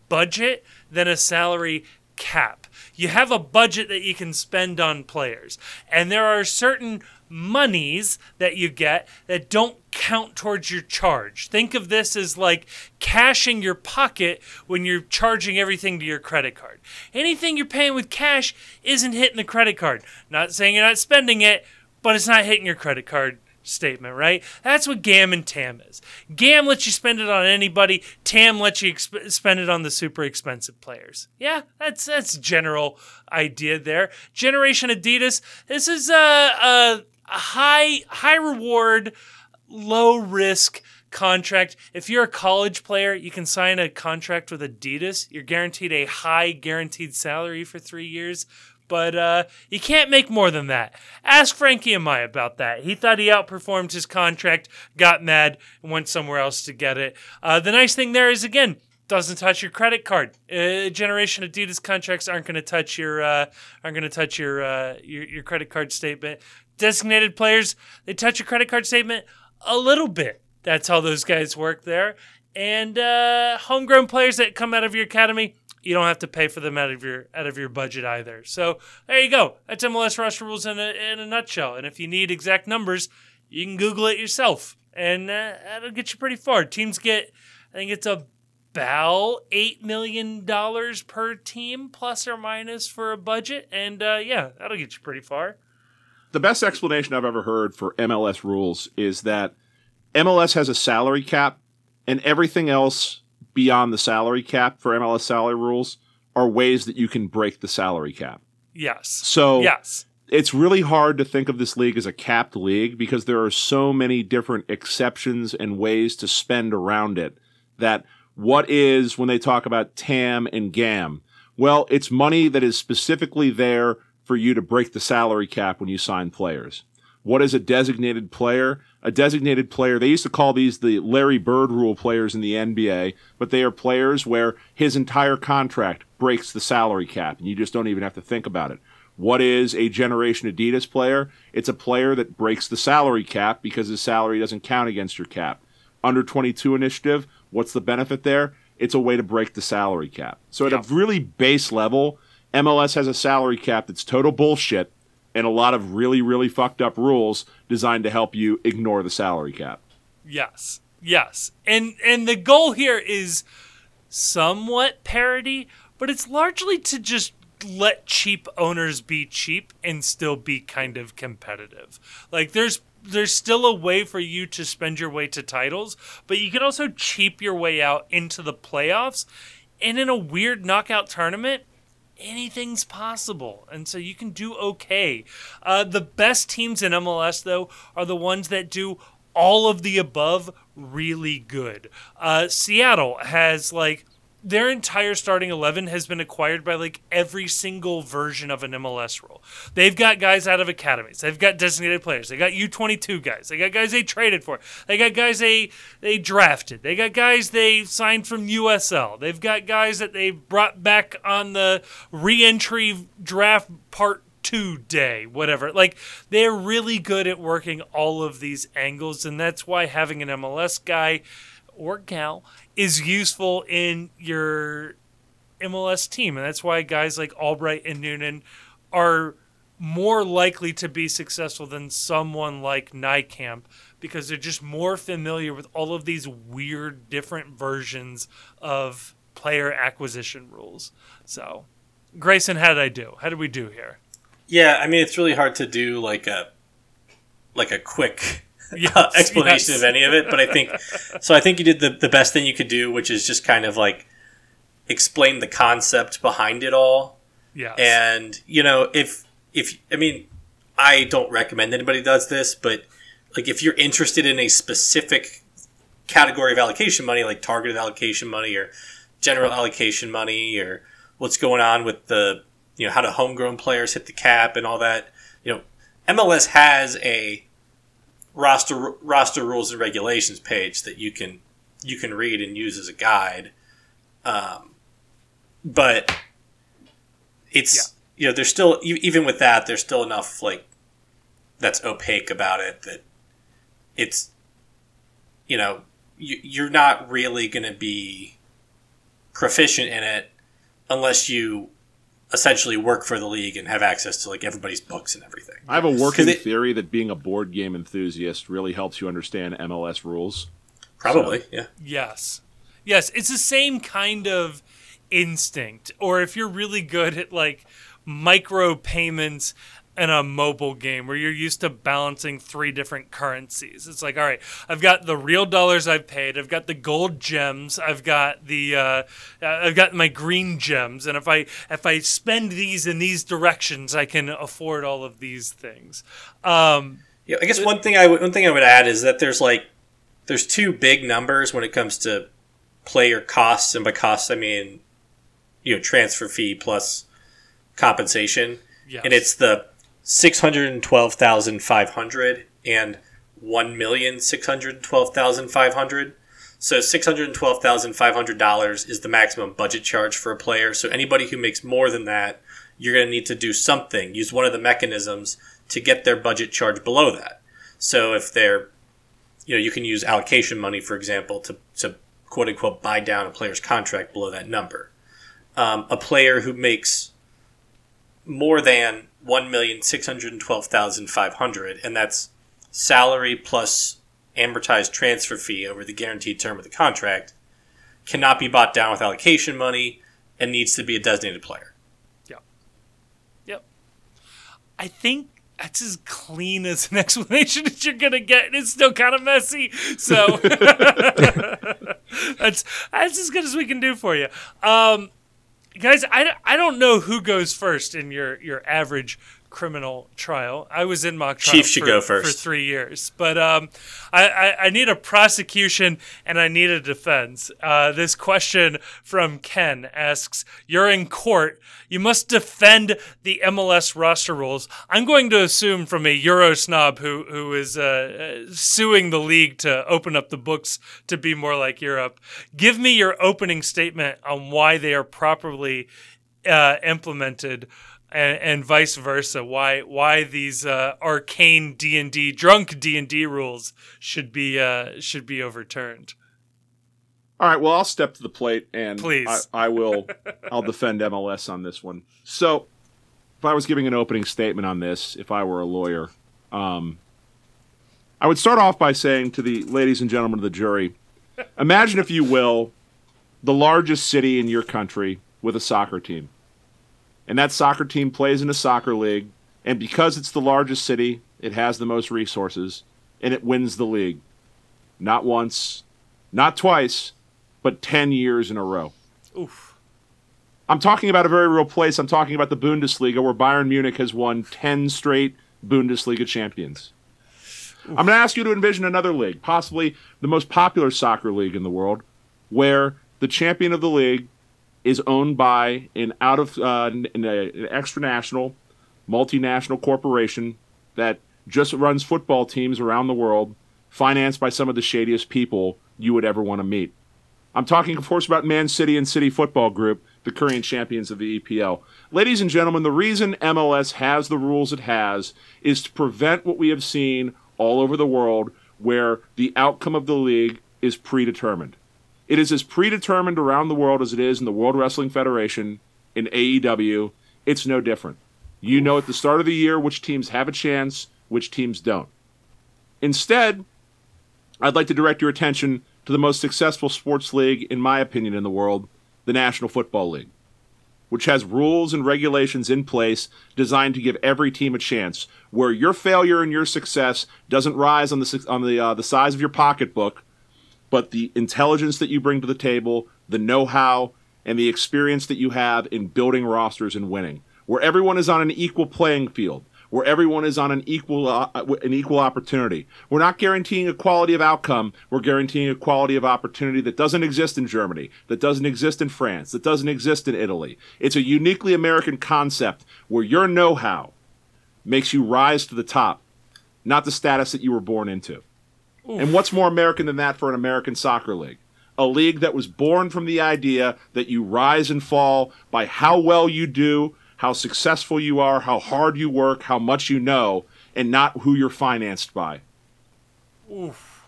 budget than a salary cap. You have a budget that you can spend on players, and there are certain monies that you get that don't count towards your charge. Think of this as like cashing your pocket when you're charging everything to your credit card. Anything you're paying with cash isn't hitting the credit card. Not saying you're not spending it, but it's not hitting your credit card statement, right? That's what GAM and TAM is. GAM lets you spend it on anybody. TAM lets you exp- spend it on the super expensive players. Yeah, that's that's general idea there. Generation Adidas. This is a, a high high reward, low risk contract. If you're a college player, you can sign a contract with Adidas. You're guaranteed a high guaranteed salary for three years but uh, you can't make more than that. Ask Frankie Amaya about that. He thought he outperformed his contract, got mad, and went somewhere else to get it. Uh, the nice thing there is, again, doesn't touch your credit card. Uh, generation Adidas contracts aren't going to touch your uh, aren't going to touch your, uh, your your credit card statement. Designated players they touch your credit card statement a little bit. That's how those guys work there. And uh, homegrown players that come out of your academy, you don't have to pay for them out of your out of your budget either. So there you go. That's MLS roster rules in a, in a nutshell. And if you need exact numbers, you can Google it yourself, and uh, that'll get you pretty far. Teams get, I think it's about eight million dollars per team, plus or minus, for a budget, and uh, yeah, that'll get you pretty far. The best explanation I've ever heard for MLS rules is that MLS has a salary cap, and everything else beyond the salary cap for MLS salary rules are ways that you can break the salary cap. Yes. So yes. It's really hard to think of this league as a capped league because there are so many different exceptions and ways to spend around it that what is when they talk about TAM and GAM? Well, it's money that is specifically there for you to break the salary cap when you sign players. What is a designated player? A designated player, they used to call these the Larry Bird rule players in the NBA, but they are players where his entire contract breaks the salary cap, and you just don't even have to think about it. What is a Generation Adidas player? It's a player that breaks the salary cap because his salary doesn't count against your cap. Under 22 initiative, what's the benefit there? It's a way to break the salary cap. So, at a really base level, MLS has a salary cap that's total bullshit and a lot of really, really fucked up rules designed to help you ignore the salary cap. Yes. Yes. And and the goal here is somewhat parody, but it's largely to just let cheap owners be cheap and still be kind of competitive. Like there's there's still a way for you to spend your way to titles, but you can also cheap your way out into the playoffs. And in a weird knockout tournament, anything's possible. And so you can do okay. Uh, the best teams in MLS, though, are the ones that do all of the above really good. Uh, Seattle has like their entire starting 11 has been acquired by like every single version of an MLS role. They've got guys out of academies. They've got designated players. They got U22 guys. They got guys they traded for. They got guys they they drafted. They got guys they signed from USL. They've got guys that they brought back on the re-entry draft part today, whatever. Like they're really good at working all of these angles, and that's why having an MLS guy or gal is useful in your MLS team, and that's why guys like Albright and Noonan are more likely to be successful than someone like Nijkamp because they're just more familiar with all of these weird different versions of player acquisition rules. So, Grayson, how did I do? How did we do here? Yeah, I mean it's really hard to do like a like a quick <laughs> yes, <laughs> explanation yes. of any of it, but I think so. I think you did the the best thing you could do, which is just kind of like explain the concept behind it all. Yeah. And you know, if if I mean, I don't recommend anybody does this, but like if you're interested in a specific category of allocation money, like targeted allocation money or general allocation money, or what's going on with the you know how do homegrown players hit the cap and all that, you know, MLS has a roster roster rules and regulations page that you can you can read and use as a guide. Um, but it's yeah you know, there's still even with that, there's still enough like that's opaque about it that it's you know you're not really going to be proficient in it unless you essentially work for the league and have access to like everybody's books and everything. I have a working it, theory that being a board game enthusiast really helps you understand MLS rules. Probably, so. yeah. Yes. Yes, it's the same kind of instinct or if you're really good at like micro payments in a mobile game where you're used to balancing three different currencies. It's like, all right, I've got the real dollars I've paid, I've got the gold gems, I've got the uh, I've got my green gems, and if I if I spend these in these directions, I can afford all of these things. Um, yeah, I guess one thing I one thing I would add is that there's like there's two big numbers when it comes to player costs, and by costs I mean you know transfer fee plus compensation, yes. and it's the six hundred and twelve thousand five hundred and one million six hundred twelve thousand five hundred. So six hundred and twelve thousand five hundred dollars is the maximum budget charge for a player. So anybody who makes more than that, you're going to need to do something, use one of the mechanisms to get their budget charge below that. So if they're, you know, you can use allocation money, for example, to to quote unquote buy down a player's contract below that number. Um, a player who makes more than one million six hundred twelve thousand five hundred, and that's salary plus amortized transfer fee over the guaranteed term of the contract, cannot be bought down with allocation money and needs to be a designated player. Yep. Yep. I think that's as clean as an <laughs> explanation as you're gonna get. and It's still kind of messy, so <laughs> <laughs> that's that's as good as we can do for you. Um, guys, I, I don't know who goes first in your, your average criminal trial. I was in mock trial Chief should for, go first. for three years, but um, I, I, I, need a prosecution and I need a defense. Uh, this question from Ken asks: You're in court. You must defend the MLS roster rules. I'm going to assume from a Euro snob who who is uh, suing the league to open up the books to be more like Europe. Give me your opening statement on why they are properly uh, implemented and, and vice versa. Why why these uh, arcane D and D drunk D and D rules should be uh, should be overturned. All right, well, I'll step to the plate and please, I, I will. I'll defend MLS on this one. So, if I was giving an opening statement on this, if I were a lawyer, um, I would start off by saying to the ladies and gentlemen of the jury, imagine, if you will, the largest city in your country with a soccer team and that soccer team plays in a soccer league. And because it's the largest city, it has the most resources, and it wins the league. Not once, not twice, but 10 years in a row. Oof. I'm talking about a very real place. I'm talking about the Bundesliga, where Bayern Munich has won 10 straight Bundesliga champions. Oof. I'm going to ask you to envision another league, possibly the most popular soccer league in the world, where the champion of the league is owned by an out of uh, an, an extra national, multinational corporation that just runs football teams around the world, financed by some of the shadiest people you would ever want to meet. I'm talking, of course, about Man City and City Football Group, the current champions of the EPL. Ladies and gentlemen, the reason MLS has the rules it has is to prevent what we have seen all over the world where the outcome of the league is predetermined. It is as predetermined around the world as it is in the World Wrestling Federation, in AEW. It's no different. You know at the start of the year which teams have a chance, which teams don't. Instead, I'd like to direct your attention to the most successful sports league, in my opinion, in the world, the National Football League, which has rules and regulations in place designed to give every team a chance. Where your failure and your success doesn't rise on the on the uh, the size of your pocketbook, but the intelligence that you bring to the table, the know-how, and the experience that you have in building rosters and winning. Where everyone is on an equal playing field where everyone is on an equal uh, an equal opportunity. We're not guaranteeing equality of outcome. We're guaranteeing equality of opportunity that doesn't exist in Germany, that doesn't exist in France, that doesn't exist in Italy. It's a uniquely American concept where your know-how makes you rise to the top, not the status that you were born into. Oof. And what's more American than that for an American soccer league? A league that was born from the idea that you rise and fall by how well you do how successful you are, how hard you work, how much you know, and not who you're financed by. Oof.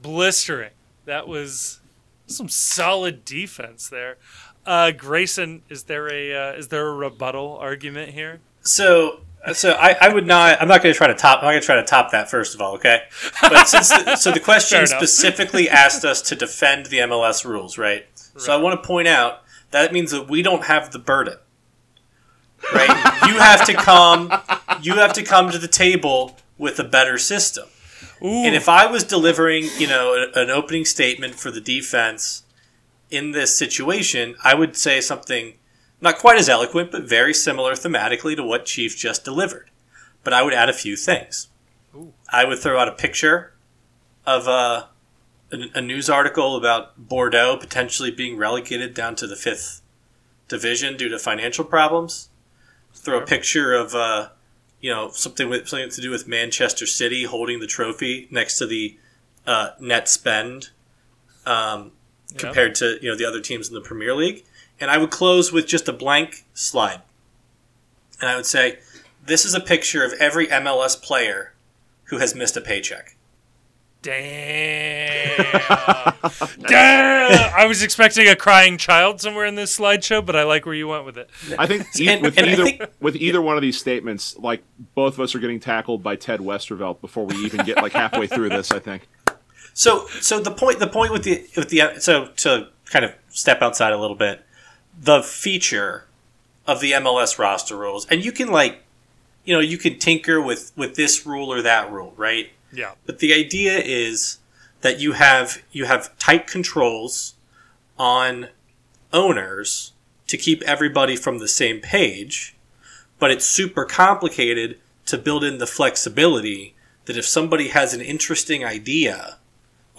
Blistering. That was some solid defense there. Uh, Grayson, is there a uh, is there a rebuttal argument here? So so I, I would not. I'm not going to try to top. I'm not going to try to top that. First of all, okay. But <laughs> since the, so the question specifically asked us to defend the MLS rules, right? right? So I want to point out that means that we don't have the burden right? you have to come. You have to come to the table with a better system. Ooh. And if I was delivering, you know, an opening statement for the defense in this situation, I would say something not quite as eloquent, but very similar thematically to what Chief just delivered. But I would add a few things. Ooh. I would throw out a picture of a, a, a news article about Bordeaux potentially being relegated down to the fifth division due to financial problems throw a picture of uh, you know something with something to do with Manchester City holding the trophy next to the uh, net spend um, compared to you know the other teams in the Premier League, and I would close with just a blank slide, and I would say, "This is a picture of every MLS player who has missed a paycheck." Damn. <laughs> Damn. I was expecting a crying child somewhere in this slideshow, but I like where you went with it. I think and, with, and either, think, with either one of these statements, like both of us are getting tackled by Ted Westervelt before we even get like halfway through this. I think. So, so the point, the point with the with the so to kind of step outside a little bit, the feature of the MLS roster rules, and you can like, you know, you can tinker with with this rule or that rule, right? Yeah. But the idea is that you have you have tight controls on owners to keep everybody from the same page, but it's super complicated to build in the flexibility that if somebody has an interesting idea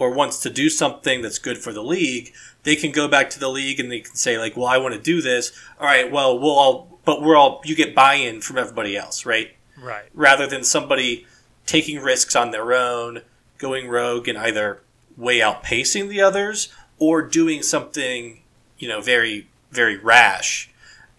or wants to do something that's good for the league, they can go back to the league and they can say like, "Well, I want to do this." All right, well, we'll all but we're all you get buy-in from everybody else, right? Right. Rather than somebody taking risks on their own, going rogue and either way outpacing the others or doing something, you know, very, very rash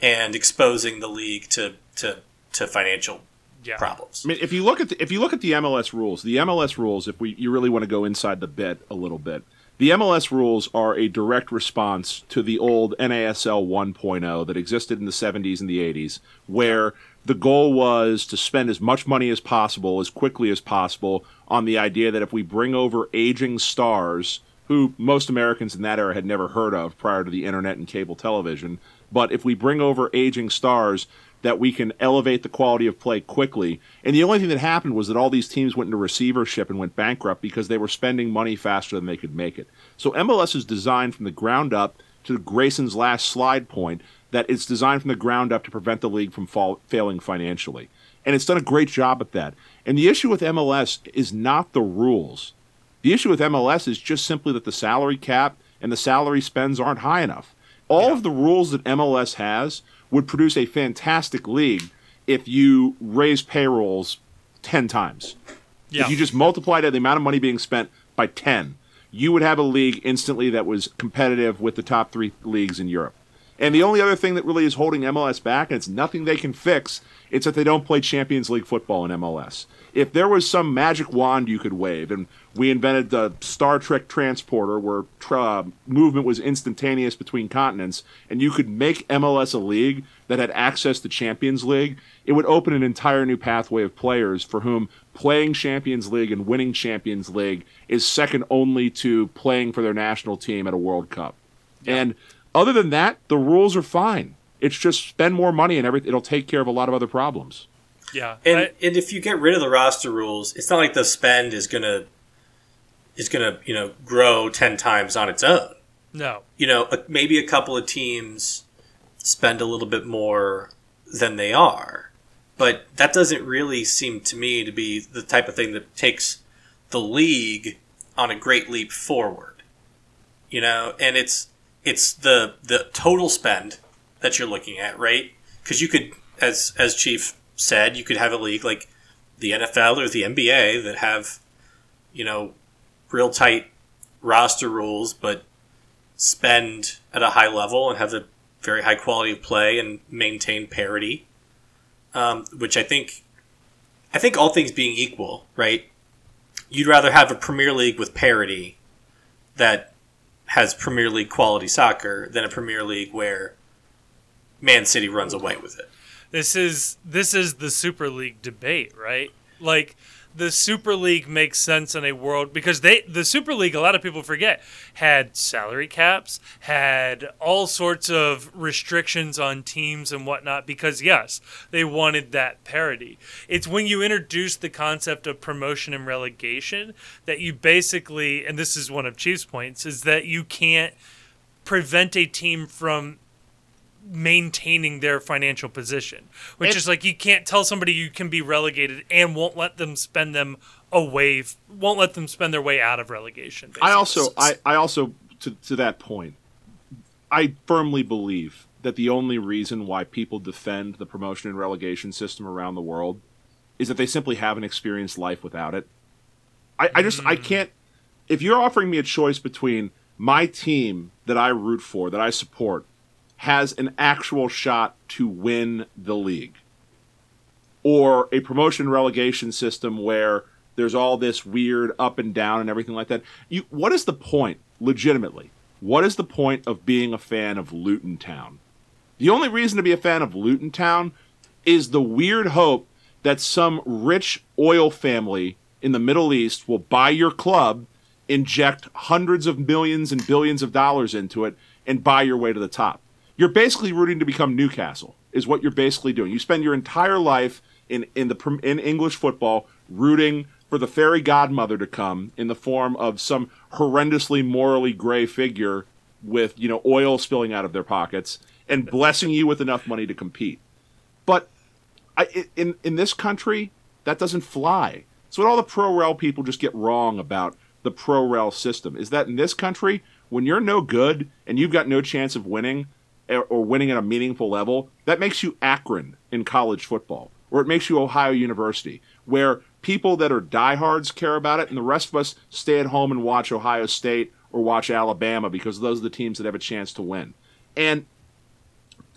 and exposing the league to, to, to financial yeah. problems. I mean, if you look at the, if you look at the MLS rules, the MLS rules, if we you really want to go inside the bit a little bit, the MLS rules are a direct response to the old NASL 1.0 that existed in the 70s and the 80s, where the goal was to spend as much money as possible, as quickly as possible, on the idea that if we bring over aging stars, who most Americans in that era had never heard of prior to the internet and cable television, but if we bring over aging stars, that we can elevate the quality of play quickly. And the only thing that happened was that all these teams went into receivership and went bankrupt because they were spending money faster than they could make it. So MLS is designed from the ground up to Grayson's last slide point that it's designed from the ground up to prevent the league from fall, failing financially. And it's done a great job at that. And the issue with MLS is not the rules. The issue with MLS is just simply that the salary cap and the salary spends aren't high enough. All yeah. of the rules that MLS has would produce a fantastic league if you raise payrolls 10 times. Yeah. If you just multiplied the amount of money being spent by 10, you would have a league instantly that was competitive with the top three leagues in Europe. And the only other thing that really is holding MLS back, and it's nothing they can fix, it's that they don't play Champions League football in MLS. If there was some magic wand you could wave, and we invented the Star Trek transporter where tra- movement was instantaneous between continents, and you could make MLS a league that had access to Champions League, it would open an entire new pathway of players for whom playing Champions League and winning Champions League is second only to playing for their national team at a World Cup. And other than that, the rules are fine. It's just spend more money and everything. It'll take care of a lot of other problems. Yeah. And I- and if you get rid of the roster rules, it's not like the spend is gonna is gonna you know grow ten times on its own. no. You know, a- maybe a couple of teams spend a little bit more than they are, but that doesn't really seem to me to be the type of thing that takes the league on a great leap forward. You know, and it's it's the the total spend that you're looking at, right? Because you could, as as Chief said, you could have a league like the NFL or the NBA that have, you know, real tight roster rules, but spend at a high level and have a very high quality of play and maintain parity. Um, which I think, I think all things being equal, right? You'd rather have a Premier League with parity that has Premier League quality soccer than a Premier League where Man City runs away with it. This is this is the Super League debate, right? Like the Super League makes sense in a world because they the Super League a lot of people forget had salary caps, had all sorts of restrictions on teams and whatnot because yes, they wanted that parity. It's when you introduce the concept of promotion and relegation that you basically and this is one of Chief's points is that you can't prevent a team from maintaining their financial position, which And- is like you can't tell somebody you can be relegated and won't let them spend them away, won't let them spend their way out of relegation. I also, I, I also, to, to that point, I firmly believe that the only reason why people defend the promotion and relegation system around the world is that they simply haven't experienced life without it. I, I just, I mm. can't. If you're offering me a choice between my team that I root for, that I support, has an actual shot to win the league, or a promotion relegation system where there's all this weird up and down and everything like that. You, what is the point, legitimately? What is the point of being a fan of Luton Town? The only reason to be a fan of Luton Town is the weird hope that some rich oil family in the Middle East will buy your club, inject hundreds of millions and billions of dollars into it, and buy your way to the top. You're basically rooting to become Newcastle, is what you're basically doing. You spend your entire life in, in the in English football rooting for the fairy godmother to come in the form of some horrendously morally gray figure with you know oil spilling out of their pockets and blessing you with enough money to compete. But I, in in this country, that doesn't fly. So what all the pro rel people just get wrong about the pro rel system is that in this country, when you're no good and you've got no chance of winning or, winning at a meaningful level, that makes you Akron in college football, or it makes you Ohio University, where people that are diehards care about it, and the rest of us stay at home and watch Ohio State or watch Alabama because those are the teams that have a chance to win. And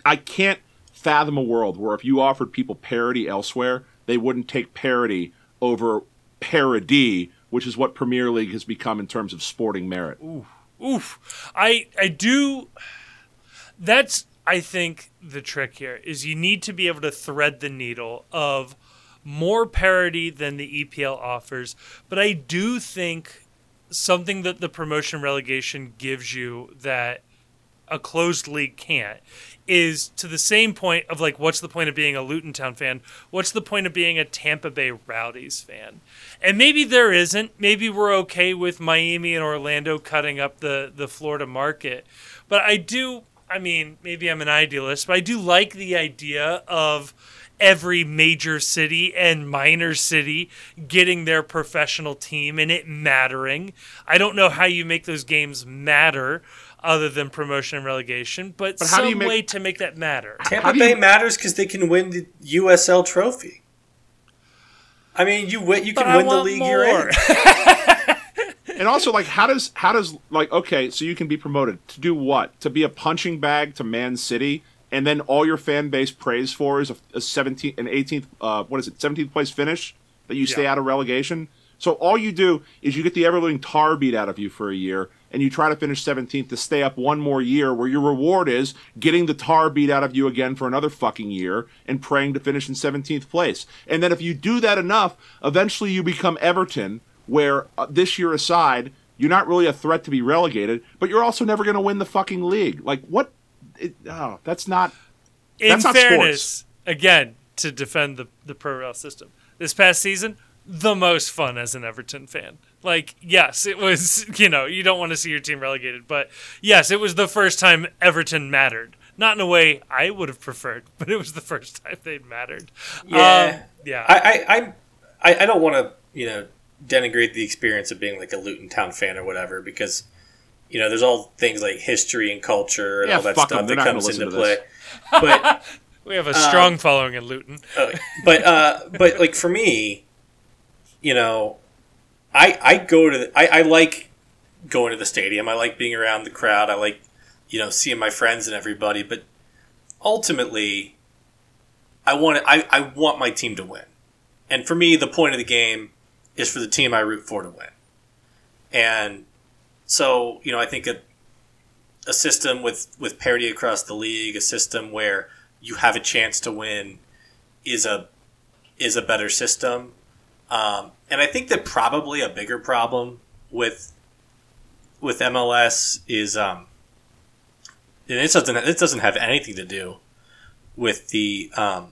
I can't fathom a world where if you offered people parity elsewhere, they wouldn't take parity over parody, which is what Premier League has become in terms of sporting merit. Oof. Oof. I I do that's I think the trick here is you need to be able to thread the needle of more parity than the EPL offers, but I do think something that the promotion relegation gives you that a closed league can't is to the same point of like what's the point of being a Luton Town fan? What's the point of being a Tampa Bay Rowdies fan? And maybe there isn't. Maybe we're okay with Miami and Orlando cutting up the the Florida market. But I do I mean, maybe I'm an idealist, but I do like the idea of every major city and minor city getting their professional team and it mattering. I don't know how you make those games matter other than promotion and relegation, but, But how do some you make- way to make that matter. Tampa Bay you- matters because they can win the USL Trophy. I mean, you win, you But can I win the want league you're in. <laughs> and also like how does how does like okay, so you can be promoted to do what? To be a punching bag to Man City, and then all your fan base prays for is a, a 17th and 18th uh, what is it 17th place finish that you stay Yeah. out of relegation. So all you do is you get the ever living tar beat out of you for a year, and you try to finish 17th to stay up one more year, where your reward is getting the tar beat out of you again for another fucking year and praying to finish in 17th place. And then if you do that enough, eventually you become Everton, where uh, this year aside, you're not really a threat to be relegated, but you're also never going to win the fucking league. Like what? It, oh, that's not. In That's not fairness, again, to defend the, the pro rel system, this past season, the most fun as an Everton fan. Like, yes, it was, <laughs> you know, you don't want to see your team relegated, but yes, it was the first time Everton mattered. Not in a way I would have preferred, <laughs> but it was the first time they'd mattered. Yeah. Um, yeah. I, I, I, I don't want to, you know, denigrate the experience of being like a Luton Town fan or whatever because, you know, there's all things like history and culture and Yeah, all that stuff They're that not gonna comes into play. <laughs> But we have a um, strong following in Luton. Uh, but uh, but like for me, you know, I I go to the, I, I like going to the stadium. I like being around the crowd. I like you know seeing my friends and everybody. But ultimately, I want I, I want my team to win. And for me, the point of the game is for the team I root for to win. And so you know, I think a a system with with parity across the league, a system where you have a chance to win is a is a better system. Um, and I think that probably a bigger problem with with MLS is um, and it doesn't it doesn't have anything to do with the um,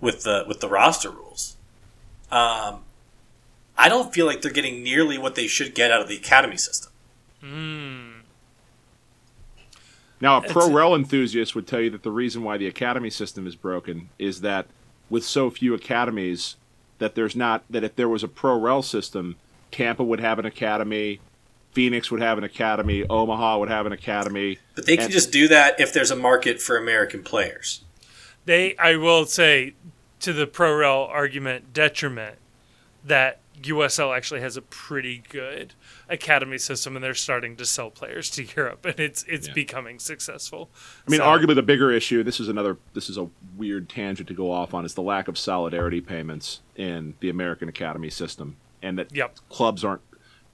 with the with the roster rules. Um, I don't feel like they're getting nearly what they should get out of the academy system. Now, a pro rel enthusiast would tell you that the reason why the academy system is broken is that with so few academies, that there's not that if there was a pro rel system, Tampa would have an academy, Phoenix would have an academy, Omaha would have an academy. But they can And- just do that if there's a market for American players. They, I will say, to the pro rel argument detriment, that USL actually has a pretty good academy system, and they're starting to sell players to Europe, and it's it's Yeah. becoming successful. I mean, So- arguably the bigger issue. This is another. This is a weird tangent to go off on. Is the lack of solidarity payments in the American academy system, and that Yep. clubs aren't,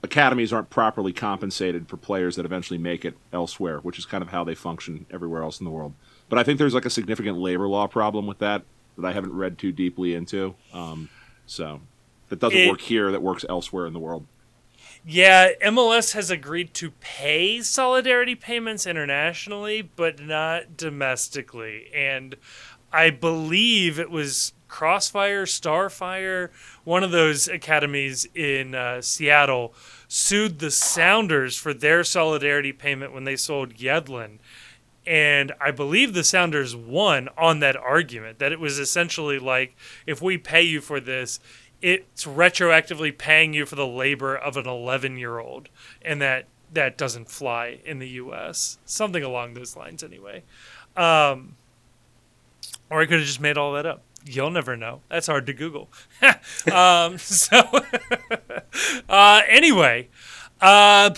academies aren't properly compensated for players that eventually make it elsewhere, which is kind of how they function everywhere else in the world. But I think there's like a significant labor law problem with that that I haven't read too deeply into. Um, so that doesn't It- work here. That works elsewhere in the world. Yeah, MLS has agreed to pay solidarity payments internationally, but not domestically. And I believe it was Crossfire, Starfire, one of those academies in uh, Seattle, sued the Sounders for their solidarity payment when they sold Yedlin. And I believe the Sounders won on that argument that it was essentially like if we pay you for this, it's retroactively paying you for the labor of an 11 year old. And that, that doesn't fly in the US. Something along those lines, anyway. Um, or I could have just made all that up. You'll never know. That's hard to Google. <laughs> um, <laughs> so, <laughs> uh, anyway, uh,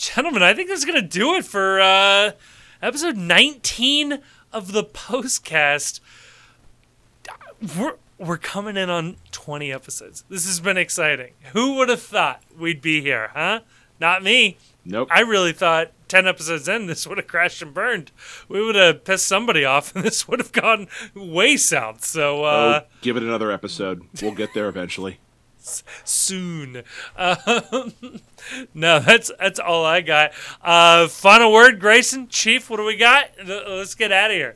gentlemen, I think that's going to do it for uh, episode 19 of the postcast. We're, we're coming in on 20 episodes. This has been exciting. Who would have thought we'd be here, huh? Not me. Nope. I really thought 10 episodes in, this would have crashed and burned. We would have pissed somebody off, and <laughs> this would have gone way south. So, uh, oh, give it another episode. We'll get there eventually. Soon. Um, <laughs> no, that's that's all I got. Uh, final word, Grayson, Chief. What do we got? Let's get out of here.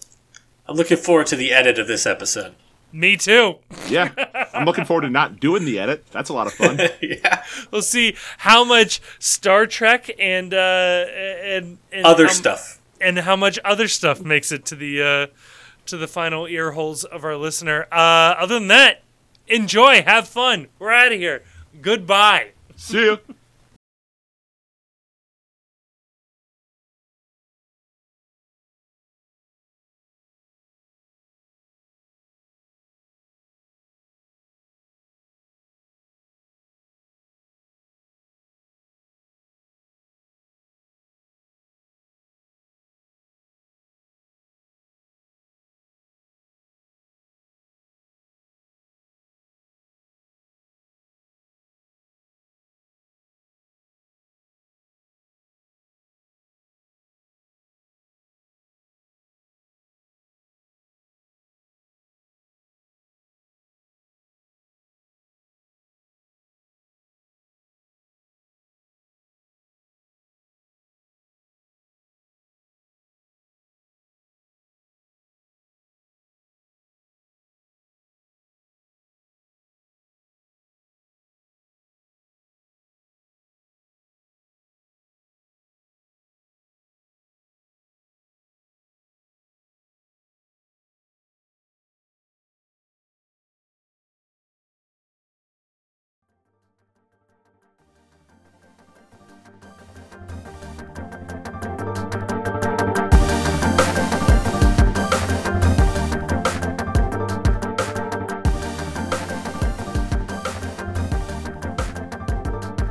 I'm looking forward to the edit of this episode. Me too. Yeah, I'm looking forward to not doing the edit. That's a lot of fun. <laughs> yeah. We'll see how much Star Trek and uh, and, and Other how- stuff. and how much other stuff makes it to the uh, to the final ear holes of our listener. Uh, other than that, enjoy, have fun. We're out of here. Goodbye. See ya.